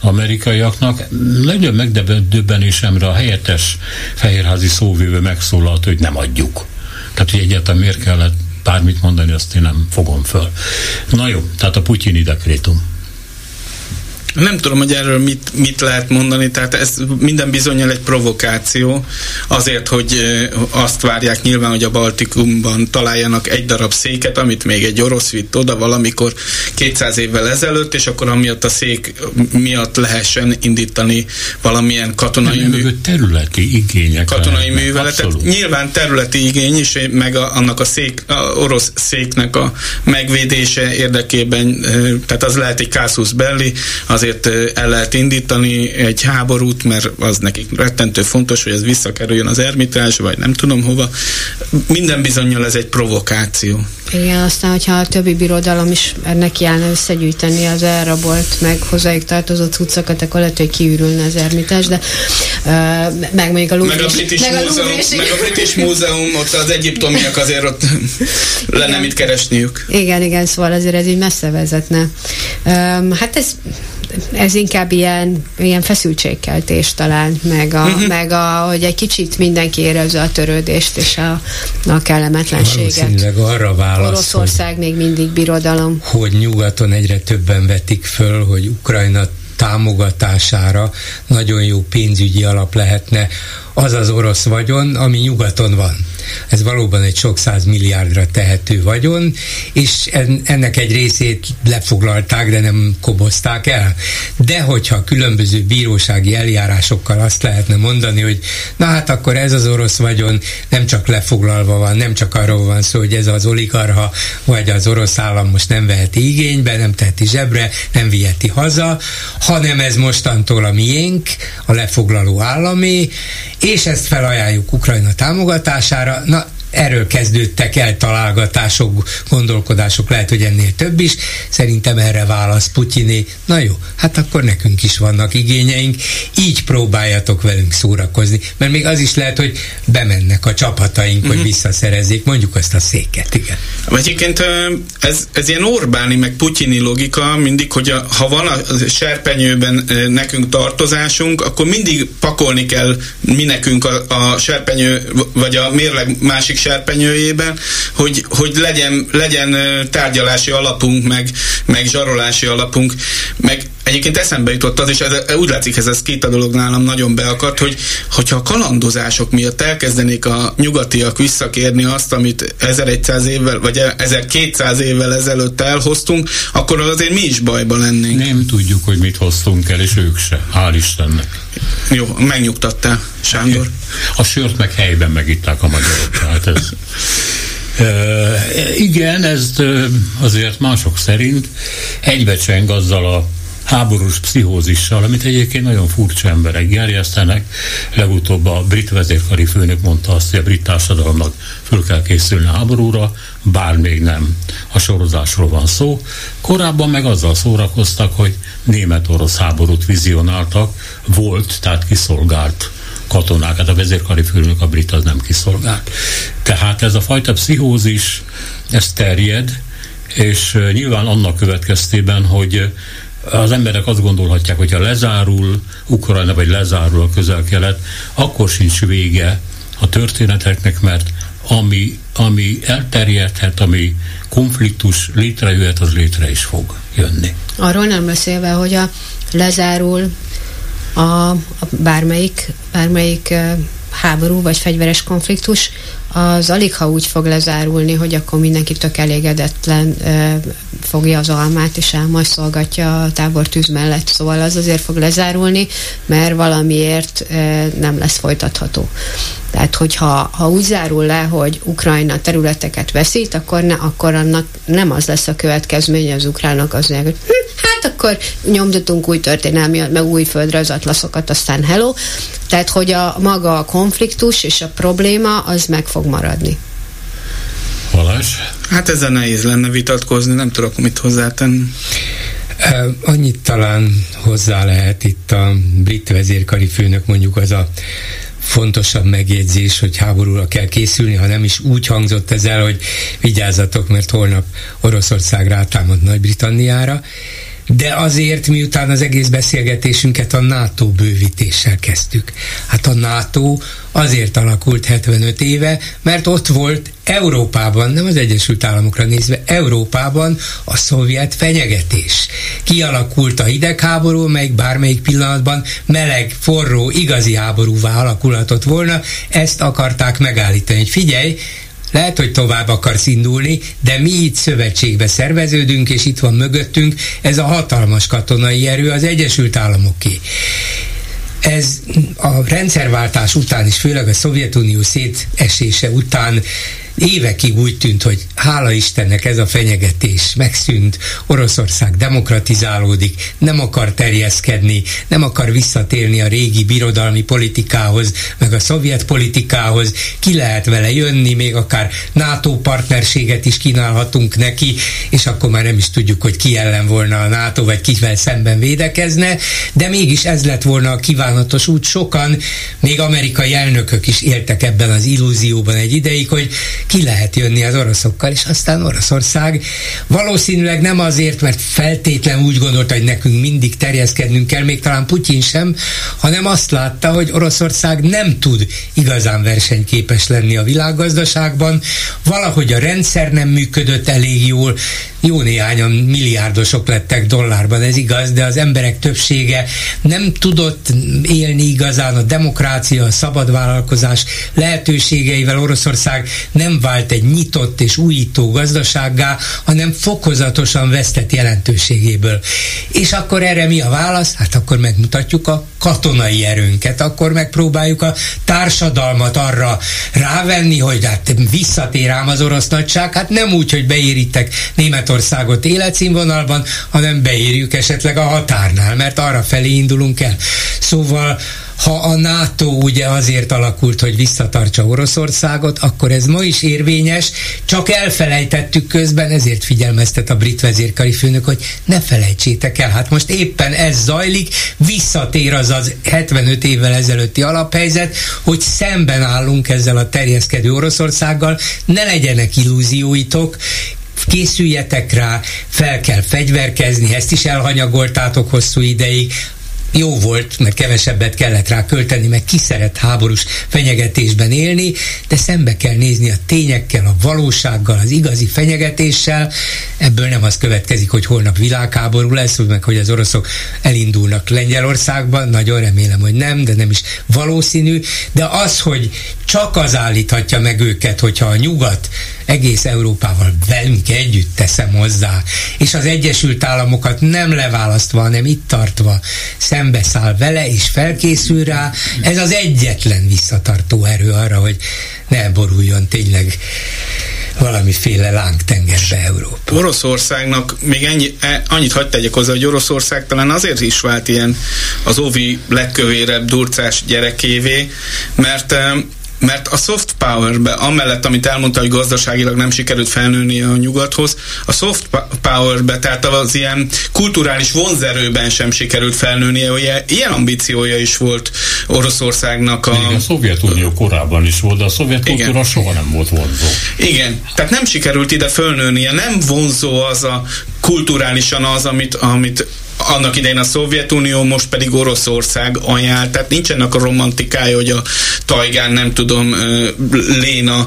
amerikaiaknak. Legyen megdöbbenésemre a helyettes fehérházi szóvívő megszólalt, hogy nem adjuk. Tehát, hogy egyáltalán miért kellett bármit mondani, azt én nem fogom föl. Na jó, tehát a putyini dekrétum. Nem tudom, hogy erről mit, mit lehet mondani, tehát ez minden bizonyal egy provokáció, azért, hogy azt várják nyilván, hogy a Baltikumban találjanak egy darab széket, amit még egy orosz vitt oda valamikor 200 évvel ezelőtt, és akkor amiatt a szék miatt lehessen indítani valamilyen katonai mű... területi igények katonai műveletet. Abszolút. Nyilván területi igény is, meg a, annak a, szék, a orosz széknek a megvédése érdekében, tehát az lehet egy Casus Belli, azért el lehet indítani egy háborút, mert az nekik rettentő fontos, hogy ez visszakerüljön az ermitás, vagy nem tudom hova. Minden bizonyal ez egy provokáció. Igen, aztán, hogyha a többi birodalom is ennek járna összegyűjteni az elrabolt, meg hozzájuk tartozott cuccokat, akkor lehet, hogy kiürülne az ermitás, de uh, meg még a Louvre meg a British, meg a, meg a British Múzeum, ott az egyiptomiak azért ott <laughs> lenne mit keresniük. Igen, igen, szóval azért ez így messze vezetne. Um, hát ez ez inkább ilyen, ilyen feszültségkeltés talán, meg, a, uh-huh. meg a, hogy egy kicsit mindenki érezze a törődést és a, a kellemetlenséget. Valószínűleg arra válasz, Oroszország hogy, még mindig birodalom. Hogy nyugaton egyre többen vetik föl, hogy Ukrajna támogatására nagyon jó pénzügyi alap lehetne az az orosz vagyon, ami nyugaton van. Ez valóban egy sok száz milliárdra tehető vagyon, és ennek egy részét lefoglalták, de nem kobozták el. De hogyha különböző bírósági eljárásokkal azt lehetne mondani, hogy na hát akkor ez az orosz vagyon nem csak lefoglalva van, nem csak arról van szó, hogy ez az oligarha vagy az orosz állam most nem veheti igénybe, nem teheti zsebre, nem viheti haza, hanem ez mostantól a miénk, a lefoglaló állami, és ezt felajánljuk Ukrajna támogatására. Na, erről kezdődtek el találgatások, gondolkodások, lehet, hogy ennél több is. Szerintem erre válasz Putyiné. Na jó, hát akkor nekünk is vannak igényeink, így próbáljatok velünk szórakozni, mert még az is lehet, hogy bemennek a csapataink, uh-huh. hogy mhm. visszaszerezzék mondjuk azt a széket, igen. Egyébként ez, ez ilyen Orbáni, meg Putyini logika mindig, hogy a, ha van a serpenyőben nekünk tartozásunk, akkor mindig pakolni kell mi nekünk a, a serpenyő, vagy a mérleg másik serpenyőjében, hogy, hogy legyen, legyen tárgyalási alapunk, meg, meg zsarolási alapunk, meg Egyébként eszembe jutott az, és ez, úgy látszik, ez, a dolog nálam nagyon beakadt, hogy hogyha a kalandozások miatt elkezdenék a nyugatiak visszakérni azt, amit 1100 évvel, vagy 1200 évvel ezelőtt elhoztunk, akkor azért mi is bajba lennénk. Nem tudjuk, hogy mit hoztunk el, és ők se. Hál' Istennek. Jó, megnyugtattál, Sándor. A sört meg helyben megitták a magyarok. Tehát ez... <laughs> Uh, igen, ez uh, azért mások szerint egybecseng azzal a háborús pszichózissal, amit egyébként nagyon furcsa emberek gerjesztenek. Legutóbb a brit vezérkari főnök mondta azt, hogy a brit társadalomnak föl kell készülni a háborúra, bár még nem a sorozásról van szó. Korábban meg azzal szórakoztak, hogy német-orosz háborút vizionáltak, volt, tehát kiszolgált katonák, hát a vezérkari főnök a brit az nem kiszolgált. Tehát ez a fajta pszichózis, ez terjed, és nyilván annak következtében, hogy az emberek azt gondolhatják, hogy ha lezárul Ukrajna, vagy lezárul a közel-kelet, akkor sincs vége a történeteknek, mert ami, ami elterjedhet, ami konfliktus létrejöhet, az létre is fog jönni. Arról nem beszélve, hogy a lezárul a, a bármelyik, bármelyik háború vagy fegyveres konfliktus, az alig ha úgy fog lezárulni, hogy akkor mindenki tök elégedetlen fogja az almát, és elmajszolgatja a tábortűz mellett. Szóval az azért fog lezárulni, mert valamiért nem lesz folytatható. Tehát, hogyha ha úgy zárul le, hogy Ukrajna területeket veszít, akkor, ne, akkor annak nem az lesz a következménye az ukránok az, hogy hát akkor nyomtatunk új történelmi, meg új atlaszokat, aztán hello. Tehát, hogy a maga a konfliktus és a probléma az meg fog maradni. Balázs? Hát ezzel nehéz lenne vitatkozni, nem tudok mit hozzátenni. Annyit talán hozzá lehet itt a brit vezérkari főnök mondjuk az a fontosabb megjegyzés, hogy háborúra kell készülni, ha nem is úgy hangzott ez el, hogy vigyázzatok, mert holnap Oroszország rátámad Nagy-Britanniára, de azért miután az egész beszélgetésünket a NATO bővítéssel kezdtük. Hát a NATO azért alakult 75 éve, mert ott volt Európában, nem az Egyesült Államokra nézve, Európában a szovjet fenyegetés. Kialakult a hidegháború, melyik bármelyik pillanatban meleg, forró, igazi háborúvá alakulhatott volna, ezt akarták megállítani. Figyelj, lehet, hogy tovább akarsz indulni, de mi itt szövetségbe szerveződünk, és itt van mögöttünk ez a hatalmas katonai erő az Egyesült Államoké. Ez a rendszerváltás után is, főleg a Szovjetunió szétesése után évekig úgy tűnt, hogy hála Istennek ez a fenyegetés megszűnt, Oroszország demokratizálódik, nem akar terjeszkedni, nem akar visszatérni a régi birodalmi politikához, meg a szovjet politikához, ki lehet vele jönni, még akár NATO partnerséget is kínálhatunk neki, és akkor már nem is tudjuk, hogy ki ellen volna a NATO, vagy kivel szemben védekezne, de mégis ez lett volna a kívánatos út. Sokan, még amerikai elnökök is éltek ebben az illúzióban egy ideig, hogy ki lehet jönni az oroszokkal, és aztán Oroszország valószínűleg nem azért, mert feltétlen úgy gondolta, hogy nekünk mindig terjeszkednünk kell, még talán Putyin sem, hanem azt látta, hogy Oroszország nem tud igazán versenyképes lenni a világgazdaságban, valahogy a rendszer nem működött elég jól, jó néhányan milliárdosok lettek dollárban, ez igaz, de az emberek többsége nem tudott élni igazán a demokrácia, a szabad vállalkozás lehetőségeivel. Oroszország nem vált egy nyitott és újító gazdasággá, hanem fokozatosan vesztett jelentőségéből. És akkor erre mi a válasz? Hát akkor megmutatjuk a katonai erőnket, akkor megpróbáljuk a társadalmat arra rávenni, hogy hát visszatér ám az orosz nagyság, hát nem úgy, hogy beérítek Németországot életszínvonalban, hanem beírjuk esetleg a határnál, mert arra felé indulunk el. Szóval ha a NATO ugye azért alakult, hogy visszatartsa Oroszországot, akkor ez ma is érvényes, csak elfelejtettük közben, ezért figyelmeztet a brit vezérkari főnök, hogy ne felejtsétek el, hát most éppen ez zajlik, visszatér az az 75 évvel ezelőtti alaphelyzet, hogy szemben állunk ezzel a terjeszkedő Oroszországgal, ne legyenek illúzióitok, készüljetek rá, fel kell fegyverkezni, ezt is elhanyagoltátok hosszú ideig, jó volt, mert kevesebbet kellett rá költeni, meg ki szeret háborús fenyegetésben élni, de szembe kell nézni a tényekkel, a valósággal, az igazi fenyegetéssel. Ebből nem az következik, hogy holnap világháború lesz, meg hogy az oroszok elindulnak Lengyelországban, nagyon remélem, hogy nem, de nem is valószínű, de az, hogy csak az állíthatja meg őket, hogyha a nyugat egész Európával velünk együtt teszem hozzá, és az Egyesült Államokat nem leválasztva, hanem itt tartva szembeszáll vele, és felkészül rá, ez az egyetlen visszatartó erő arra, hogy ne boruljon tényleg valamiféle lángtengerbe Európa. Oroszországnak még ennyi, e, annyit hagyd tegyek hozzá, hogy Oroszország talán azért is vált ilyen az óvi legkövérebb durcás gyerekévé, mert mert a soft powerbe, amellett, amit elmondta, hogy gazdaságilag nem sikerült felnőni a nyugathoz, a soft powerbe, tehát az ilyen kulturális vonzerőben sem sikerült felnőnie, ugye ilyen ambíciója is volt Oroszországnak a... Igen, a Szovjetunió korábban is volt, de a szovjet kultúra Igen. soha nem volt vonzó. Igen, tehát nem sikerült ide fölnőnie, nem vonzó az a kulturálisan az, amit, amit annak idején a Szovjetunió, most pedig Oroszország ajánl, tehát nincsenek a romantikája, hogy a Tajgán, nem tudom, Léna,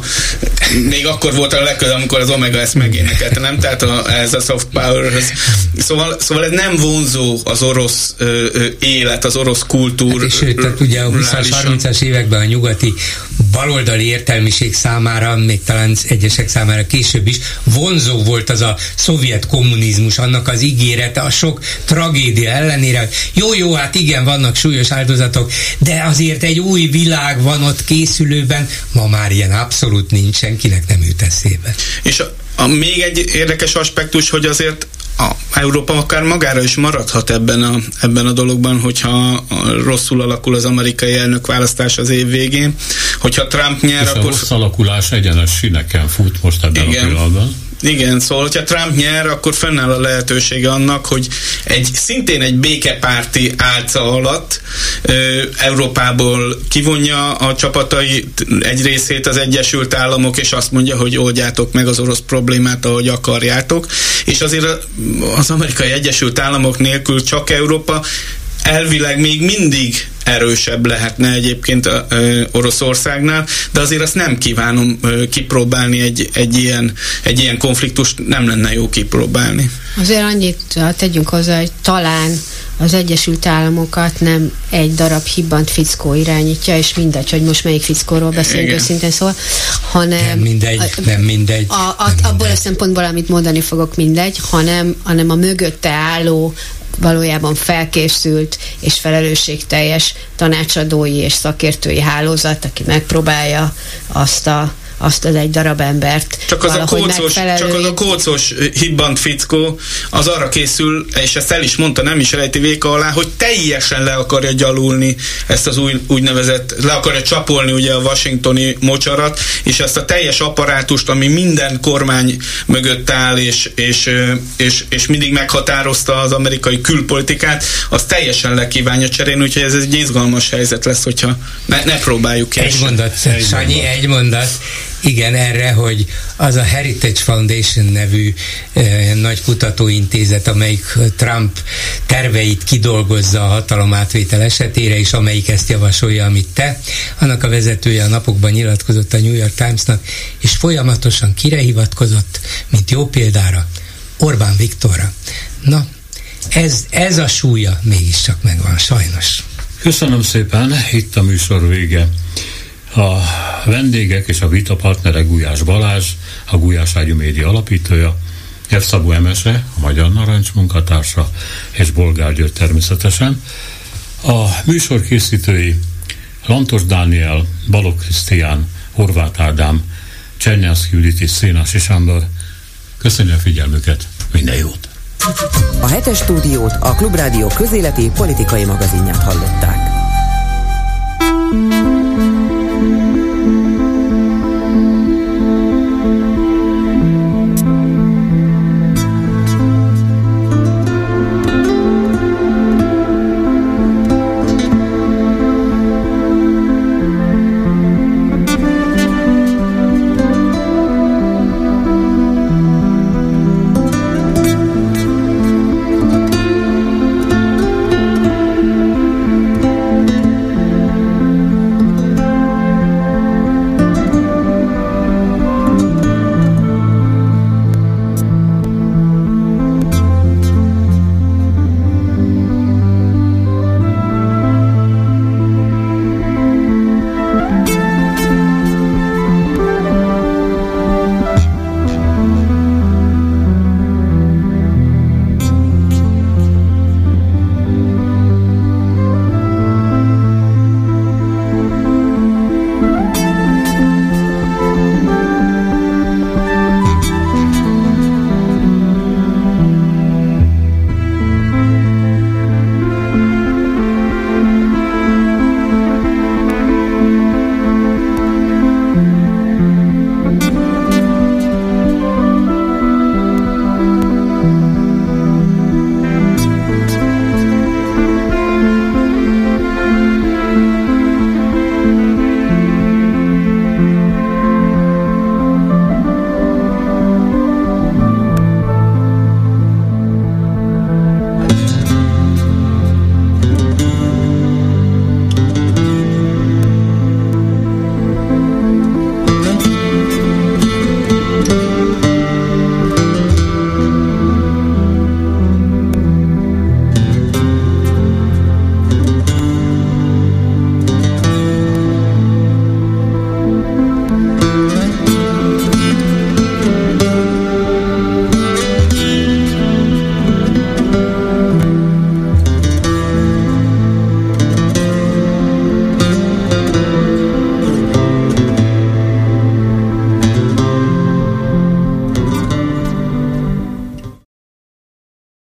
még akkor volt a legközelebb, amikor az Omega ezt megénekelte, nem? Tehát a, ez a soft power Szóval, szóval ez nem vonzó az orosz ö, élet, az orosz kultúr. Hát és sőt, tehát ugye a 20-as, 30-as években a nyugati baloldali értelmiség számára, még talán egyesek számára később is, vonzó volt az a szovjet kommunizmus, annak az ígérete, a sok tragédia ellenére. Jó, jó, hát igen, vannak súlyos áldozatok, de azért egy új világ van ott készülőben, ma már ilyen abszolút nincs, senkinek nem jut eszébe. És a, a, még egy érdekes aspektus, hogy azért a Európa akár magára is maradhat ebben a, ebben a dologban, hogyha rosszul alakul az amerikai elnök választás az év végén. Hogyha Trump nyer, És akkor... a rossz alakulás egyenes sineken fut most ebben igen. a pillanatban. Igen, szóval, hogyha Trump nyer, akkor fennáll a lehetősége annak, hogy egy szintén egy békepárti álca alatt ö, Európából kivonja a csapatai egy részét az Egyesült Államok, és azt mondja, hogy oldjátok meg az orosz problémát, ahogy akarjátok. És azért az amerikai Egyesült Államok nélkül csak Európa elvileg még mindig erősebb lehetne egyébként a, ö, Oroszországnál, de azért azt nem kívánom ö, kipróbálni egy, egy, ilyen, egy ilyen konfliktust, nem lenne jó kipróbálni. Azért annyit tegyünk hozzá, hogy talán az Egyesült Államokat nem egy darab hibbant fickó irányítja, és mindegy, hogy most melyik fickóról beszélünk Igen. őszintén szól, hanem... Nem mindegy, a, nem mindegy. A, a, nem abból mindegy. a szempontból, amit mondani fogok, mindegy, hanem, hanem a mögötte álló valójában felkészült és felelősségteljes tanácsadói és szakértői hálózat, aki megpróbálja azt a azt az egy darab embert csak az, a kócos, csak az a kócos hibbant fickó az arra készül, és ezt el is mondta, nem is rejti véka alá, hogy teljesen le akarja gyalulni ezt az új, úgynevezett, le akarja csapolni ugye a washingtoni mocsarat, és ezt a teljes apparátust, ami minden kormány mögött áll, és, és, és, és mindig meghatározta az amerikai külpolitikát, az teljesen le kívánja cserélni, úgyhogy ez egy izgalmas helyzet lesz, hogyha ne, ne próbáljuk ki. Egy mondat, Sanyi, egy mondat. Igen, erre, hogy az a Heritage Foundation nevű eh, nagy kutatóintézet, amelyik Trump terveit kidolgozza a hatalomátvétel esetére, és amelyik ezt javasolja, amit te, annak a vezetője a napokban nyilatkozott a New York Timesnak, és folyamatosan kire hivatkozott, mint jó példára, Orbán Viktorra. Na, ez, ez a súlya mégiscsak megvan, sajnos. Köszönöm szépen, itt a műsor vége. A vendégek és a vita partnere Gulyás Balázs, a Gulyás Ágyú Média alapítója, F. Szabó Emese, a Magyar Narancs munkatársa, és Bolgár György természetesen. A műsor készítői Lantos Dániel, Balog Krisztián, Horváth Ádám, Csernyászki Judit és Szénási Sándor. Köszönjük a figyelmüket, minden jót! A hetes stúdiót a Klubrádió közéleti politikai magazinját hallották.